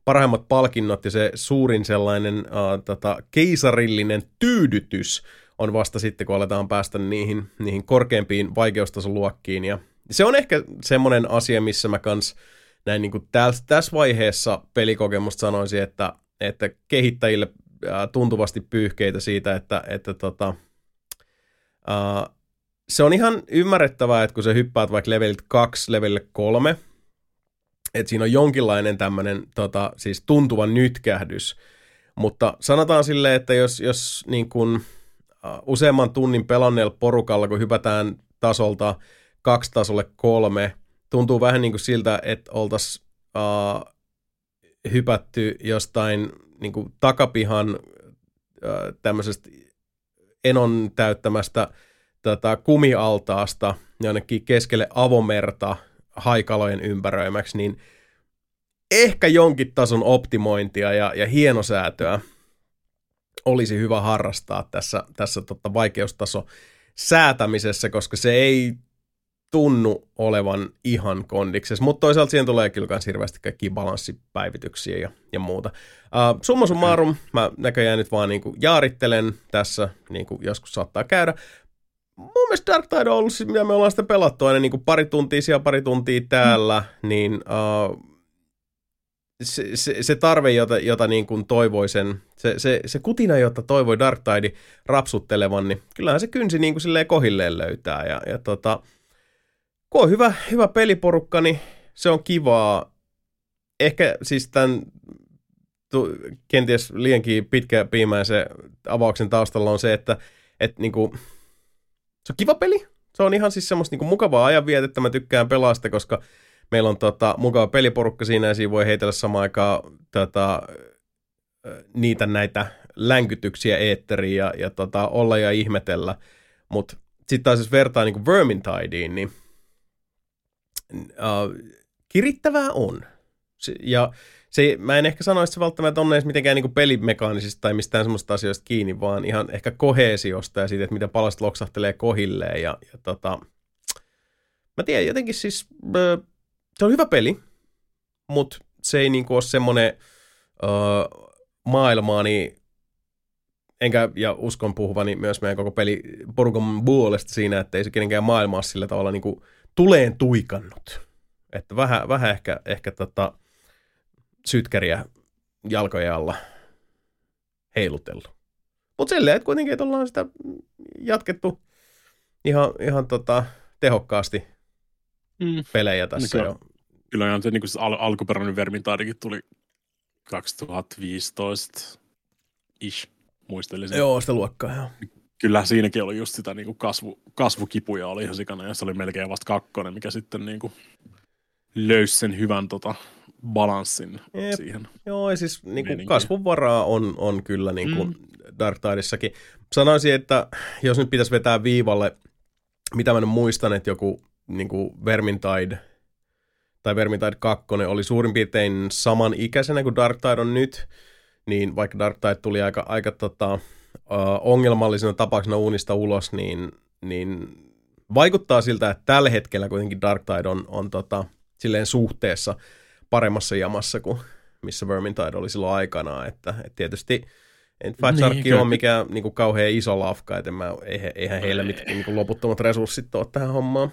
Speaker 1: parhaimmat palkinnot ja se suurin sellainen uh, tota, keisarillinen tyydytys – on vasta sitten, kun aletaan päästä niihin, niihin korkeampiin vaikeustason Ja se on ehkä semmoinen asia, missä mä kans näin niin kuin tässä, tässä vaiheessa pelikokemusta sanoisin, että, että kehittäjille tuntuvasti pyyhkeitä siitä, että, että tota, uh, se on ihan ymmärrettävää, että kun sä hyppäät vaikka levelit 2 levelille 3, että siinä on jonkinlainen tämmöinen tota, siis tuntuva nytkähdys, mutta sanotaan silleen, että jos, jos niin kuin, useamman tunnin pelanneella porukalla, kun hypätään tasolta kaksi tasolle kolme, tuntuu vähän niin kuin siltä, että oltaisiin uh, hypätty jostain niin kuin takapihan tämmöisestä enon täyttämästä tota, kumialtaasta jonnekin keskelle avomerta haikalojen ympäröimäksi, niin ehkä jonkin tason optimointia ja, ja hienosäätöä olisi hyvä harrastaa tässä, tässä tota vaikeustaso säätämisessä, koska se ei tunnu olevan ihan kondiksessa, mutta toisaalta siihen tulee kyllä myös hirveästi kaikkia balanssipäivityksiä ja, ja muuta. Uh, summa summarum, mä näköjään nyt vaan niinku jaarittelen tässä, niin kuin joskus saattaa käydä. Mun mielestä Dark Tide on ollut, mitä me ollaan sitä pelattu aina niin pari tuntia siellä, pari tuntia täällä, mm. niin uh, se, se, se tarve, jota, jota niin kuin toivoisen, se, se, se kutina, jota toivoi Dark Tide rapsuttelevan, niin kyllähän se kynsi niin kuin silleen kohilleen löytää. Ja, ja tota, kun on hyvä, hyvä peliporukka, niin se on kivaa. Ehkä siis tämän tu, kenties liiankin pitkä piimäisen avauksen taustalla on se, että et niin kuin, se on kiva peli. Se on ihan siis semmoista niin kuin mukavaa ajanvietettä. Mä tykkään pelaa sitä, koska meillä on tota, mukava peliporukka siinä ja siinä voi heitellä samaan aikaan tota, niitä näitä länkytyksiä eetteriin ja, ja tota, olla ja ihmetellä. Mutta sitten taas jos vertaa niin Vermintideen, niin uh, kirittävää on. Ja se, mä en ehkä sano, että se välttämättä on edes mitenkään niin pelimekaanisista tai mistään semmoista asioista kiinni, vaan ihan ehkä kohesiosta ja siitä, että miten palaset loksahtelee kohilleen. Ja, ja tota, mä tiedän, jotenkin siis se on hyvä peli, mutta se ei niin kuin ole semmoinen ö, maailmaani, enkä ja uskon puhuvani myös meidän koko peli porukan puolesta siinä, että ei se kenenkään maailmaa sillä tavalla niin kuin tuleen tuikannut. Että vähän, vähän ehkä, ehkä tota, sytkäriä jalkojen alla heilutellut. Mutta silleen, että kuitenkin että ollaan sitä jatkettu ihan, ihan tota, tehokkaasti
Speaker 2: Mm.
Speaker 1: pelejä tässä
Speaker 2: Mikä-
Speaker 1: jo.
Speaker 2: Kyllä ihan se, niin kuin se al- alkuperäinen Vermintardikin tuli 2015 ish, muistelisin.
Speaker 1: Joo, sitä luokkaa, joo.
Speaker 2: Kyllä siinäkin oli just sitä niin kuin kasvu, kasvukipuja oli ihan sikana, ja se oli melkein vasta kakkonen, mikä sitten niin kuin löysi sen hyvän tota, balanssin
Speaker 1: Jep.
Speaker 2: siihen.
Speaker 1: Joo, ja siis niin kuin
Speaker 2: Meininki.
Speaker 1: kasvun varaa on, on kyllä niin kuin
Speaker 2: Mm.
Speaker 1: Dark Tidessakin. Sanoisin, että jos nyt pitäisi vetää viivalle, mitä mä nyt muistan, että joku niin kuin Vermintide tai Vermintide 2 oli suurin piirtein saman ikäisenä kuin Dark Tide on nyt, niin vaikka Dark Tide tuli aika, aika tota, ongelmallisena tapauksena uunista ulos, niin, niin vaikuttaa siltä, että tällä hetkellä kuitenkin Dark Tide on, on tota, silleen suhteessa paremmassa jamassa kuin missä Vermintide oli silloin aikanaan, että, että tietysti en Fat
Speaker 2: Niin,
Speaker 1: Shark ole mikään niin kuin kauhean iso lafka, että mä, eihän, eihän heillä mitään niin kuin loputtomat resurssit ole tähän hommaan.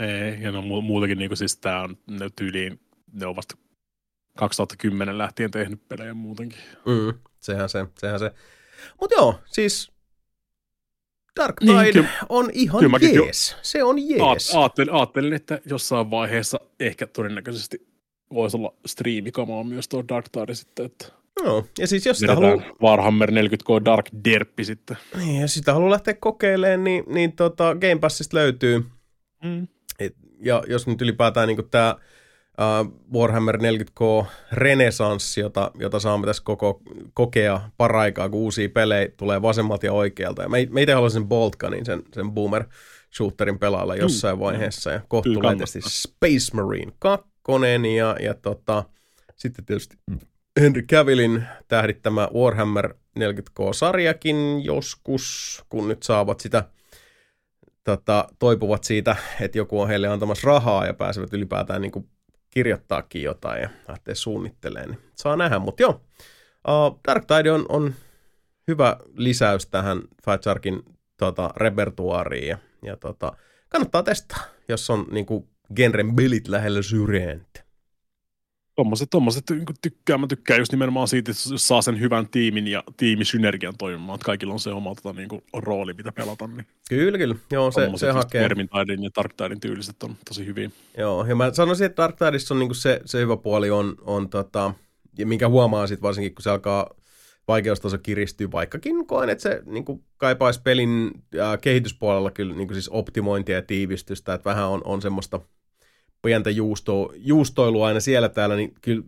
Speaker 2: Ei, ja no mu- muutakin niin kuin siis tää on ne tyyliin, ne on vasta 2010 lähtien tehnyt pelejä muutenkin.
Speaker 1: Mm, sehän se, sehän se. Mutta joo, siis Dark
Speaker 2: Niin,
Speaker 1: Tide
Speaker 2: kyllä-
Speaker 1: on ihan
Speaker 2: kyllä
Speaker 1: jees. Se on jees.
Speaker 2: Aat- Ajattelin, ajattelin, että jossain vaiheessa ehkä todennäköisesti voisi olla striimikamaa myös tuo Dark Tide sitten, että
Speaker 1: No, ja siis jos sitä haluaa,
Speaker 2: Warhammer 40K Dark Derppi sitten.
Speaker 1: niin, jos sitä haluaa lähteä kokeilemaan, niin, niin tota, Game Passista löytyy.
Speaker 2: Mm.
Speaker 1: Et, ja jos nyt ylipäätään niin tämä Warhammer 40K renesanssi, jota, jota saamme tässä koko, kokea paraikaa, kun uusia pelejä tulee vasemmalta ja oikealta. Ja me, me itse haluaisin sen Boltgunin, sen, sen Boomer Shooterin pelailla jossain vaiheessa. Ja kohta tulee tietysti Space Marine 2 ja, ja tota, sitten tietysti Henry Cavillin tähdittämä Warhammer 40K-sarjakin joskus, kun nyt saavat sitä tota, toipuvat siitä, että joku on heille antamassa rahaa ja pääsevät ylipäätään niin kuin kirjoittaakin jotain ja lähtee suunnittelemaan. Niin saa nähdä, mutta joo. Uh, Dark Tide on, on hyvä lisäys tähän Fat Sharkin tota, repertuaariin ja, ja tota, kannattaa testaa, jos on niin kuin genren bilit lähellä syrjäntä.
Speaker 2: Tommoset, tommoset niin tykkää, mä tykkään just nimenomaan siitä, että jos saa sen hyvän tiimin ja tiimisynergian toimimaan, että kaikilla on se oma tota, niin kuin, rooli, mitä pelata, niin
Speaker 1: Kyllä, kyllä. Joo, se, se hakee.
Speaker 2: Vermintidein ja Dark Tidein tyyliset on tosi hyviä.
Speaker 1: Joo, ja mä sanoisin, että Dark Tidessa on niinku se, se hyvä puoli on, on tota, ja minkä huomaa sitten varsinkin, kun se alkaa vaikeustaso kiristyy, vaikkakin koen, että se niinku kaipaisi pelin äh, kehityspuolella kyllä niinku siis optimointia ja tiivistystä, että vähän on, on semmoista pientä juusto, juustoilua aina siellä täällä, niin kyllä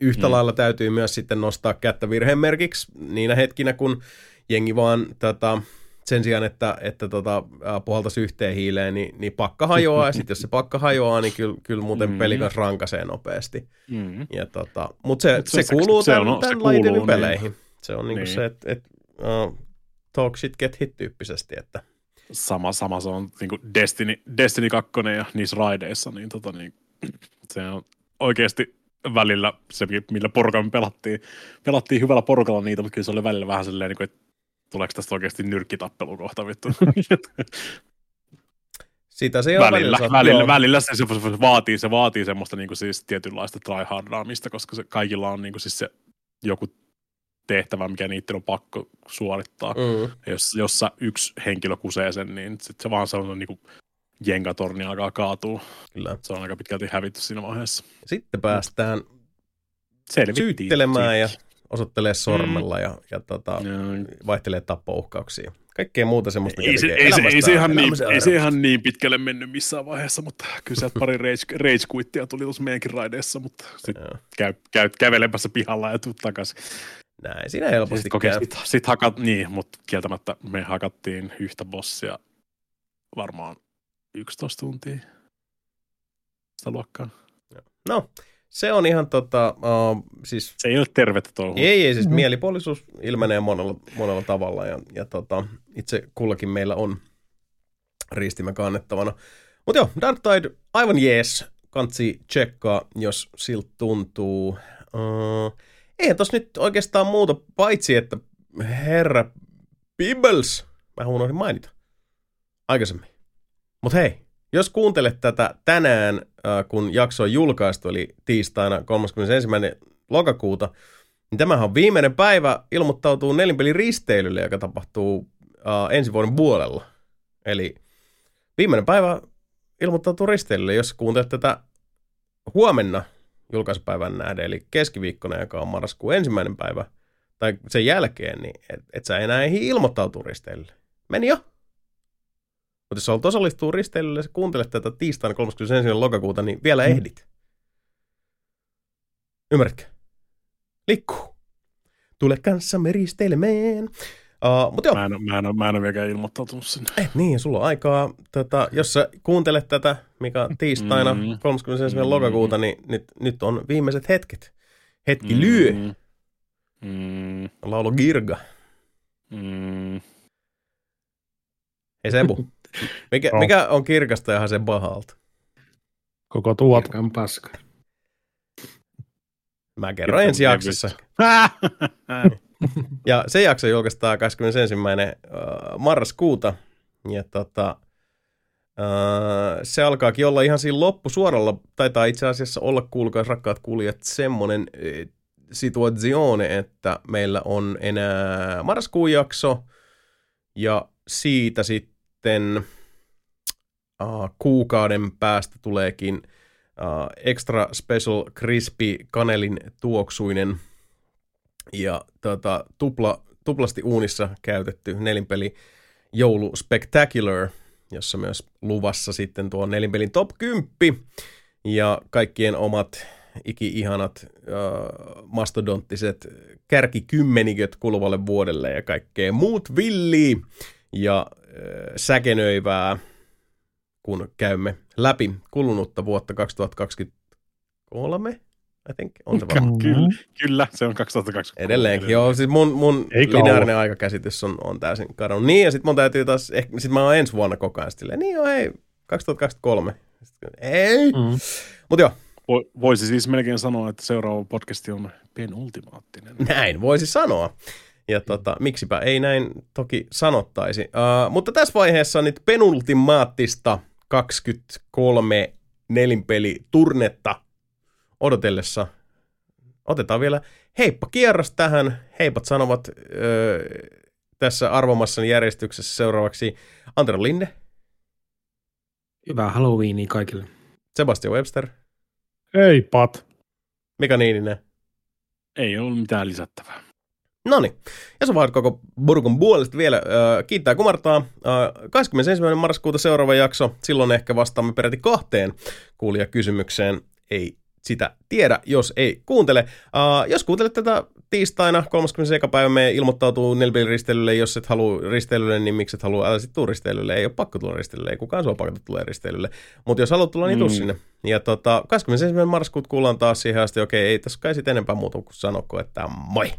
Speaker 1: yhtä
Speaker 2: Mm.
Speaker 1: lailla täytyy myös sitten nostaa kättä virheen merkiksi niinä hetkinä, kun jengi vaan tota, sen sijaan, että, että tota, puhaltaisi yhteen hiileen, niin, niin pakka hajoaa, ja sitten jos se pakka hajoaa, niin kyllä, kyllä muuten
Speaker 2: Mm.
Speaker 1: peli kanssa rankasee nopeasti.
Speaker 2: Mm.
Speaker 1: Ja tota, Mutta se,
Speaker 2: Mut
Speaker 1: se,
Speaker 2: se-
Speaker 1: se, kuuluu
Speaker 2: se
Speaker 1: tämän,
Speaker 2: on- se
Speaker 1: tämän
Speaker 2: kuuluu,
Speaker 1: lajin
Speaker 2: niin.
Speaker 1: peleihin. Se on niinku
Speaker 2: Niin.
Speaker 1: se, että et, uh, talk shit get hit tyyppisesti, että
Speaker 2: Sama, sama se on niin kuin Destiny, Destiny 2 ja niissä raideissa, niin, tota, niin se on oikeasti välillä se, millä porukalla me pelattiin, pelattiin hyvällä porukalla niitä, mutta kyllä se oli välillä vähän silleen, niin kuin, että tuleeko tästä oikeasti nyrkkitappelu kohta vittu. *laughs*
Speaker 1: sitä se
Speaker 2: välillä,
Speaker 1: saa-
Speaker 2: välillä,
Speaker 1: joo.
Speaker 2: välillä se, se, se, vaatii, se vaatii semmoista niin kuin siis tietynlaista tryhardaamista, koska se, kaikilla on niin kuin siis se joku tehtävä, mikä niiden on pakko suorittaa.
Speaker 1: Mm.
Speaker 2: Jos, jos sä yksi henkilö kusee sen, niin sit se vaan sellainen niin kuin jengatorni alkaa kaatua.
Speaker 1: Kyllä.
Speaker 2: Se on aika pitkälti hävitty siinä vaiheessa.
Speaker 1: Sitten päästään
Speaker 2: Selvittiin.
Speaker 1: syyttelemään ja osoittelee sormella ja, ja tota,
Speaker 2: Joo.
Speaker 1: vaihtelee tappouhkauksia. Kaikkea muuta semmoista, mikä
Speaker 2: Ei se, ei, se, ei, se ihan niin, ei se ihan niin pitkälle mennyt missään vaiheessa, mutta kyllä sieltä pari rage, rage tuli tuossa meidänkin raideessa, mutta sitten käy, käy kävelemässä pihalla ja tuu takaisin.
Speaker 1: Näin, siinä helposti
Speaker 2: Sitten kokee,
Speaker 1: käy.
Speaker 2: sit, sit hakat, niin, mutta kieltämättä me hakattiin yhtä bossia varmaan 11 tuntia sitä luokkaa.
Speaker 1: No, Se on ihan tota, uh, siis
Speaker 2: Se ei ole tervettä touhua.
Speaker 1: ei, ei siis mielipuolisuus ilmenee monella, monella tavalla ja, ja tota, itse kullakin meillä on riistimä kannettavana. Mutta joo, Dark Tide, aivan jees, kansi tsekkaa, jos siltä tuntuu. Uh, eihän tos nyt oikeastaan muuta, paitsi että herra Pibbles, mä unohdin mainita aikaisemmin. Mutta hei, jos kuuntelet tätä tänään, kun jakso on julkaistu, eli tiistaina 31. lokakuuta, niin tämähän on viimeinen päivä ilmoittautuu nelinpelin risteilylle, joka tapahtuu ensi vuoden puolella. Eli viimeinen päivä ilmoittautuu risteilylle, jos kuuntelet tätä huomenna julkaisupäivän nähden, eli keskiviikkona, joka on marraskuun ensimmäinen päivä, tai sen jälkeen, niin et, et sä enää ehdi ilmoittautua risteilylle. Meni jo. Mutta jos haluat osallistua risteilylle ja kuuntelet tätä tiistaina 31. lokakuuta, niin vielä
Speaker 4: Mm.
Speaker 1: ehdit. Ymmärrätkö? Likkuu. Tule kanssamme risteilemään. Uh, mutta joo,
Speaker 2: Mä en, mä, en, mä en ole vieläkään ilmoittautunut sinne.
Speaker 1: eh, niin, sulla on aikaa. Tota, jos sä kuuntelet tätä, mikä on tiistaina
Speaker 2: Mm.
Speaker 1: 31.
Speaker 2: Mm.
Speaker 1: lokakuuta, niin nyt, nyt on viimeiset hetket. Hetki mm. lyö.
Speaker 2: Mm.
Speaker 1: Laulo Girga.
Speaker 2: Mm.
Speaker 1: Hei Sebu, mikä,
Speaker 4: Joo.
Speaker 1: mikä on kirkasta ja se pahalta?
Speaker 4: Koko tuot.
Speaker 3: Virkan paska.
Speaker 1: Mä kerron ensi jaksossa. *laughs* Ja se jakso julkaistaan 21. äh, marraskuuta. Ja tota, äh, se alkaakin olla ihan siinä loppusuoralla. Taitaa itse asiassa olla, kuulkaa rakkaat kuulijat, semmoinen äh, situazione, että meillä on enää marraskuun jakso. Ja siitä sitten kuukauden päästä tuleekin äh, extra special crispy kanelin tuoksuinen ja tota, tupla, tuplasti uunissa käytetty nelinpeli Joulu Spectacular, jossa myös luvassa sitten tuo nelinpelin top 10 ja kaikkien omat iki-ihanat äh, mastodonttiset kärkikymmeniköt kuluvalle vuodelle ja kaikkea muut villiä ja äh, säkenöivää, kun käymme läpi kulunutta vuotta 2023, I think, on se varmaan.
Speaker 2: kyllä, kyllä, se on 2020.
Speaker 1: Edelleenkin, joo. Siis mun, mun
Speaker 4: Ei kauan.
Speaker 1: lineaarinen aikakäsitys on, on täysin kadonnut. Niin, ja sitten mun täytyy taas, ehkä, sit mä oon ensi vuonna koko ajan silleen, niin joo, hei, 2023. Sitten, ei. Mm.
Speaker 3: Mm.
Speaker 1: Mutta joo,
Speaker 2: Vo- Voisi siis melkein sanoa, että seuraava podcasti on penultimaattinen.
Speaker 1: näin voisi sanoa. Ja tota, miksipä ei näin toki sanottaisi. Uh, mutta tässä vaiheessa nyt penultimaattista 23 nelinpeli turnetta odotellessa. Otetaan vielä heippa kierros tähän. Heipat sanovat öö, tässä arvomassani järjestyksessä seuraavaksi Antero Linde,
Speaker 3: Hyvää Halloweenia kaikille.
Speaker 1: Sebastian Webster,
Speaker 4: Ei pat.
Speaker 1: Mika Niininen.
Speaker 2: Ei ollut mitään lisättävää.
Speaker 1: No niin, ja se vaan koko Burgun puolesta vielä äh, kiittää kumartaa. Äh, 21. marraskuuta seuraava jakso, silloin ehkä vastaamme peräti kahteen kuulijakysymykseen. Ei sitä tiedä, jos ei kuuntele. Uh, jos kuuntelet tätä tiistaina 30. päivä, me ilmoittautuu Nelbilin risteilylle. Jos et halua risteilylle, niin miksi et halua, älä sitten tuu risteilylle. Ei ole pakko tulla risteilylle, ei kukaan sua pakota tulla risteilylle. Mutta jos haluat tulla, niin tuu
Speaker 2: Mm.
Speaker 1: sinne. Ja tota, 21. marraskuuta kuullaan taas siihen asti, okei, ei tässä kai sitten enempää muuta kuin sanokko, että moi!